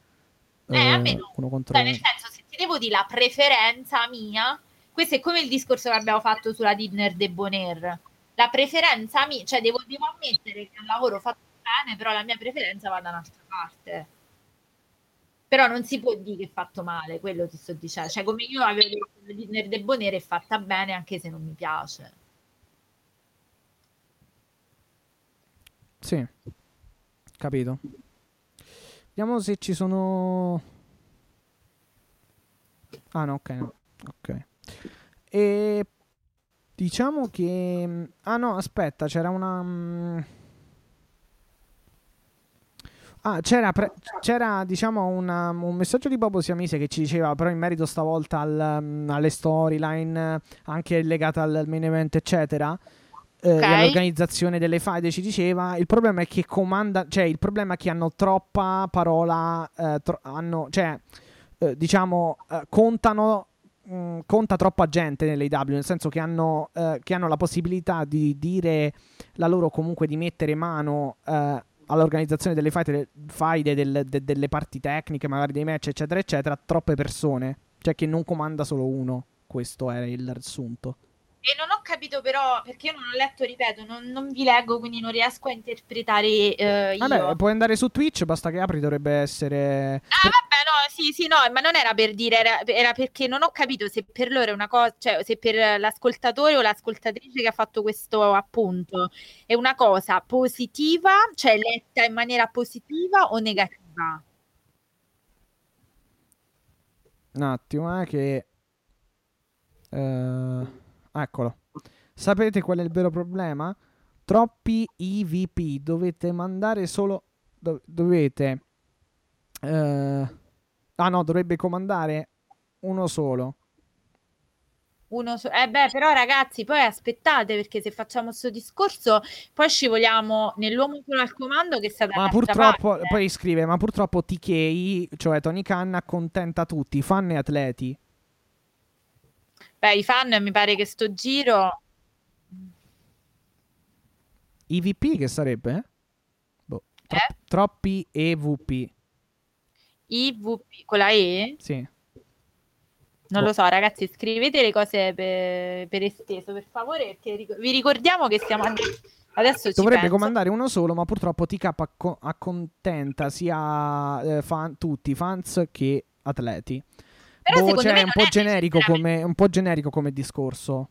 eh, no. uno contro cioè, uno. Nel senso, devo dire la preferenza mia, questo è come il discorso che abbiamo fatto sulla Dinner de Bonaire. La preferenza mia, cioè devo, devo ammettere che è un lavoro fatto bene, però la mia preferenza va da un'altra parte. Però non si può dire che è fatto male, quello ti sto dicendo. Cioè, come io avevo detto, la Dinner de Bonaire è fatta bene anche se non mi piace. Sì, capito. Vediamo se ci sono Ah no, ok, no. ok. E diciamo che... Ah no, aspetta, c'era una... Mm, ah, c'era, pre- c'era diciamo una, un messaggio di Bobo Siamise che ci diceva, però in merito stavolta al, um, alle storyline, anche legate al main event, eccetera, eh, okay. all'organizzazione delle faide, ci diceva, il problema è che comanda, cioè il problema è che hanno troppa parola, eh, tro- hanno, cioè eh, diciamo, eh, contano mh, mm, conta troppa gente nell'AW, nel senso che hanno, eh, che hanno, la possibilità di dire la loro comunque di mettere mano eh, all'organizzazione delle faide, del, de, delle parti tecniche, magari dei match, eccetera, eccetera, troppe persone. Cioè che non comanda solo uno. Questo era il riassunto. E non ho capito però, perché io non ho letto, ripeto, non, non vi leggo, quindi non riesco a interpretare eh, io. Vabbè, puoi andare su Twitch, basta che apri, dovrebbe essere... Ah, vabbè, no, sì, sì, no, ma non era per dire, era, era, perché non ho capito se per loro è una cosa, cioè se per l'ascoltatore o l'ascoltatrice che ha fatto questo appunto è una cosa positiva, cioè letta in maniera positiva o negativa? Un attimo, eh, che... Uh... Eccolo. Sapete qual è il vero problema? Troppi IVP. Dovete mandare solo... Do- dovete... Uh... ah no, dovrebbe comandare uno solo. Uno so- eh beh, però ragazzi, poi aspettate perché se facciamo questo discorso, poi scivoliamo nell'uomo solo al comando che sta da Ma purtroppo, parte. poi scrive, ma purtroppo TK, cioè Tony Khan, accontenta tutti, fan e atleti. Beh, i fan mi pare che sto giro... EVP che sarebbe? Boh, tro- eh? Troppi EVP. IVP con la E? Sì. Non boh. lo so, ragazzi, scrivete le cose per, per esteso, per favore, perché ric- vi ricordiamo che stiamo andando... Adesso Dovrebbe penso. comandare uno solo, ma purtroppo TK acco- accontenta sia eh, fan, tutti, fans che atleti. Però boh, cioè, è un po', generico come, un po' generico come discorso.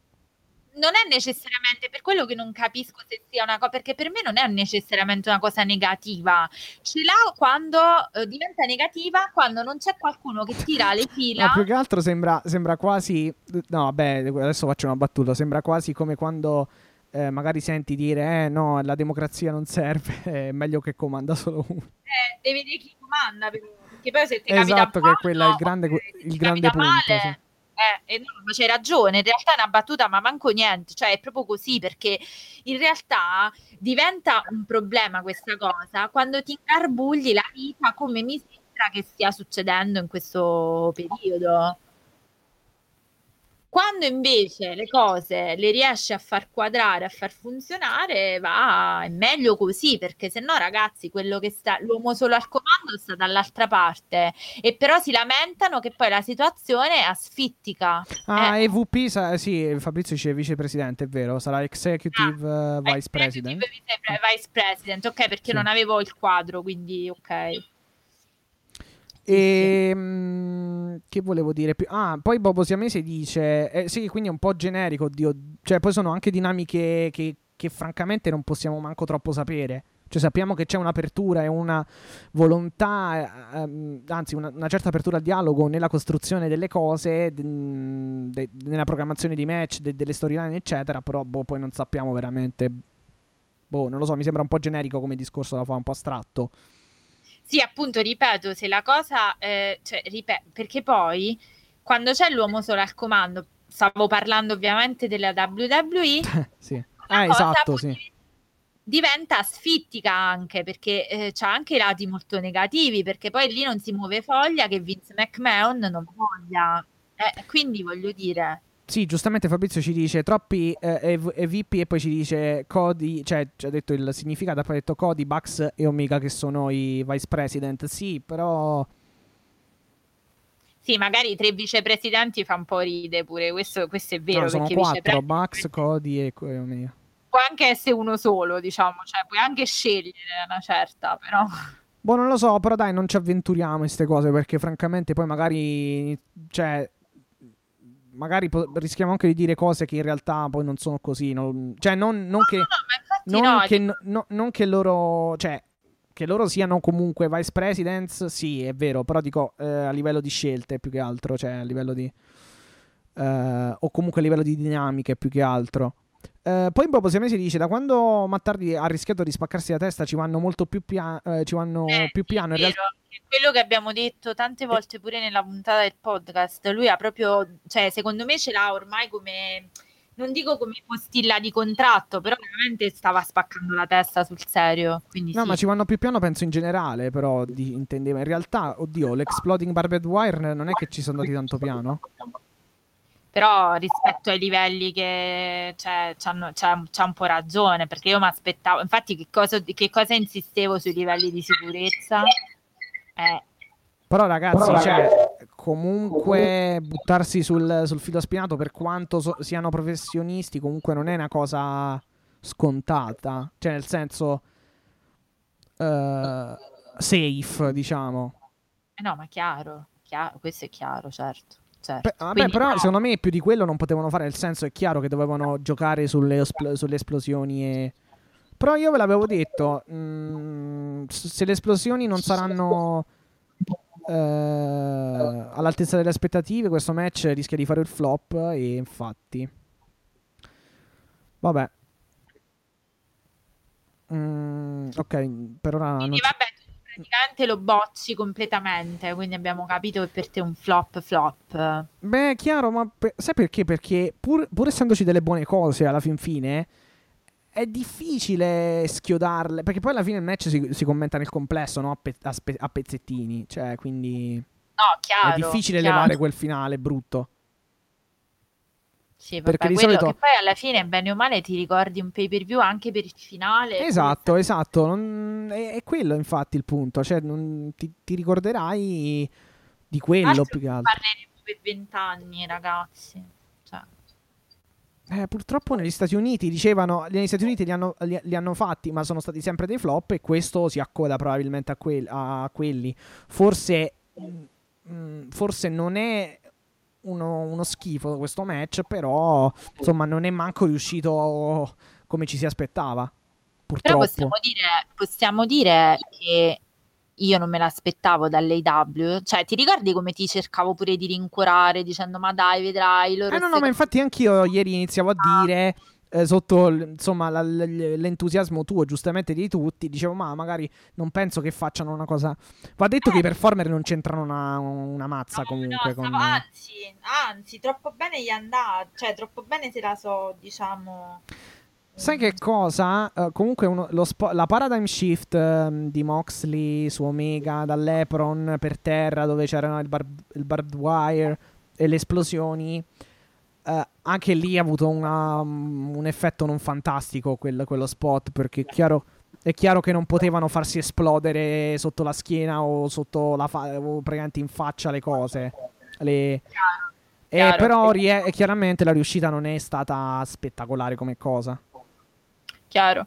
non è necessariamente per quello che non capisco se sia una cosa, perché per me non è necessariamente una cosa negativa. Ce l'ha quando eh, diventa negativa quando non c'è qualcuno che tira le fila. Ma più che altro sembra, sembra quasi. No, vabbè, adesso faccio una battuta. Sembra quasi come quando. Eh, magari senti dire eh no la democrazia non serve è meglio che comanda solo uno eh, devi dire chi comanda perché poi se ti esatto capita che è quella il grande, il grande punto male, sì eh, eh, no, ma c'hai ragione, in realtà è una battuta, ma manco niente, cioè è proprio così perché in realtà diventa un problema questa cosa quando ti ingarbugli la vita come mi sembra che stia succedendo in questo periodo. Quando invece le cose le riesci a far quadrare, a far funzionare, va, è meglio così, perché se no, ragazzi, quello che sta, l'uomo solo al comando sta dall'altra parte e però si lamentano che poi la situazione è asfittica. Ah, eh. EVP, sa- sì, Fabrizio dice vicepresidente, è vero, sarà executive ah, uh, vice executive president. Vice, vice president, ok, perché sì. non avevo il quadro, quindi ok. E ehm, che volevo dire più? Ah, poi Bobo Siamese dice: eh, Sì, quindi è un po' generico. Oddio. Cioè, poi sono anche dinamiche che, che francamente non possiamo manco troppo sapere. Cioè, sappiamo che c'è un'apertura e una volontà, ehm, anzi, una, una, certa apertura al dialogo nella costruzione delle cose, de, de, nella programmazione di match, de, delle storyline, eccetera. Però, boh, poi non sappiamo veramente. Boh, non lo so, mi sembra un po' generico come discorso da fare, un po' astratto. Sì, appunto, ripeto, se la cosa, eh, cioè, ripeto, perché poi quando c'è l'uomo solo al comando, stavo parlando ovviamente della WWE, sì. Ah, esatto, sì. Diventa asfittica anche perché eh, c'ha anche i lati molto negativi, perché poi lì non si muove foglia che Vince McMahon non voglia. Eh, quindi voglio dire. Sì, giustamente Fabrizio ci dice troppi eh, EVP e poi ci dice Cody, cioè ci ha detto il significato, poi ha detto Cody, Bucks e Omega che sono i vice president. Sì, però... Sì, magari tre vicepresidenti fa un po' ride pure, questo, questo è vero. No, sono quattro, Bucks, Cody e, e Omega. Può anche essere uno solo, diciamo, cioè puoi anche scegliere una certa, però... Boh, non lo so, però dai, non ci avventuriamo in queste cose perché francamente poi magari... Cioè, magari po- rischiamo anche di dire cose che in realtà poi non sono così. Non, cioè, non, non che. Non, no, che no, non che loro. Cioè, che loro siano comunque vice presidents, sì, è vero, però dico eh, a livello di scelte più che altro, cioè a livello di. Eh, o comunque a livello di dinamiche più che altro. Eh, poi Bobo Siamese dice: Da quando Mattardi ha rischiato di spaccarsi la testa, ci vanno molto più, pia- eh, ci vanno eh, più piano. In realtà quello che abbiamo detto tante volte pure nella puntata del podcast, lui ha proprio, cioè secondo me ce l'ha ormai come, non dico come postilla di contratto, però veramente stava spaccando la testa sul serio. no, sì. ma ci vanno più piano penso in generale, però di, intendeva. In realtà, oddio, l'exploding barbed wire non è che ci sono andati tanto piano? però rispetto ai livelli che cioè, c'ha, c'ha, un po' ragione perché io mi aspettavo infatti che cosa, che cosa insistevo sui livelli di sicurezza eh. Però ragazzi, cioè, comunque buttarsi sul, sul filo spinato per quanto so- siano professionisti comunque non è una cosa scontata. Cioè nel senso uh, safe, diciamo. Eh no, ma chiaro, chiaro, questo è chiaro, certo. Certo. Beh, vabbè, però no. secondo me più di quello non potevano fare, nel senso è chiaro che dovevano giocare sulle, espl- sulle esplosioni e... Però io ve l'avevo detto, mh, mm, se le esplosioni non saranno eh, all'altezza delle aspettative, questo match rischia di fare il flop e infatti... Vabbè. Mm, ok, per ora... Quindi vabbè, praticamente lo bocci completamente, quindi abbiamo capito che per te è un flop flop. Beh, chiaro, ma per, sai perché? Perché pur, pur essendoci delle buone cose alla fin fine è difficile schiodarle, perché poi alla fine il match si, si commenta nel complesso, no? a, pe- a, spe- a, pezzettini, cioè quindi... No, chiaro. È difficile chiaro. levare quel finale brutto. Sì, vabbè, perché di solito... che poi alla fine, bene o male, ti ricordi un pay per view anche per il finale. Esatto, esatto. Non... È, è, quello infatti il punto. Cioè, non... ti, ti, ricorderai di quello più che altro. Parleremo per vent'anni, ragazzi. Cioè. Eh, purtroppo negli Stati Uniti dicevano, negli Stati Uniti li hanno, li, li hanno, fatti, ma sono stati sempre dei flop e questo si accoda probabilmente a, quel, a quelli. Forse, mh, mm, forse non è uno, uno schifo questo match, però insomma non è manco riuscito come ci si aspettava. Purtroppo. Però possiamo dire, possiamo dire che io non me l'aspettavo dall'AW. Cioè, ti ricordi come ti cercavo pure di rincuorare dicendo ma dai, vedrai loro... Ah no, no, ma infatti anch'io ieri iniziavo a ah. dire... Eh, sotto insomma la, l'entusiasmo tuo giustamente di tutti dicevo ma magari non penso che facciano una cosa va detto eh. che i performer non c'entrano una, una mazza no, comunque no, con... anzi anzi troppo bene gli è andato cioè troppo bene se la so diciamo Sai che cosa? Uh, comunque uno, spo- la paradigm shift um, di Moxley su Omega dall'Epron per terra dove c'era il, bar- il barbed wire e le esplosioni. Uh, anche lì ha avuto una, un effetto non fantastico quel, quello spot perché è chiaro, è chiaro, che non potevano farsi esplodere sotto la schiena o sotto la fa- o praticamente in faccia le cose. Le... Chiaro. Eh, però rie- chiaramente la riuscita non è stata spettacolare come cosa chiaro.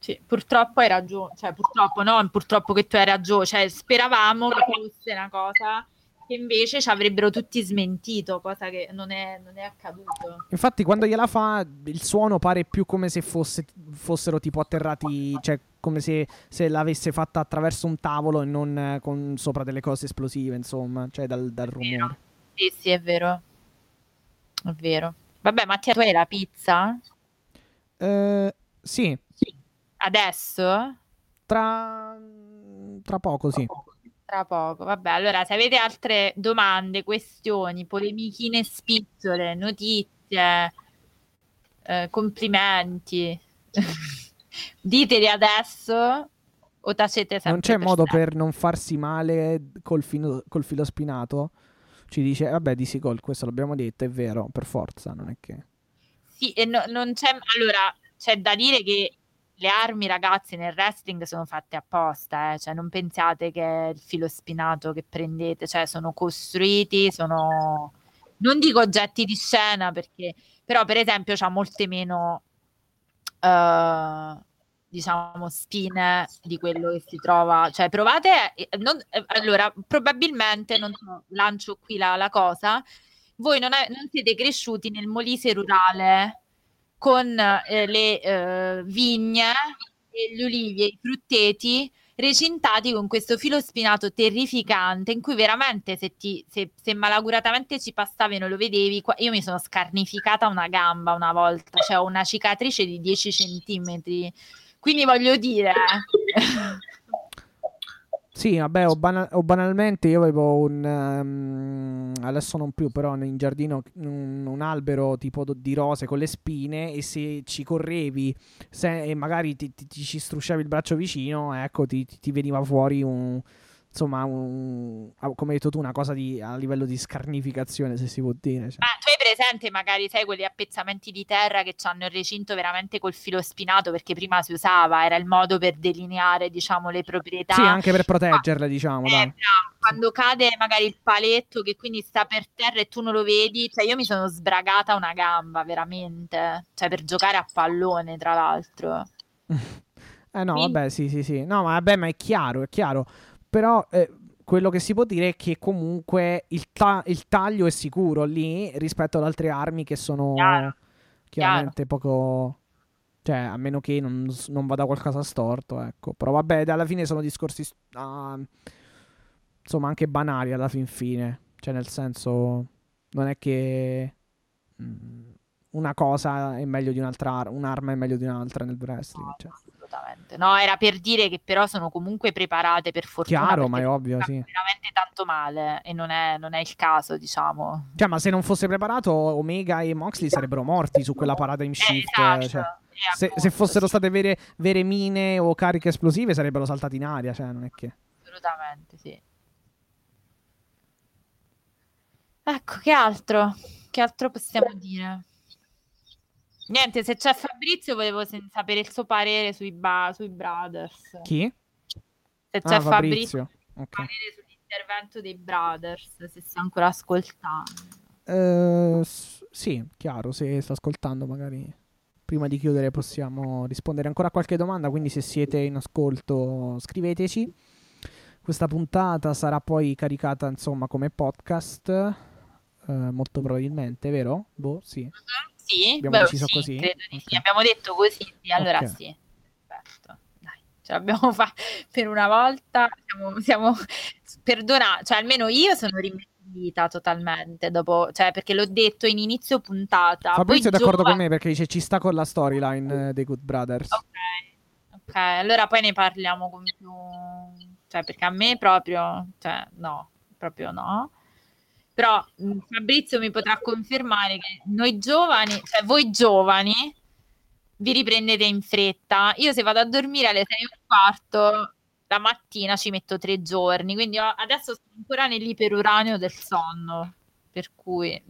Sì, purtroppo hai ragione, cioè purtroppo no, purtroppo che tu hai ragione, cioè speravamo che fosse una cosa che invece ci avrebbero tutti smentito, cosa che non è, non è accaduto. Infatti quando gliela fa il suono pare più come se fosse, fossero tipo atterrati, cioè come se, se, l'avesse fatta attraverso un tavolo e non eh, con sopra delle cose esplosive, insomma, cioè dal, dal rumore. Sì, sì, è vero. È vero. Vabbè, Mattia, tu hai la pizza? Eh... Sì. Adesso? Tra... Tra poco, sì. Tra poco, vabbè. Allora, se avete altre domande, questioni, polemichine spicciole, notizie, eh, complimenti, diteli adesso o tacete sempre. Non c'è modo sempre. per non farsi male col, fino, col filo spinato? Ci dice, vabbè, di Seagull, questo l'abbiamo detto, è vero, per forza, non è che... Sì, e no, non c'è... Allora, c'è da dire che le armi, ragazzi, nel wrestling sono fatte apposta, eh? cioè non pensiate che il filo spinato che prendete, cioè sono costruiti, sono non dico oggetti di scena perché però per esempio c'ha molte meno uh, diciamo spine di quello che si trova, cioè provate eh, non, eh, allora probabilmente non so, lancio qui la, la cosa, voi non, è, non siete cresciuti nel Molise rurale con eh, le eh, vigne gli ulivi e i frutteti recintati con questo filo spinato terrificante in cui veramente se, ti, se, se malaguratamente ci passavi e non lo vedevi, qua, io mi sono scarnificata una gamba una volta, cioè ho una cicatrice di 10 centimetri. Quindi voglio dire... Sì, vabbè, o, bana- o, banalmente io avevo un... Um, adesso non più, però in giardino un, un albero tipo di rose con le spine e se ci correvi se, e magari ti, ti, ti, ci strusciavi il braccio vicino, ecco, ti, ti veniva fuori un insomma, un, come hai detto tu, una cosa di, a livello di scarnificazione, se si può dire. Cioè. Ah, tu hai presente magari, sai, quegli appezzamenti di terra che hanno il recinto veramente col filo spinato, perché prima si usava, era il modo per delineare, diciamo, le proprietà. Sì, anche per proteggerle, ah, diciamo. Eh, quando cade magari il paletto che quindi sta per terra e tu non lo vedi, cioè io mi sono sbragata una gamba, veramente, cioè per giocare a pallone, tra l'altro. eh no, vabbè, sì, sì, sì. No, ma vabbè, ma è chiaro, è chiaro però eh, quello che si può dire è che comunque il, ta- il, taglio è sicuro lì rispetto ad altre armi che sono Chiaro. chiaramente Chiaro. poco... Cioè, a meno che non, non, vada qualcosa storto, ecco. Però vabbè, alla fine sono discorsi... Uh, insomma, anche banali alla fin fine. Cioè, nel senso... Non è che... Mh, mm, una cosa è meglio di un'altra, un'arma è meglio di un'altra nel wrestling. Cioè assolutamente. No, era per dire che però sono comunque preparate per fortuna. Chiaro, ma è ovvio, sì. Veramente tanto male e non è, non è, il caso, diciamo. Cioè, ma se non fosse preparato, Omega e Moxley sarebbero morti su quella parata in shift. Eh, esatto. Cioè, se, se, fossero state vere, vere, mine o cariche esplosive, sarebbero saltati in aria. Cioè, non è che. Assolutamente, sì. Ecco, che altro? Che altro possiamo dire? Niente, se c'è Fabrizio volevo sen- sapere il suo parere sui, ba- sui Brothers. Chi? Se c'è ah, Fabrizio, Fabrizio. Okay. parere sull'intervento dei Brothers, se sta ancora ascoltando. Uh, sì, chiaro, se sta ascoltando magari prima di chiudere possiamo rispondere ancora a qualche domanda, quindi se siete in ascolto scriveteci. Questa puntata sarà poi caricata insomma come podcast eh, molto probabilmente, vero? Boh, sì. Sì, abbiamo beh, deciso sì, così. credo di Ok. sì. Abbiamo detto così, sì, allora Ok. sì. Perfetto. Dai, ce l'abbiamo fatta per una volta. Siamo, siamo perdona, cioè almeno io sono rimettita totalmente dopo, cioè perché l'ho detto in inizio puntata. Fabrizio è d'accordo con giovani- me perché dice ci sta con la storyline eh, dei Good Brothers. Ok, ok, allora poi ne parliamo con più, cioè perché a me proprio, cioè no, proprio no. Però mh, Fabrizio mi potrà confermare che noi giovani, cioè voi giovani, vi riprendete in fretta. Io se vado a dormire alle 6 e un quarto, la mattina ci metto tre giorni, quindi adesso sto ancora nell'iperuranio del sonno, per cui...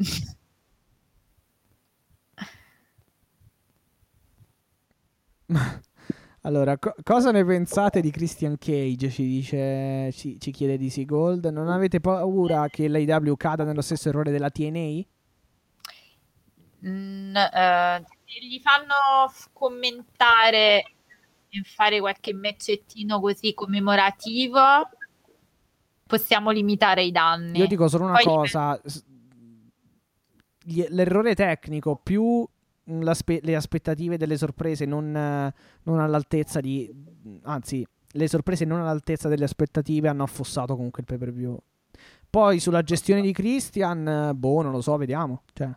Allora, co- cosa ne pensate di Christian Cage? Ci dice, ci, ci chiede DC Gold. Non avete paura che l'AEW cada nello stesso errore della TNA? Mm, eh, se gli fanno commentare e fare qualche matchettino così commemorativo, possiamo limitare i danni. Io dico solo una Poi cosa: gli- l'errore tecnico più mm, l'aspe- le aspettative delle sorprese non, non all'altezza di. Anzi, le sorprese non all'altezza delle aspettative hanno affossato comunque il pay per view. Poi sulla gestione di Christian, boh, non lo so, vediamo. Cioè,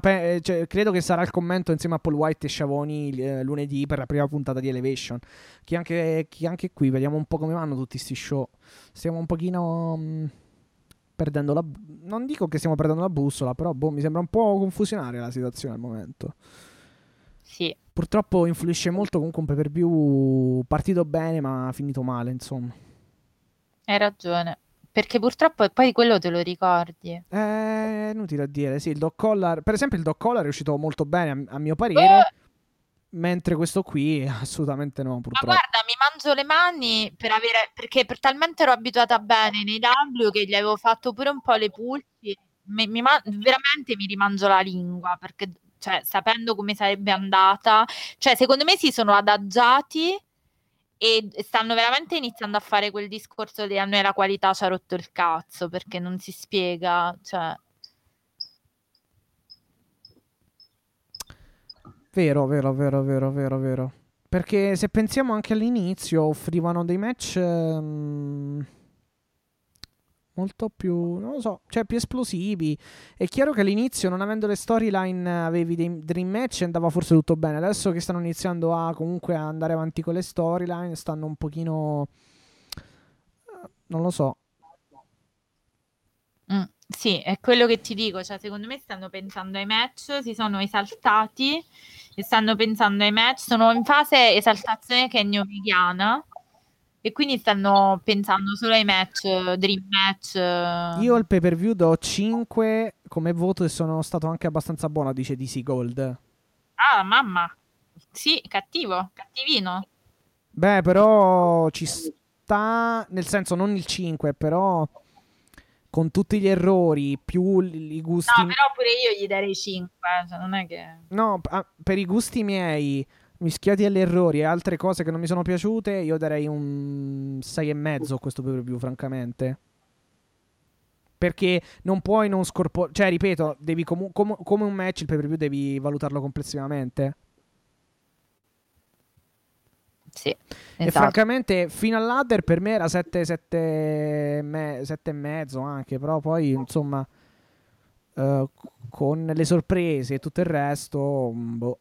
pe- eh, cioè, credo che sarà il commento insieme a Paul White e Sciavoni eh, lunedì per la prima puntata di Elevation. Che anche, che anche qui vediamo un po' come vanno tutti questi show. Stiamo un pochino mh, perdendo la. Non dico che stiamo perdendo la bussola, però boh, mi sembra un po' confusionaria la situazione al momento. Sì, Purtroppo influisce molto comunque un pay per view partito bene, ma finito male, insomma. hai ragione. Perché purtroppo poi quello te lo ricordi. Eh, È inutile a dire, sì, il Doc Collar, per esempio il Doc Collar è uscito molto bene a, mio parere, mentre questo qui assolutamente no, Ma purtroppo. guarda, mi mangio le mani per avere, perché per talmente ero abituata bene nei W che gli avevo fatto pure un po' le pulci. Mi- mi ma- veramente mi rimangio la lingua perché, cioè, sapendo come sarebbe andata, cioè, secondo me si sono adagiati e stanno veramente iniziando a fare quel discorso di a noi la qualità ci ha rotto il cazzo perché non si spiega, cioè. Vero, vero, vero, vero, vero, vero. Perché se pensiamo anche all'inizio offrivano dei match ehm, molto più, non lo so, cioè più esplosivi. È chiaro che all'inizio, non avendo le storyline, avevi dei dream match e andava forse tutto bene. Adesso che stanno iniziando a comunque andare avanti con le storyline, stanno un pochino... eh, Non lo so. Mm, sì, è quello che ti dico, cioè secondo me stanno pensando ai match, si sono esaltati e stanno pensando ai match, sono in fase esaltazione che è neomediana e quindi stanno pensando solo ai match, dream match. Io al pay per view do 5 come voto e sono stato anche abbastanza buono, dice DC Gold. Ah, mamma. Sì, cattivo, cattivino. Beh, però ci sta, nel senso non il 5, però con tutti gli errori, più i gusti... No, però pure io gli darei 5, cioè non è che... No, per i gusti miei, mischiati agli errori e altre cose che non mi sono piaciute, io darei un 6,5 a questo pay per view, francamente. Perché non puoi non scorporare... Cioè, ripeto, devi comu- com- come un match il pay per view devi valutarlo complessivamente. Sì, E esatto. francamente, fino all'Adder per me era 7, 7, me- sette e mezzo anche, però poi insomma, eh, con le sorprese e tutto il resto, boh.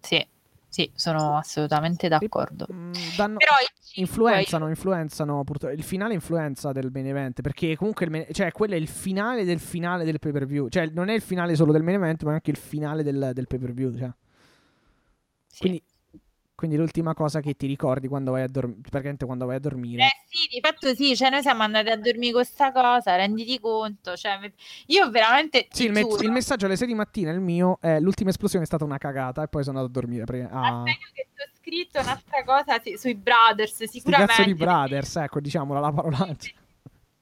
Sì, sì, sono assolutamente d'accordo. Mm, danno- Però influenzano, influenzano purtroppo. Il finale influenza del main event, perché comunque il main- cioè, quello è il finale del finale del pay per view. Cioè, non è il finale solo del main event, ma è anche il finale del, del pay per view. Cioè. Sì. Quindi, quindi l'ultima cosa che ti ricordi quando vai a dormire, praticamente quando vai a dormire. Eh sì, di fatto sì, cioè noi siamo andati a dormire con sta cosa, renditi conto, cioè io veramente Sì, il, me- il messaggio alle 6 di mattina, il mio, è l'ultima esplosione è stata una cagata e poi sono andato a dormire. Pre- ah, aspetta che ti ho scritto un'altra cosa sì, sui brothers, sti sicuramente. cazzo di brothers, ecco, diciamola la parolaccia.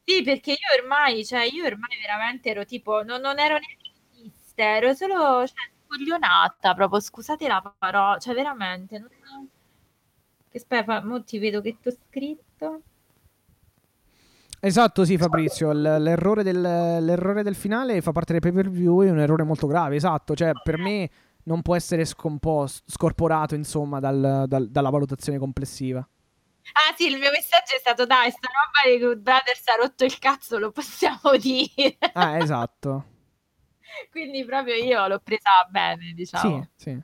Sì, perché io ormai, cioè io ormai veramente ero tipo, non, non ero neanche triste, ero solo cioè, spoglionata proprio, scusate la parola, cioè veramente. Non... Che aspetta, mo ti vedo che ti ho scritto. Esatto, sì, Fabrizio. L'errore del, l'errore del finale fa parte del pay per view. È un errore molto grave. Esatto, cioè per me non può essere scomposto, scorporato, insomma, dal, dal, dalla valutazione complessiva. Ah sì, il mio messaggio è stato dai, sta roba di Good Brothers ha rotto il cazzo, lo possiamo dire. Ah, esatto. Quindi proprio io l'ho presa bene, diciamo. Sì, sì.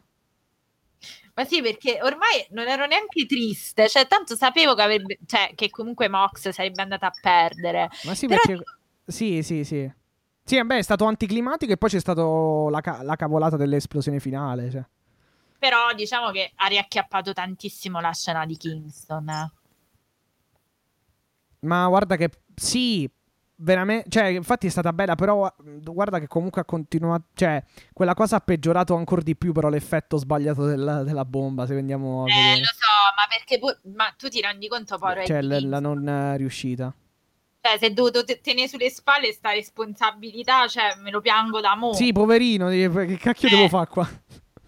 Ma sì, perché ormai non ero neanche triste, cioè tanto sapevo che, avrebbe, cioè, che comunque Mox sarebbe andata a perdere. Ma sì, Però... perché... Sì, sì, sì. Sì, beh, è stato anticlimatico e poi c'è stata la, ca- la, cavolata dell'esplosione finale. Cioè. Però diciamo che ha riacchiappato tantissimo la scena di Kingston. Eh. Ma guarda che sì, veramente, cioè, infatti è stata bella, però guarda che comunque ha continuato, cioè, quella cosa ha peggiorato ancora di più, però l'effetto sbagliato della, della bomba, se andiamo a eh, vedere. lo so, ma perché pu- ma tu ti rendi conto poi Cioè, la, la non riuscita. Cioè, se è dovuto tenere sulle spalle sta responsabilità, cioè, me lo piango da mo'. Sì, poverino, che cacchio eh. devo fare qua?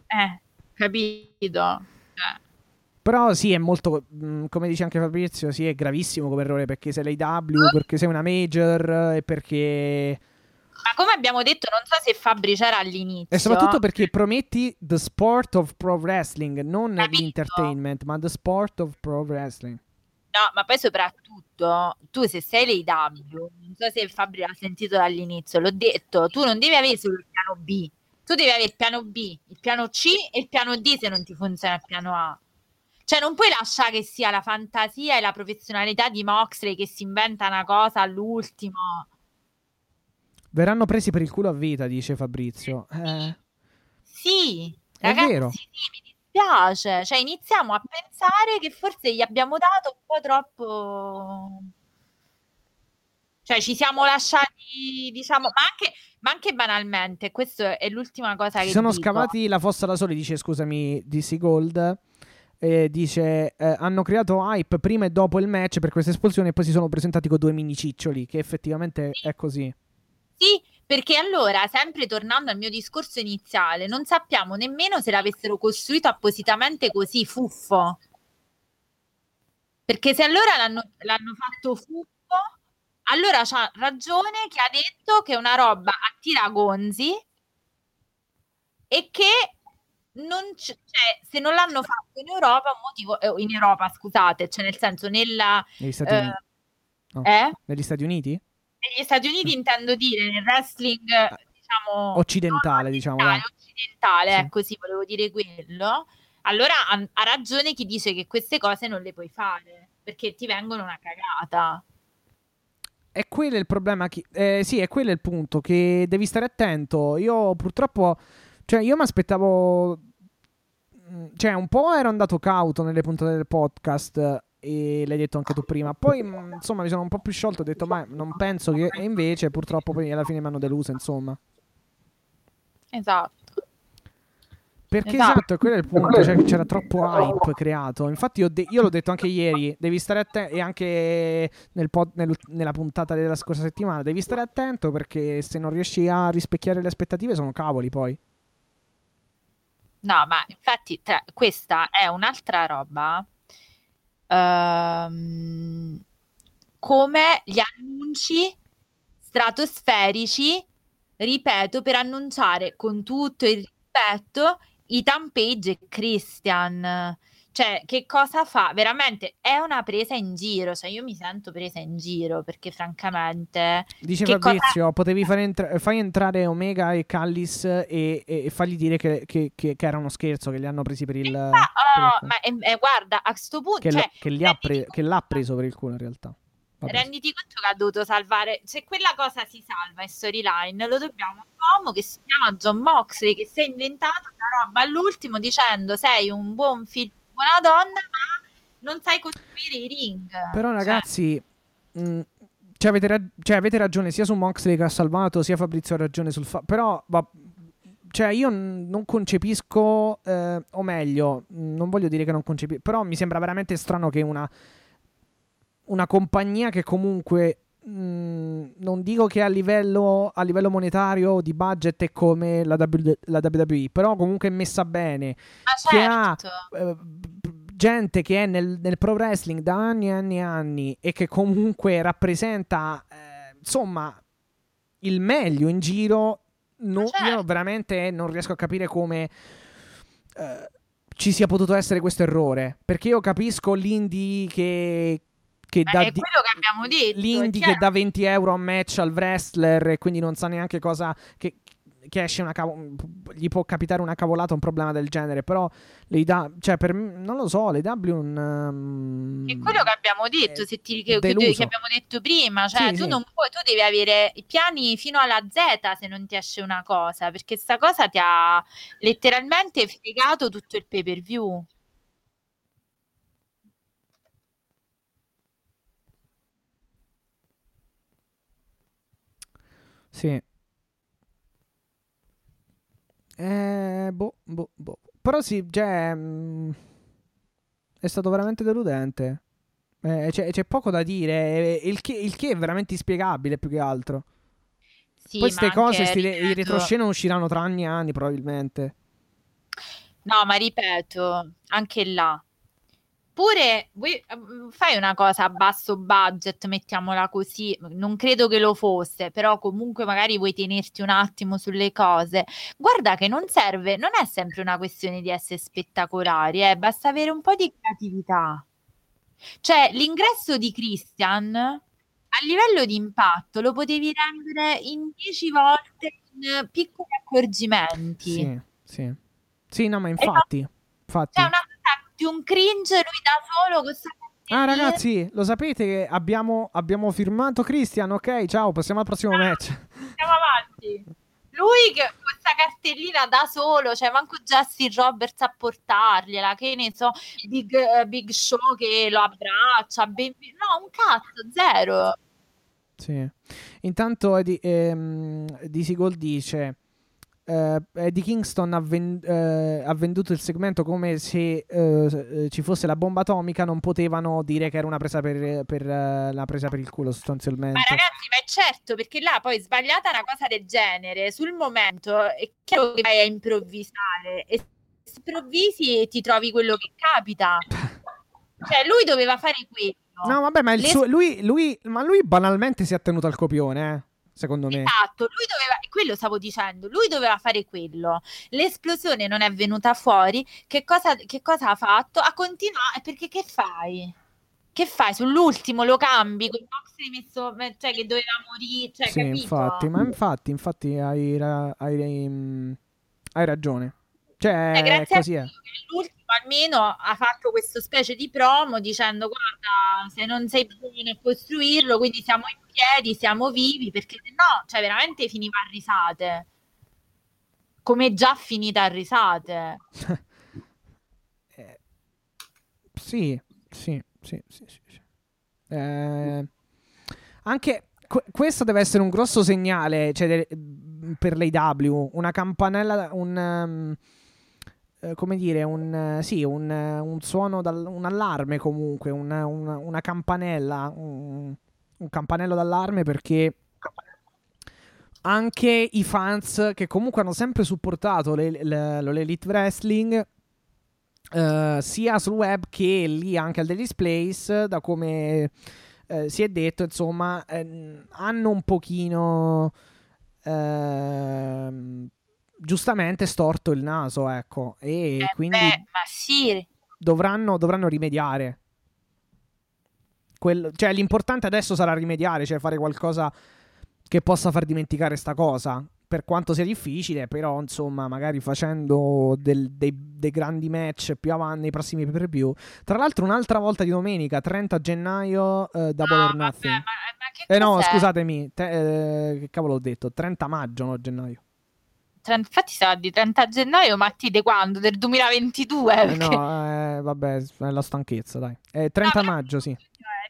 Eh, capito. Però sì, è molto, mm, come dice anche Fabrizio, sì, è gravissimo come errore perché sei l'AW, perché sei una major e perché... Ma come abbiamo detto, non so se Fabri c'era all'inizio. E soprattutto perché prometti the sport of pro wrestling, non Capito. l'entertainment, ma the sport of pro wrestling. No, ma poi soprattutto, tu se sei l'AW, non so se Fabri l'ha sentito dall'inizio, l'ho detto, tu non devi avere solo il piano B, tu devi avere il piano B, il piano C e il piano D se non ti funziona il piano A. Cioè, non puoi lasciare che sia la fantasia e la professionalità di Moxley che si inventa una cosa all'ultimo. Verranno presi per il culo a vita, dice Fabrizio. Eh. Sì, ragazzi, è vero. Sì, mi dispiace. Cioè, iniziamo a pensare che forse gli abbiamo dato un po' troppo. Cioè, ci siamo lasciati, diciamo, ma anche, ma anche banalmente, questa è l'ultima cosa che. Si sono dico. scavati la fossa da soli, dice scusami, DC Gold eh, dice eh, hanno creato hype prima e dopo il match per questa espulsione e poi si sono presentati con due mini ciccioli, che effettivamente è così. Sì, perché allora, sempre tornando al mio discorso iniziale, non sappiamo nemmeno se l'avessero costruito appositamente così fuffo. Perché se allora l'hanno, l'hanno fatto fuffo, allora c'ha ragione che ha detto che è una roba a tiragonzi e che non c- cioè, se non l'hanno fatto in Europa, un motivo, eh, in Europa, scusate, cioè nel senso nella... Negli Stati, eh, no. eh? Negli Stati Uniti? Negli Stati Uniti intendo dire nel wrestling, ah, diciamo... Occidentale, diciamo. Occidentale, sì. ecco sì, volevo dire quello. Allora ha, ha ragione chi dice che queste cose non le puoi fare, perché ti vengono una cagata. È quello il problema. Chi... Eh, sì, è quello il punto. Che devi stare attento. Io purtroppo cioè, io mi aspettavo. Mm, cioè, un po' ero andato cauto nelle puntate del podcast. E l'hai detto anche tu prima. Poi, mm, insomma, mi sono un po' più sciolto. Ho detto, ma non penso che. E invece, purtroppo, poi alla fine mi hanno deluso, insomma. Esatto. Perché esatto, esatto è quello il punto, cioè c'era troppo hype creato. Infatti io, de- io l'ho detto anche ieri, devi stare attento, e anche nel pod- nel- nella puntata della scorsa settimana, devi stare attento perché se non riesci a rispecchiare le aspettative sono cavoli poi. No, ma infatti tra- questa è un'altra roba. ehm, come gli annunci stratosferici, ripeto, per annunciare con tutto il rispetto Ethan Page e Christian. Cioè, che cosa fa? Veramente è una presa in giro. Cioè, io mi sento presa in giro perché, francamente. Dice Fabrizio: cosa... potevi fare entra- fai entrare Omega e Callis e, e, e fargli dire che, che, che, che, era uno scherzo, che li hanno presi per il. Ma, oh, ma eh, guarda, a questo punto. Che, cioè, l- pre- che l'ha preso per il culo, in realtà. Vabbè. Renditi conto che ha dovuto salvare. Se quella cosa si salva in storyline, lo dobbiamo a un uomo che si chiama John Moxley, che si è inventato una roba all'ultimo dicendo sei un buon figlio una donna, ma non sai costruire i ring. Però, cioè ragazzi. Cioè... Mh, cioè, avete, rag- cioè, avete, ragione sia su Moxley che ha salvato, sia Fabrizio ha ragione sul fatto. Però, va- cioè, io n- non concepisco, eh, o meglio, non voglio dire che non concepisco, però mi sembra veramente strano che una, una compagnia che comunque Mm, non dico che a livello, a livello monetario di budget è come la, w, la WWE, però comunque è messa bene. Ma certo. Che ha eh, gente che è nel, nel, pro wrestling da anni e anni e anni e che comunque rappresenta, eh, insomma, il meglio in giro, no, certo. io veramente non riesco a capire come eh, ci sia potuto essere questo errore. Perché io capisco l'indie che, che eh, dà è quello che. L'indie che dà 20 euro a match al wrestler e quindi non sa neanche cosa. Che, che esce una cavo- gli può capitare una cavolata, un problema del genere, però le da- cioè per non lo so, le W un, um, è quello che abbiamo detto, se ti, che, che, che, abbiamo detto prima, cioè sì, tu sì. non puoi, tu devi avere i piani fino alla Z se non ti esce una cosa, perché sta cosa ti ha letteralmente fregato tutto il pay per view. Sì, eh, boh, boh, boh. Però sì, cioè, mh, mm, è stato veramente deludente. Eh, c'è, c'è, poco da dire, il che, il che, è veramente inspiegabile più che altro. Sì, Poi queste cose, sti, ripeto... i retroscena usciranno tra anni e anni probabilmente. No, ma ripeto, anche là, Oppure vuoi, mm, fai una cosa a basso budget, mettiamola così, non credo che lo fosse, però comunque magari vuoi tenerti un attimo sulle cose. Guarda che non serve, non è sempre una questione di essere spettacolari, eh, basta avere un po' di creatività. Cioè, l'ingresso di Christian a livello di impatto lo potevi rendere in dieci volte in piccoli accorgimenti. Sì, sì. Sì, no, ma infatti. No, infatti. C'è una di un cringe lui da solo con Ah ragazzi, lo sapete che abbiamo, abbiamo firmato Christian, ok? Ciao, passiamo al prossimo ah, match. Andiamo avanti. Lui che questa cartellina da solo, cioè manco Justin Roberts a portargliela, che ne so, Big, uh, Big Show che lo abbraccia, ben... no, un cazzo, zero. Sì. Intanto Eddie, ehm, DC Gold dice Uh, Eddie Kingston ha, ven- uh, ha, venduto il segmento come se uh, ci fosse la bomba atomica, non potevano dire che era una presa per, per la presa per il culo sostanzialmente. Ma ragazzi, ma è certo, perché là poi sbagliata una cosa del genere, sul momento è chiaro che vai a improvvisare e se improvvisi ti trovi quello che capita. cioè lui doveva fare quello. No, vabbè, ma, Le... suo, lui, lui, ma lui banalmente si è tenuto al copione, eh secondo me. Esatto, lui doveva, quello stavo dicendo, lui doveva fare quello. L'esplosione non è venuta fuori, che cosa, che cosa ha fatto? Ha continuato, perché che fai? Che fai? Sull'ultimo lo cambi, con Moxley messo, cioè che doveva morire, cioè, sì, capito? infatti, ma infatti, infatti hai, hai, hai, hai ragione. Cioè, eh, grazie così a l'ultimo almeno ha fatto questo specie di promo dicendo guarda se non sei buono a costruirlo quindi siamo in piedi, siamo vivi perché se no cioè veramente finiva a risate. Come già finita a risate. Eh, sì, sì, sì, sì, sì. Eh, anche qu- questo deve essere un grosso segnale cioè, de- per l'AW una campanella un um, eh, come dire, un, sì, un, un suono, dal, un allarme comunque, una, una, una campanella, un, un, campanello d'allarme perché anche i fans che comunque hanno sempre supportato le, le, l'Elite Wrestling, uh, sia sul web che lì anche al Daily Displays, da come uh, si è detto, insomma, uh, hanno un pochino... Uh, giustamente storto il naso, ecco, e eh quindi beh, sì. dovranno, dovranno, rimediare. Quello, cioè, l'importante adesso sarà rimediare, cioè fare qualcosa che possa far dimenticare sta cosa. Per quanto sia difficile, però, insomma, magari facendo del, dei, dei, grandi match più avanti nei prossimi pay per view. Tra l'altro, un'altra volta di domenica, 30 gennaio, uh, Double no, or Nothing. Vabbè, ma, ma eh no, scusatemi, te, eh, che cavolo ho detto? 30 maggio, no, gennaio infatti sarà di 30 gennaio, ma ti di quando? Del 2022? Eh, perché... No, eh, vabbè, è la stanchezza, dai. È 30 no, maggio, sì. Il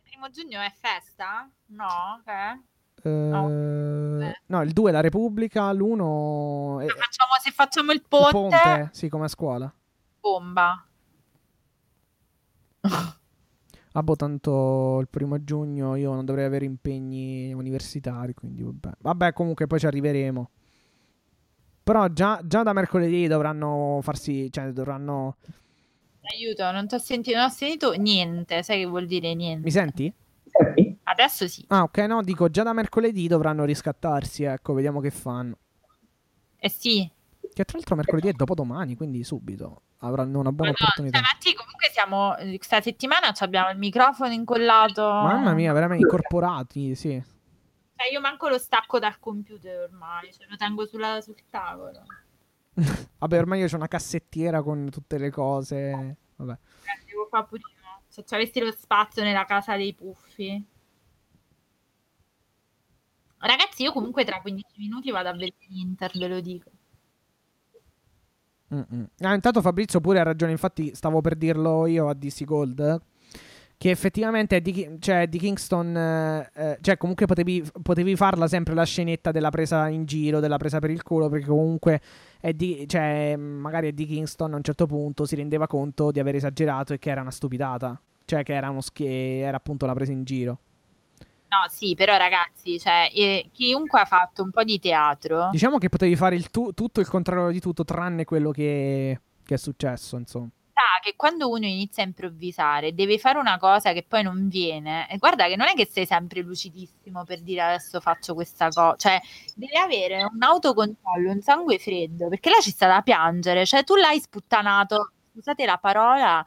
primo giugno è festa? No, okay. Uh, no. no. il 2 è la Repubblica, l'1 è... facciamo, se facciamo il ponte, il ponte sì, come a scuola. Bomba. Ah, boh, tanto il primo giugno io non dovrei avere impegni universitari, quindi vabbè. Vabbè, comunque poi ci arriveremo. Però già, già da mercoledì dovranno farsi, cioè dovranno Aiuto, non ti ho sentito, non ho sentito niente. Sai che vuol dire niente? Mi senti? Adesso sì. Ah, ok, no, dico già da mercoledì dovranno riscattarsi, ecco, vediamo che fanno. Eh sì. Che tra l'altro mercoledì è dopodomani, quindi subito avranno una buona Madonna, opportunità. Cioè, Matti, comunque siamo questa settimana abbiamo il microfono incollato. Mamma mia, veramente incorporati, sì. Cioè, io manco lo stacco dal computer ormai, cioè, lo tengo sulla, sul tavolo. Vabbè, ormai io ho una cassettiera con tutte le cose. Vabbè. Eh, devo fare pure Se ci avessi lo spazio nella casa dei puffi. Ragazzi, io comunque tra 15 minuti vado a vedere l'Inter, ve lo dico. Ah, intanto Fabrizio pure ha ragione, infatti stavo per dirlo io a DC Gold. Che effettivamente di, cioè, di Kingston, eh, eh, cioè comunque potevi, potevi, farla sempre la scenetta della presa in giro, della presa per il culo, perché comunque è di, cioè, magari di Kingston a un certo punto si rendeva conto di aver esagerato e che era una stupidata, cioè che era, uno schi- era appunto la presa in giro. No, sì, però ragazzi, cioè, eh, chiunque ha fatto un po' di teatro... Diciamo che potevi fare il tu- tutto il contrario di tutto, tranne quello che, che è successo, insomma Sa che quando uno inizia a improvvisare deve fare una cosa che poi non viene e guarda che non è che sei sempre lucidissimo per dire adesso faccio questa cosa cioè devi avere un autocontrollo un sangue freddo perché là ci sta da piangere cioè tu l'hai sputtanato scusate la parola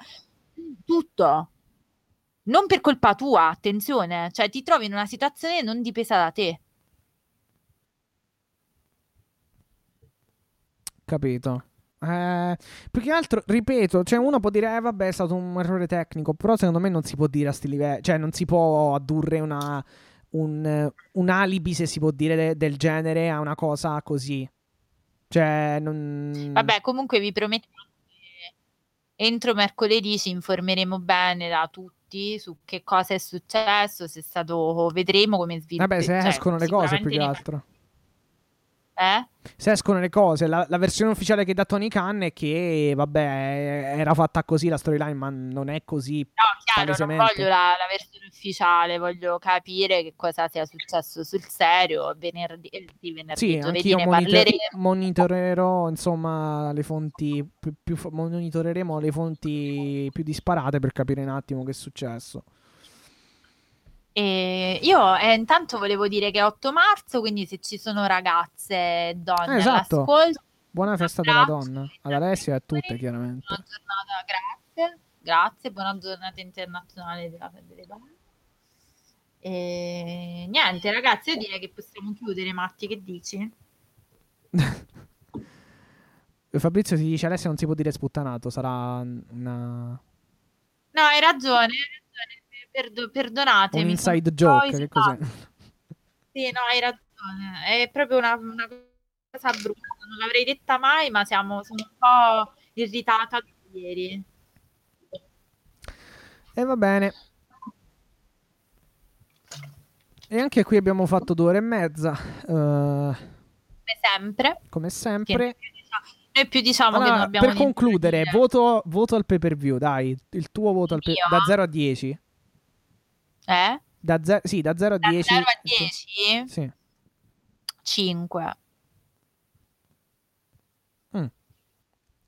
tutto non per colpa tua, attenzione, cioè ti trovi in una situazione non dipesa da te. Capito. Eh, più che altro, ripeto, cioè uno può dire, eh vabbè, è stato un errore tecnico, però secondo me non si può dire a sti livelli, cioè non si può addurre una, un, un alibi, se si può dire, de- del genere a una cosa così. Cioè, non... Vabbè, comunque vi prometto che entro mercoledì ci informeremo bene da tutti su che cosa è successo, se è stato vedremo come sviluppa. Vabbè, se cioè, escono le cose più che altro. Eh? Se escono le cose, la, la, versione ufficiale che dà Tony Khan è che, vabbè, era fatta così la storyline, ma non è così. No, chiaro, non voglio la, la, versione ufficiale, voglio capire che cosa sia successo sul serio. Venerdì, eh, sì, venerdì sì, anch'io monitor- monitorerò, insomma, le fonti, più, più, monitoreremo le fonti più disparate per capire un attimo che è successo. E io eh, intanto volevo dire che è 8 marzo, quindi se ci sono ragazze e donne eh, esatto. all'ascolto, buona festa della donna, ad Alessia e a tutte chiaramente. Buona giornata, grazie, grazie, buona giornata internazionale della delle donne. E niente, ragazzi, io direi che possiamo chiudere, Matti, che dici? Fabrizio si dice Alessia non si può dire sputtanato, sarà una... No, hai ragione, perdo- perdonatemi. Un inside joke, che cos'è? Sì, no, hai ragione. È proprio una, una cosa brutta. Non l'avrei detta mai, ma siamo, sono un po' irritata ieri. E va bene. E anche qui abbiamo fatto due ore e mezza. Uh, come sempre. Come sempre. Noi più diciamo allora, che non abbiamo Per concludere, voto, voto, al pay per view, dai. Il tuo voto al pay- da 0 a 10. Eh? Da, ze- sì, da 0 a 10. Da 0 a 10? Sì. 5. Mm.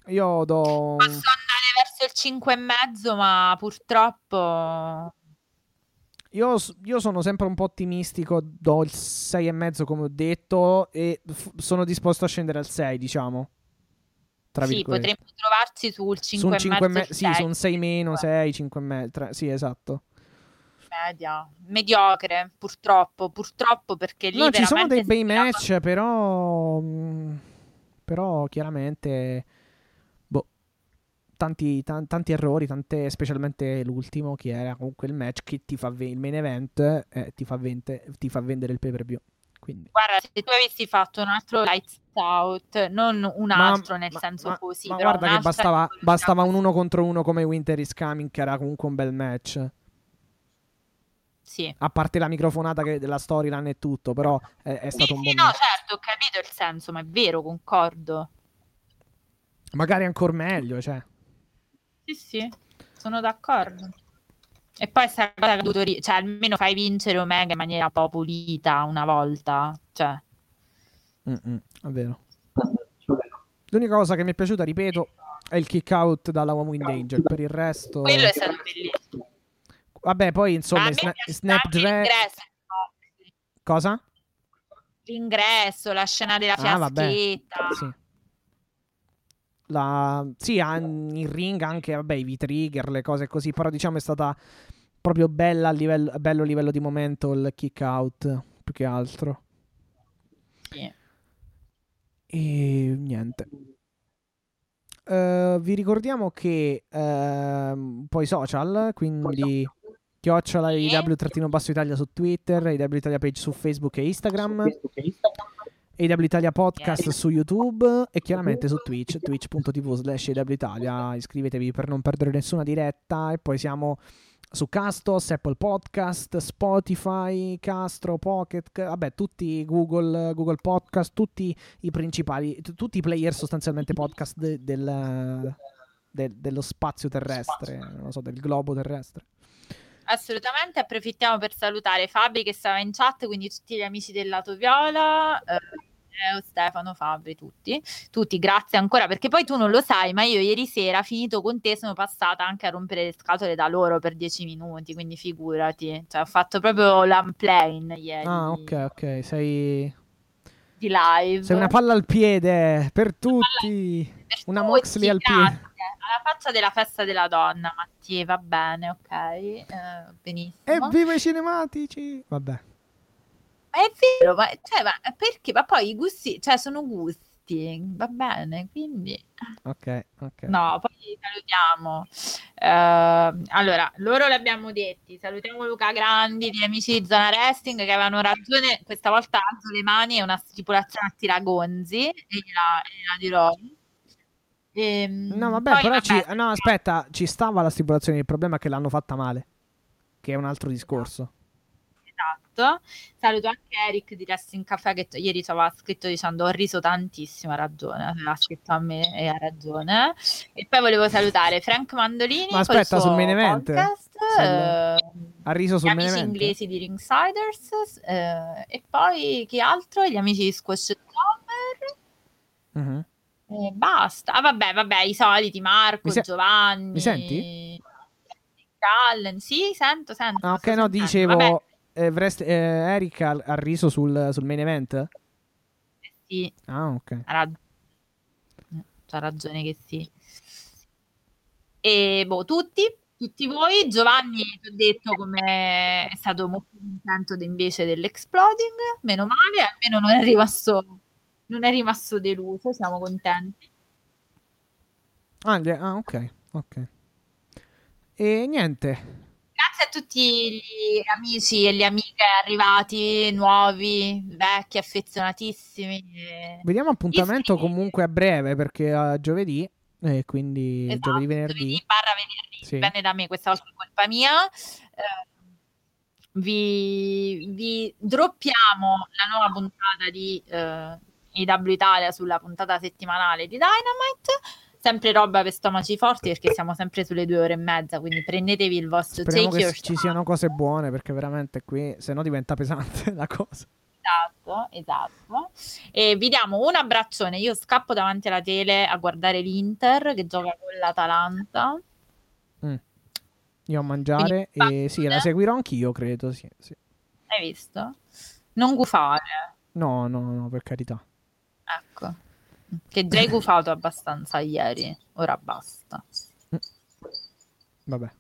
Io do... Posso andare verso il 5 e mezzo, ma purtroppo... Io, io, sono sempre un po' ottimistico, do il 6 e mezzo come ho detto e f- sono disposto a scendere al 6, diciamo. Tra sì, potremmo trovarci sul 5 su e mezzo. Sì, su un 6 meno, 6, 5 e mezzo. Sì, esatto media, mediocre, purtroppo, purtroppo perché lì No, ci sono dei bei match, però mm, però chiaramente boh, tanti, t- tanti errori, tante, specialmente l'ultimo che era comunque il match che ti fa v- il main event eh, ti, fa vente- ti fa vendere il pay-per-view. Quindi. Guarda, se tu avessi fatto un altro Lights Out, non un altro ma, nel ma, senso ma, così, ma guarda che bastava, bastava un uno contro uno come Winter is Coming, che era comunque un bel match. Sì. A parte la microfonata che, della storyline e tutto, però è, è stato sì, un sì, buon no, certo, ho capito il senso, ma è vero, concordo. Magari ancora meglio, cioè. Sì, sì, sono d'accordo. E poi sta cosa che dovuto ri- cioè almeno fai vincere Omega in maniera un po' pulita una volta, cioè. Mm-mm, è vero. L'unica cosa che mi è piaciuta, ripeto, E il kick out dalla uomo in danger. Per il resto. Quello è stato bellissimo. Vabbè, poi insomma, sna- Snapdragon. Cosa? L'ingresso, la scena della fiaschetta. Ah, sì. La... Sì, in ring anche, vabbè, i V-trigger, le cose così, però diciamo è stata proprio bella a livello, bello a livello di momento il kick out, più che altro. Sì. E niente. Uh, vi ricordiamo che uh, poi social, quindi chiocciola IW-basso Italia su Twitter, IW Italia page su Facebook e Instagram, IW Italia podcast su YouTube e chiaramente su Twitch, twitch.tv slash IW Italia. Iscrivetevi per non perdere nessuna diretta e poi siamo su Castos, Apple Podcast, Spotify, Castro, Pocket, vabbè, tutti Google, Google Podcast, tutti i principali, t- tutti i player sostanzialmente podcast de- del, de- dello spazio terrestre, non so, del globo terrestre. Assolutamente, approfittiamo per salutare Fabri che stava in chat, quindi tutti gli amici del lato viola. Eh Stefano, Fabri, tutti, tutti, grazie ancora perché poi tu non lo sai, ma io ieri sera, finito con te, sono passata anche a rompere le scatole da loro per dieci minuti, quindi figurati, cioè ho fatto proprio l'unplane ieri. Ah, ok, ok, sei di live. Sei una palla al piede per tutti. Per una tutti, Moxley al piede. Alla faccia della festa della donna, Mattia, va bene, ok. Eh, benissimo. Evviva i cinematici! Vabbè è vero, ma, cioè, ma perché? Ma poi i gusti, cioè, sono gusti, va bene, quindi... Ok, ok. No, poi salutiamo. Uh, allora, loro l'abbiamo detti, salutiamo Luca Grandi, gli amici di Zona Wrestling che avevano ragione, questa volta alzo le mani, è una stipulazione a tiragonzi, e gliela, gliela dirò. Ehm, no, vabbè, poi, però vabbè, ci, no, aspetta, ci stava la stipulazione, il problema è che l'hanno fatta male, che è un altro discorso esatto. Saluto anche Eric di Wrestling Caffè che t- ieri ci aveva scritto dicendo ho riso tantissimo, ha ragione, l'ha scritto a me e ha ragione. E poi volevo salutare Frank Mandolini Ma aspetta, sul main event. Podcast, eh, ha riso sul event. Gli amici inglesi di Ringsiders eh, e poi chi altro? Gli amici di Squash Summer. Uh-huh. E basta. Ah, vabbè, vabbè, i soliti Marco, se- Giovanni. Mi senti? Allen, sì, sento, sento. Ah, ok, no, dicevo, vabbè eh, Vrest, eh, Eric ha, ha, riso sul, sul main event? Sì. Ah, ok. Ha rag- c'ha ragione che sì. E boh, tutti, tutti voi. Giovanni, ti ho detto come è stato molto contento invece dell'exploding. Meno male, almeno non è rimasto, non è rimasto deluso. Siamo contenti. Ah, ah ok, ok. E niente, Grazie a tutti gli amici e le amiche arrivati, nuovi, vecchi, affezionatissimi. Vediamo appuntamento Iscrivi. comunque a breve perché a giovedì, e quindi esatto, giovedì venerdì. Giovedì barra venerdì, sì. dipende da me, questa volta è colpa mia. Eh, vi, vi, droppiamo la nuova puntata di eh, IW Italia sulla puntata settimanale di Dynamite sempre roba per stomaci forti perché siamo sempre sulle due ore e mezza, quindi prendetevi il vostro Speriamo take che ci siano cose buone perché veramente qui se no diventa pesante la cosa. Esatto, esatto. E vi diamo un abbraccione. Io scappo davanti alla tele a guardare l'Inter che gioca con l'Atalanta. Mm. Io a mangiare Quindi, e sì, la seguirò anch'io, credo. Sì, sì. Hai visto? Non gufare. No, no, no, per carità. Ecco. Che già hai gufato abbastanza ieri, ora basta. Vabbè.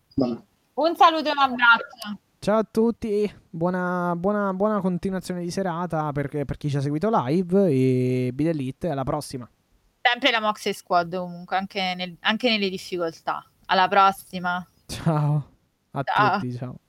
Un saluto e un abbraccio. Ciao a tutti, buona, buona, buona continuazione di serata per, per, chi ci ha seguito live e Bid Elite, alla prossima. Sempre la Moxie Squad comunque, anche, nel, anche nelle difficoltà. Alla prossima. Ciao a ciao. tutti, ciao.